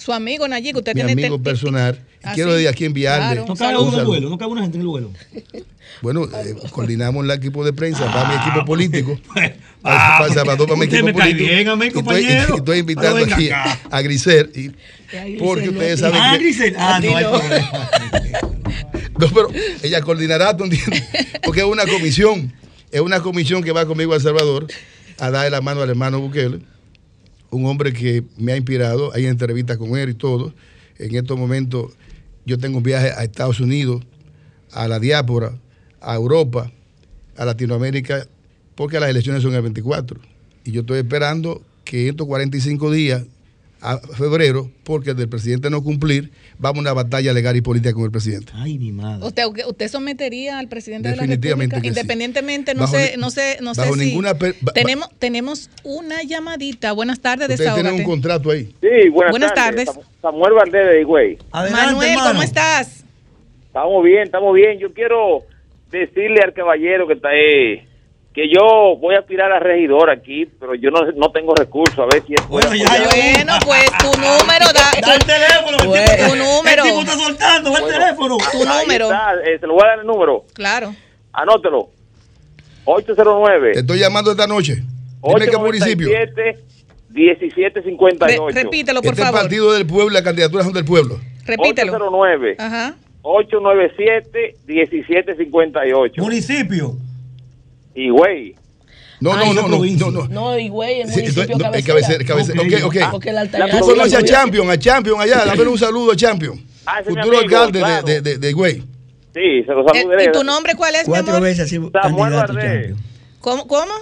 Su amigo Nayib, usted mi tiene... amigo personal. Ah, quiero de aquí enviarle... No cabe uno vuelo, no cabe una gente en el vuelo. (laughs) Bueno, eh, coordinamos el equipo de prensa para mi equipo político. (laughs) para, para Salvador, para mi equipo político. Bien, a mi compañero. (laughs) Estoy, invitando aquí a Grisel. Y, porque ustedes saben ah, Grisel. Ah, no hay problema. no, pero ella coordinará, Porque es una comisión. Es una comisión que va conmigo a El Salvador a darle la mano al hermano Bukele. Un hombre que me ha inspirado. Hay entrevistas con él y todo. En estos momentos yo tengo un viaje a Estados Unidos, a la diáspora a Europa, a Latinoamérica, porque las elecciones son el 24. Y yo estoy esperando que estos 45 días a febrero, porque del presidente no cumplir, vamos a una batalla legal y política con el presidente. Ay, mi madre. ¿Usted, usted sometería al presidente de la República? Independientemente, no sé, no sé, no sé ninguna tenemos, tenemos una llamadita. Buenas tardes, Ustedes tienen un contrato ahí. Sí, buenas, tardes. Samuel Valdés de Higüey. Manuel, ¿cómo estás? Estamos bien, estamos bien. Yo quiero decirle al caballero que está ahí que yo voy a aspirar a regidor aquí, pero yo no, no tengo recursos. A ver si es bueno. Ya, bueno, pues tu (laughs) número, da, da el teléfono. tu número. El tipo está soltando, el teléfono. Tu número. Eh, se lo voy a dar el número. Claro. Anótelo. 809. Te estoy llamando esta noche. Dime qué municipio. 1758. Re, repítelo, por este favor. el Partido del Pueblo, las candidaturas son del pueblo. Repítelo. 809. Ajá. 897-1758. Municipio. Higüey. No, no, no, no, no, no. No, Higüey, el municipio cabecera. cabecera. Okay, ok, ok. Porque la Tú conoces a Champion, a Champion allá. Dame un saludo a Champion. Ah, Futuro amigo, alcalde claro. de, de, de, de Higüey. Sí, se lo saludaré. ¿Y tu nombre cuál es, Cuatro mi amor? veces así Samuel candidato Valdés. Champion. ¿Cómo? ¿Cómo?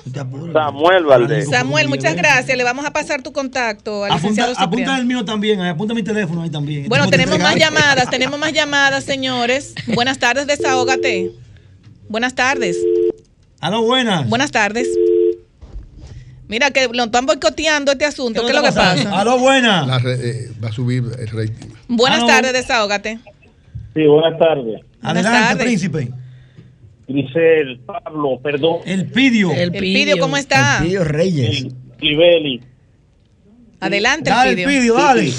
Samuel Valdés. Samuel, muchas gracias. Le vamos a pasar tu contacto al licenciado Apunta, el mío también, ahí, apunta mi teléfono ahí también. Bueno, tenemos te más llamadas, tenemos más llamadas, señores. Buenas tardes, desahógate. Buenas tardes. Aló, buenas. Buenas tardes. Mira que lo están boicoteando este asunto. ¿Qué es lo que pasa? Aló, buenas. La re- eh, va a subir el rating. Buenas Aló. tardes, desahógate. Sí, buenas tardes. Adelante, tardes. príncipe. Grisel, Pablo, perdón, El pidio. El El Pidio, ¿cómo está? Tío Reyes. Libeli. Adelante, Dale, el el Pidio. pidio, dale.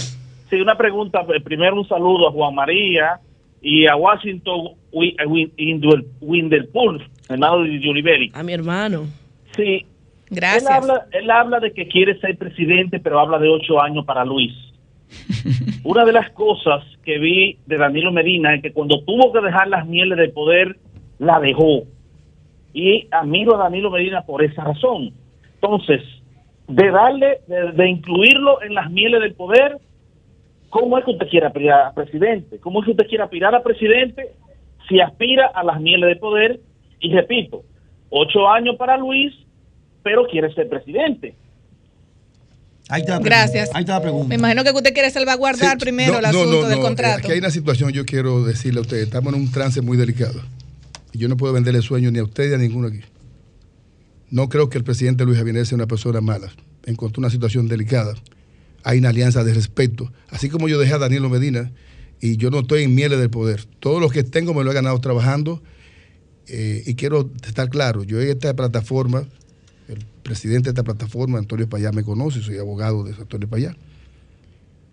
Sí, una pregunta. Eh, Primero un saludo a Juan María y a Washington Winderpool, hermano de. A mi hermano. Sí, Gracias. Él habla, él habla de que quiere ser presidente, pero habla de ocho años para Luis. (laughs) Una de las cosas que vi de Danilo Medina es que cuando tuvo que dejar las mieles del poder, la dejó. Y admiro a Danilo Medina por esa razón. Entonces, de darle, de, de incluirlo en las mieles del poder, ¿cómo es que usted quiere aspirar a presidente? ¿Cómo es que usted quiere aspirar a presidente si aspira a las mieles del poder? Y repito, ocho años para Luis, pero quiere ser presidente. Ahí está. Gracias. Ahí está la pregunta. Me imagino que usted quiere salvaguardar Sí, primero no, el asunto no, del no, contrato. Aquí hay una situación, yo quiero decirle a ustedes, estamos en un trance muy delicado. Y yo no puedo venderle sueño ni a usted ni a ninguno aquí. No creo que el presidente Luis Abinader sea una persona mala. Encontró una situación delicada. Hay una alianza de respeto. Así como yo dejé a Danilo Medina y yo no estoy en mieles del poder. Todo lo que tengo me lo he ganado trabajando eh, y quiero estar claro. Yo en esta plataforma, el presidente de esta plataforma, Antonio Payá, me conoce, soy abogado de Antonio Payá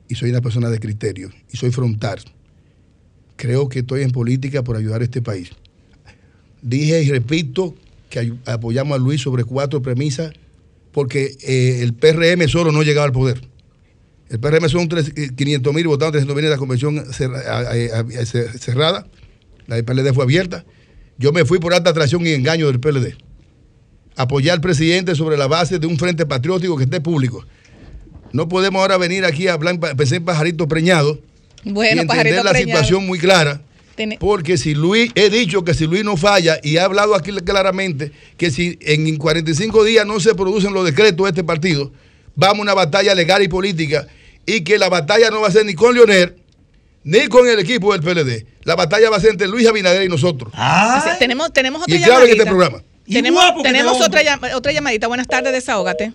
y soy una persona de criterio y soy frontal. Creo que estoy en política por ayudar a este país. Dije y repito que apoyamos a Luis sobre cuatro premisas porque eh, el PRM solo no llegaba al poder. El PRM son 500 mil votantes, 300 mil en la convención cerrada. La del PLD fue abierta. Yo me fui por alta atracción y engaño del PLD. Apoyar al presidente sobre la base de un frente patriótico que esté público. No podemos ahora venir aquí a hablar, pensé en pajarito preñado. Bueno, y entender la situación muy clara. Porque si Luis, he dicho que si Luis no falla y ha hablado aquí claramente que si en 45 días no se producen los decretos de este partido, vamos a una batalla legal y política y que la batalla no va a ser ni con Leonel ni con el equipo del PLD. La batalla va a ser entre Luis Abinader y nosotros. tenemos, tenemos otra y claro en este programa. Tenemos, tenemos otra, otra llamadita. Buenas tardes, desahógate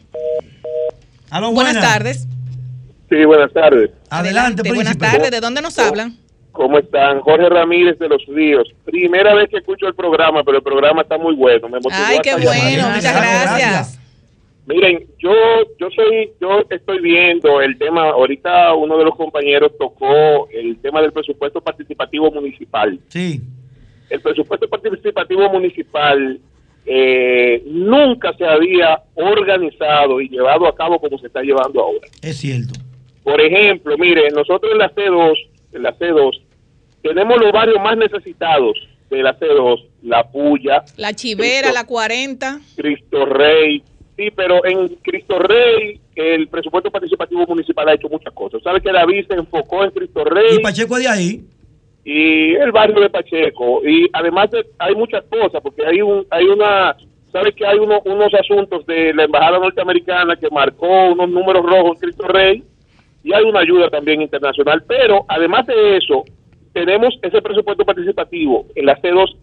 buenas. tardes. Sí, buenas tardes. Adelante, Buenas tardes. ¿De dónde nos hablan? ¿Cómo están? Jorge Ramírez de Los Ríos. Primera vez que escucho el programa, pero el programa está muy bueno. Me Ay, qué bueno. Muchas gracias. Miren, yo yo soy yo estoy viendo el tema ahorita uno de los compañeros tocó el tema del presupuesto participativo municipal. Sí. El presupuesto participativo municipal eh, nunca se había organizado y llevado a cabo como se está llevando ahora. Es cierto. Por ejemplo, mire, nosotros en la C2, en la C2, tenemos los barrios más necesitados de la C2, La Puya, La Chivera, La 40, Cristo Rey. Sí, pero en Cristo Rey el presupuesto participativo municipal ha hecho muchas cosas. ¿Sabe que David se enfocó en Cristo Rey? ¿Y Pacheco de ahí? y el barrio de Pacheco. Y además hay muchas cosas, porque hay un hay una, ¿sabes que hay uno, unos asuntos de la Embajada Norteamericana que marcó unos números rojos Cristo Rey y hay una ayuda también internacional. Pero además de eso, tenemos ese presupuesto participativo en las C2,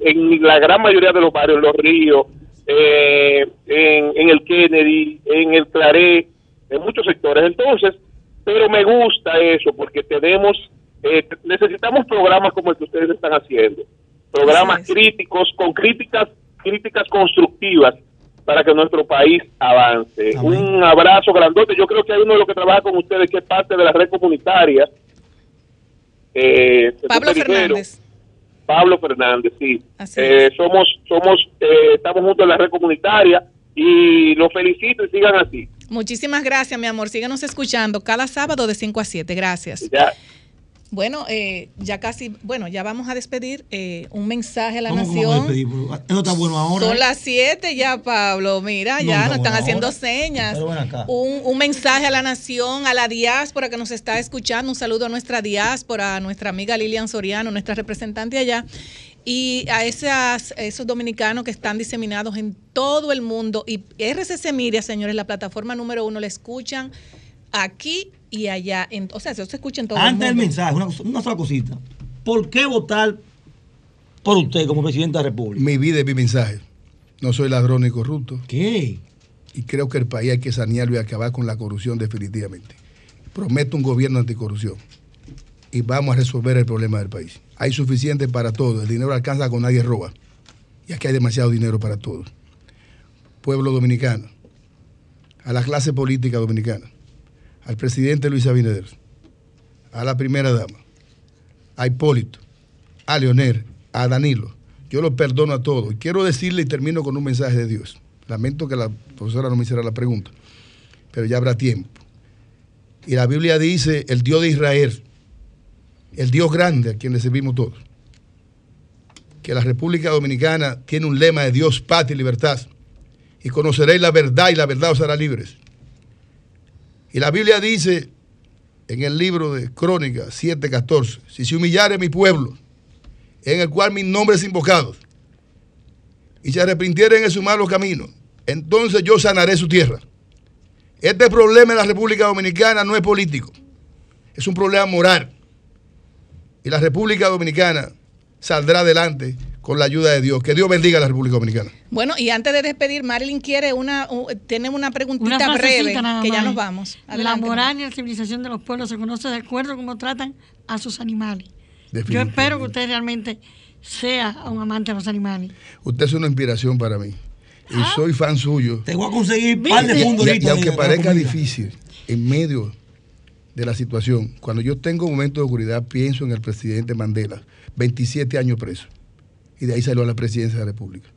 en la gran mayoría de los barrios, Los Ríos, eh, en, en el Kennedy, en el Claré, en muchos sectores. Entonces, pero me gusta eso porque tenemos eh, necesitamos programas como el que ustedes están haciendo, programas críticos con críticas críticas constructivas para que nuestro país avance. Un abrazo grandote. Yo creo que hay uno de los que trabaja con ustedes que es parte de la red comunitaria. Eh, Pablo Fernández. Pablo Fernández, sí. Eh, somos, somos, estamos juntos en la red comunitaria y los felicito y sigan así. Muchísimas gracias, mi amor. Síganos escuchando cada sábado de 5 a 7. Gracias. Bueno, eh, ya casi, bueno, ya vamos a despedir. Eh, un mensaje a la nación. Eso está bueno ahora. Son las 7 ya, Pablo. Mira, ya nos están haciendo señas. Un, un, mensaje a la nación, a la diáspora que nos está escuchando. Un saludo a nuestra diáspora, a nuestra amiga Lilian Soriano, nuestra representante allá. Y a esas, esos dominicanos que están diseminados en todo el mundo. Y RCC Miria, señores, la plataforma número uno, le escuchan aquí y allá. En, o sea, se escucha en todo Antes del mensaje, una, una sola cosita. ¿Por qué votar por usted como presidente de la República? Mi vida es mi mensaje. No soy ladrón ni corrupto. ¿Qué? Y creo que el país hay que sanearlo y acabar con la corrupción definitivamente. Prometo un gobierno anticorrupción. Y vamos a resolver el problema del país. Hay suficiente para todos. El dinero alcanza con nadie roba. Y aquí hay demasiado dinero para todos. Pueblo dominicano, a la clase política dominicana, al presidente Luis Abinader, a la primera dama, a Hipólito, a Leonel, a Danilo. Yo los perdono a todos. Y quiero decirle y termino con un mensaje de Dios. Lamento que la profesora no me hiciera la pregunta, pero ya habrá tiempo. Y la Biblia dice, el Dios de Israel, el Dios grande a quien le servimos todos, que la República Dominicana tiene un lema de Dios, paz y libertad. Y conoceréis la verdad y la verdad os hará libres. Y la Biblia dice en el libro de Crónicas 7:14, si se humillare mi pueblo, en el cual mi nombre es invocado, y se arrepintieren en su malo camino, entonces yo sanaré su tierra. Este problema en la República Dominicana no es político, es un problema moral. Y la República Dominicana saldrá adelante con la ayuda de Dios. Que Dios bendiga a la República Dominicana. Bueno, y antes de despedir, Marilyn quiere una, tiene una preguntita breve, que ya nos vamos. la moral y la civilización de los pueblos se conoce de acuerdo a cómo tratan a sus animales. Yo espero que usted realmente sea un amante de los animales. Usted es una inspiración para mí. Y ah. soy fan suyo. Te voy a conseguir par de. Y, y aunque parezca difícil, en medio de la situación, cuando yo tengo un momento de oscuridad, pienso en el presidente Mandela, 27 años preso, y de ahí salió a la presidencia de la República.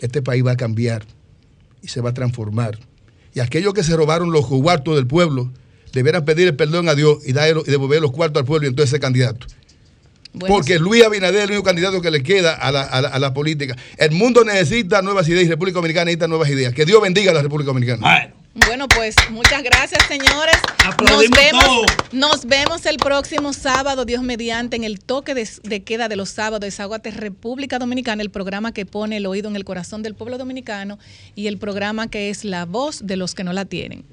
Este país va a cambiar y se va a transformar. Y aquellos que se robaron los cuartos del pueblo, deberán pedir el perdón a Dios y, y devolver los cuartos al pueblo y entonces ser candidato. Porque Luis Abinader es el único candidato que le queda a la, a, la, política. El mundo necesita nuevas ideas y República Dominicana necesita nuevas ideas. Que Dios bendiga a la República Dominicana. Bueno, pues muchas gracias, señores. Nos vemos, nos vemos el próximo sábado, Dios mediante, en el toque de, queda de los sábados de Zaguate República Dominicana, el programa que pone el oído en el corazón del pueblo dominicano y el programa que es la voz de los que no la tienen.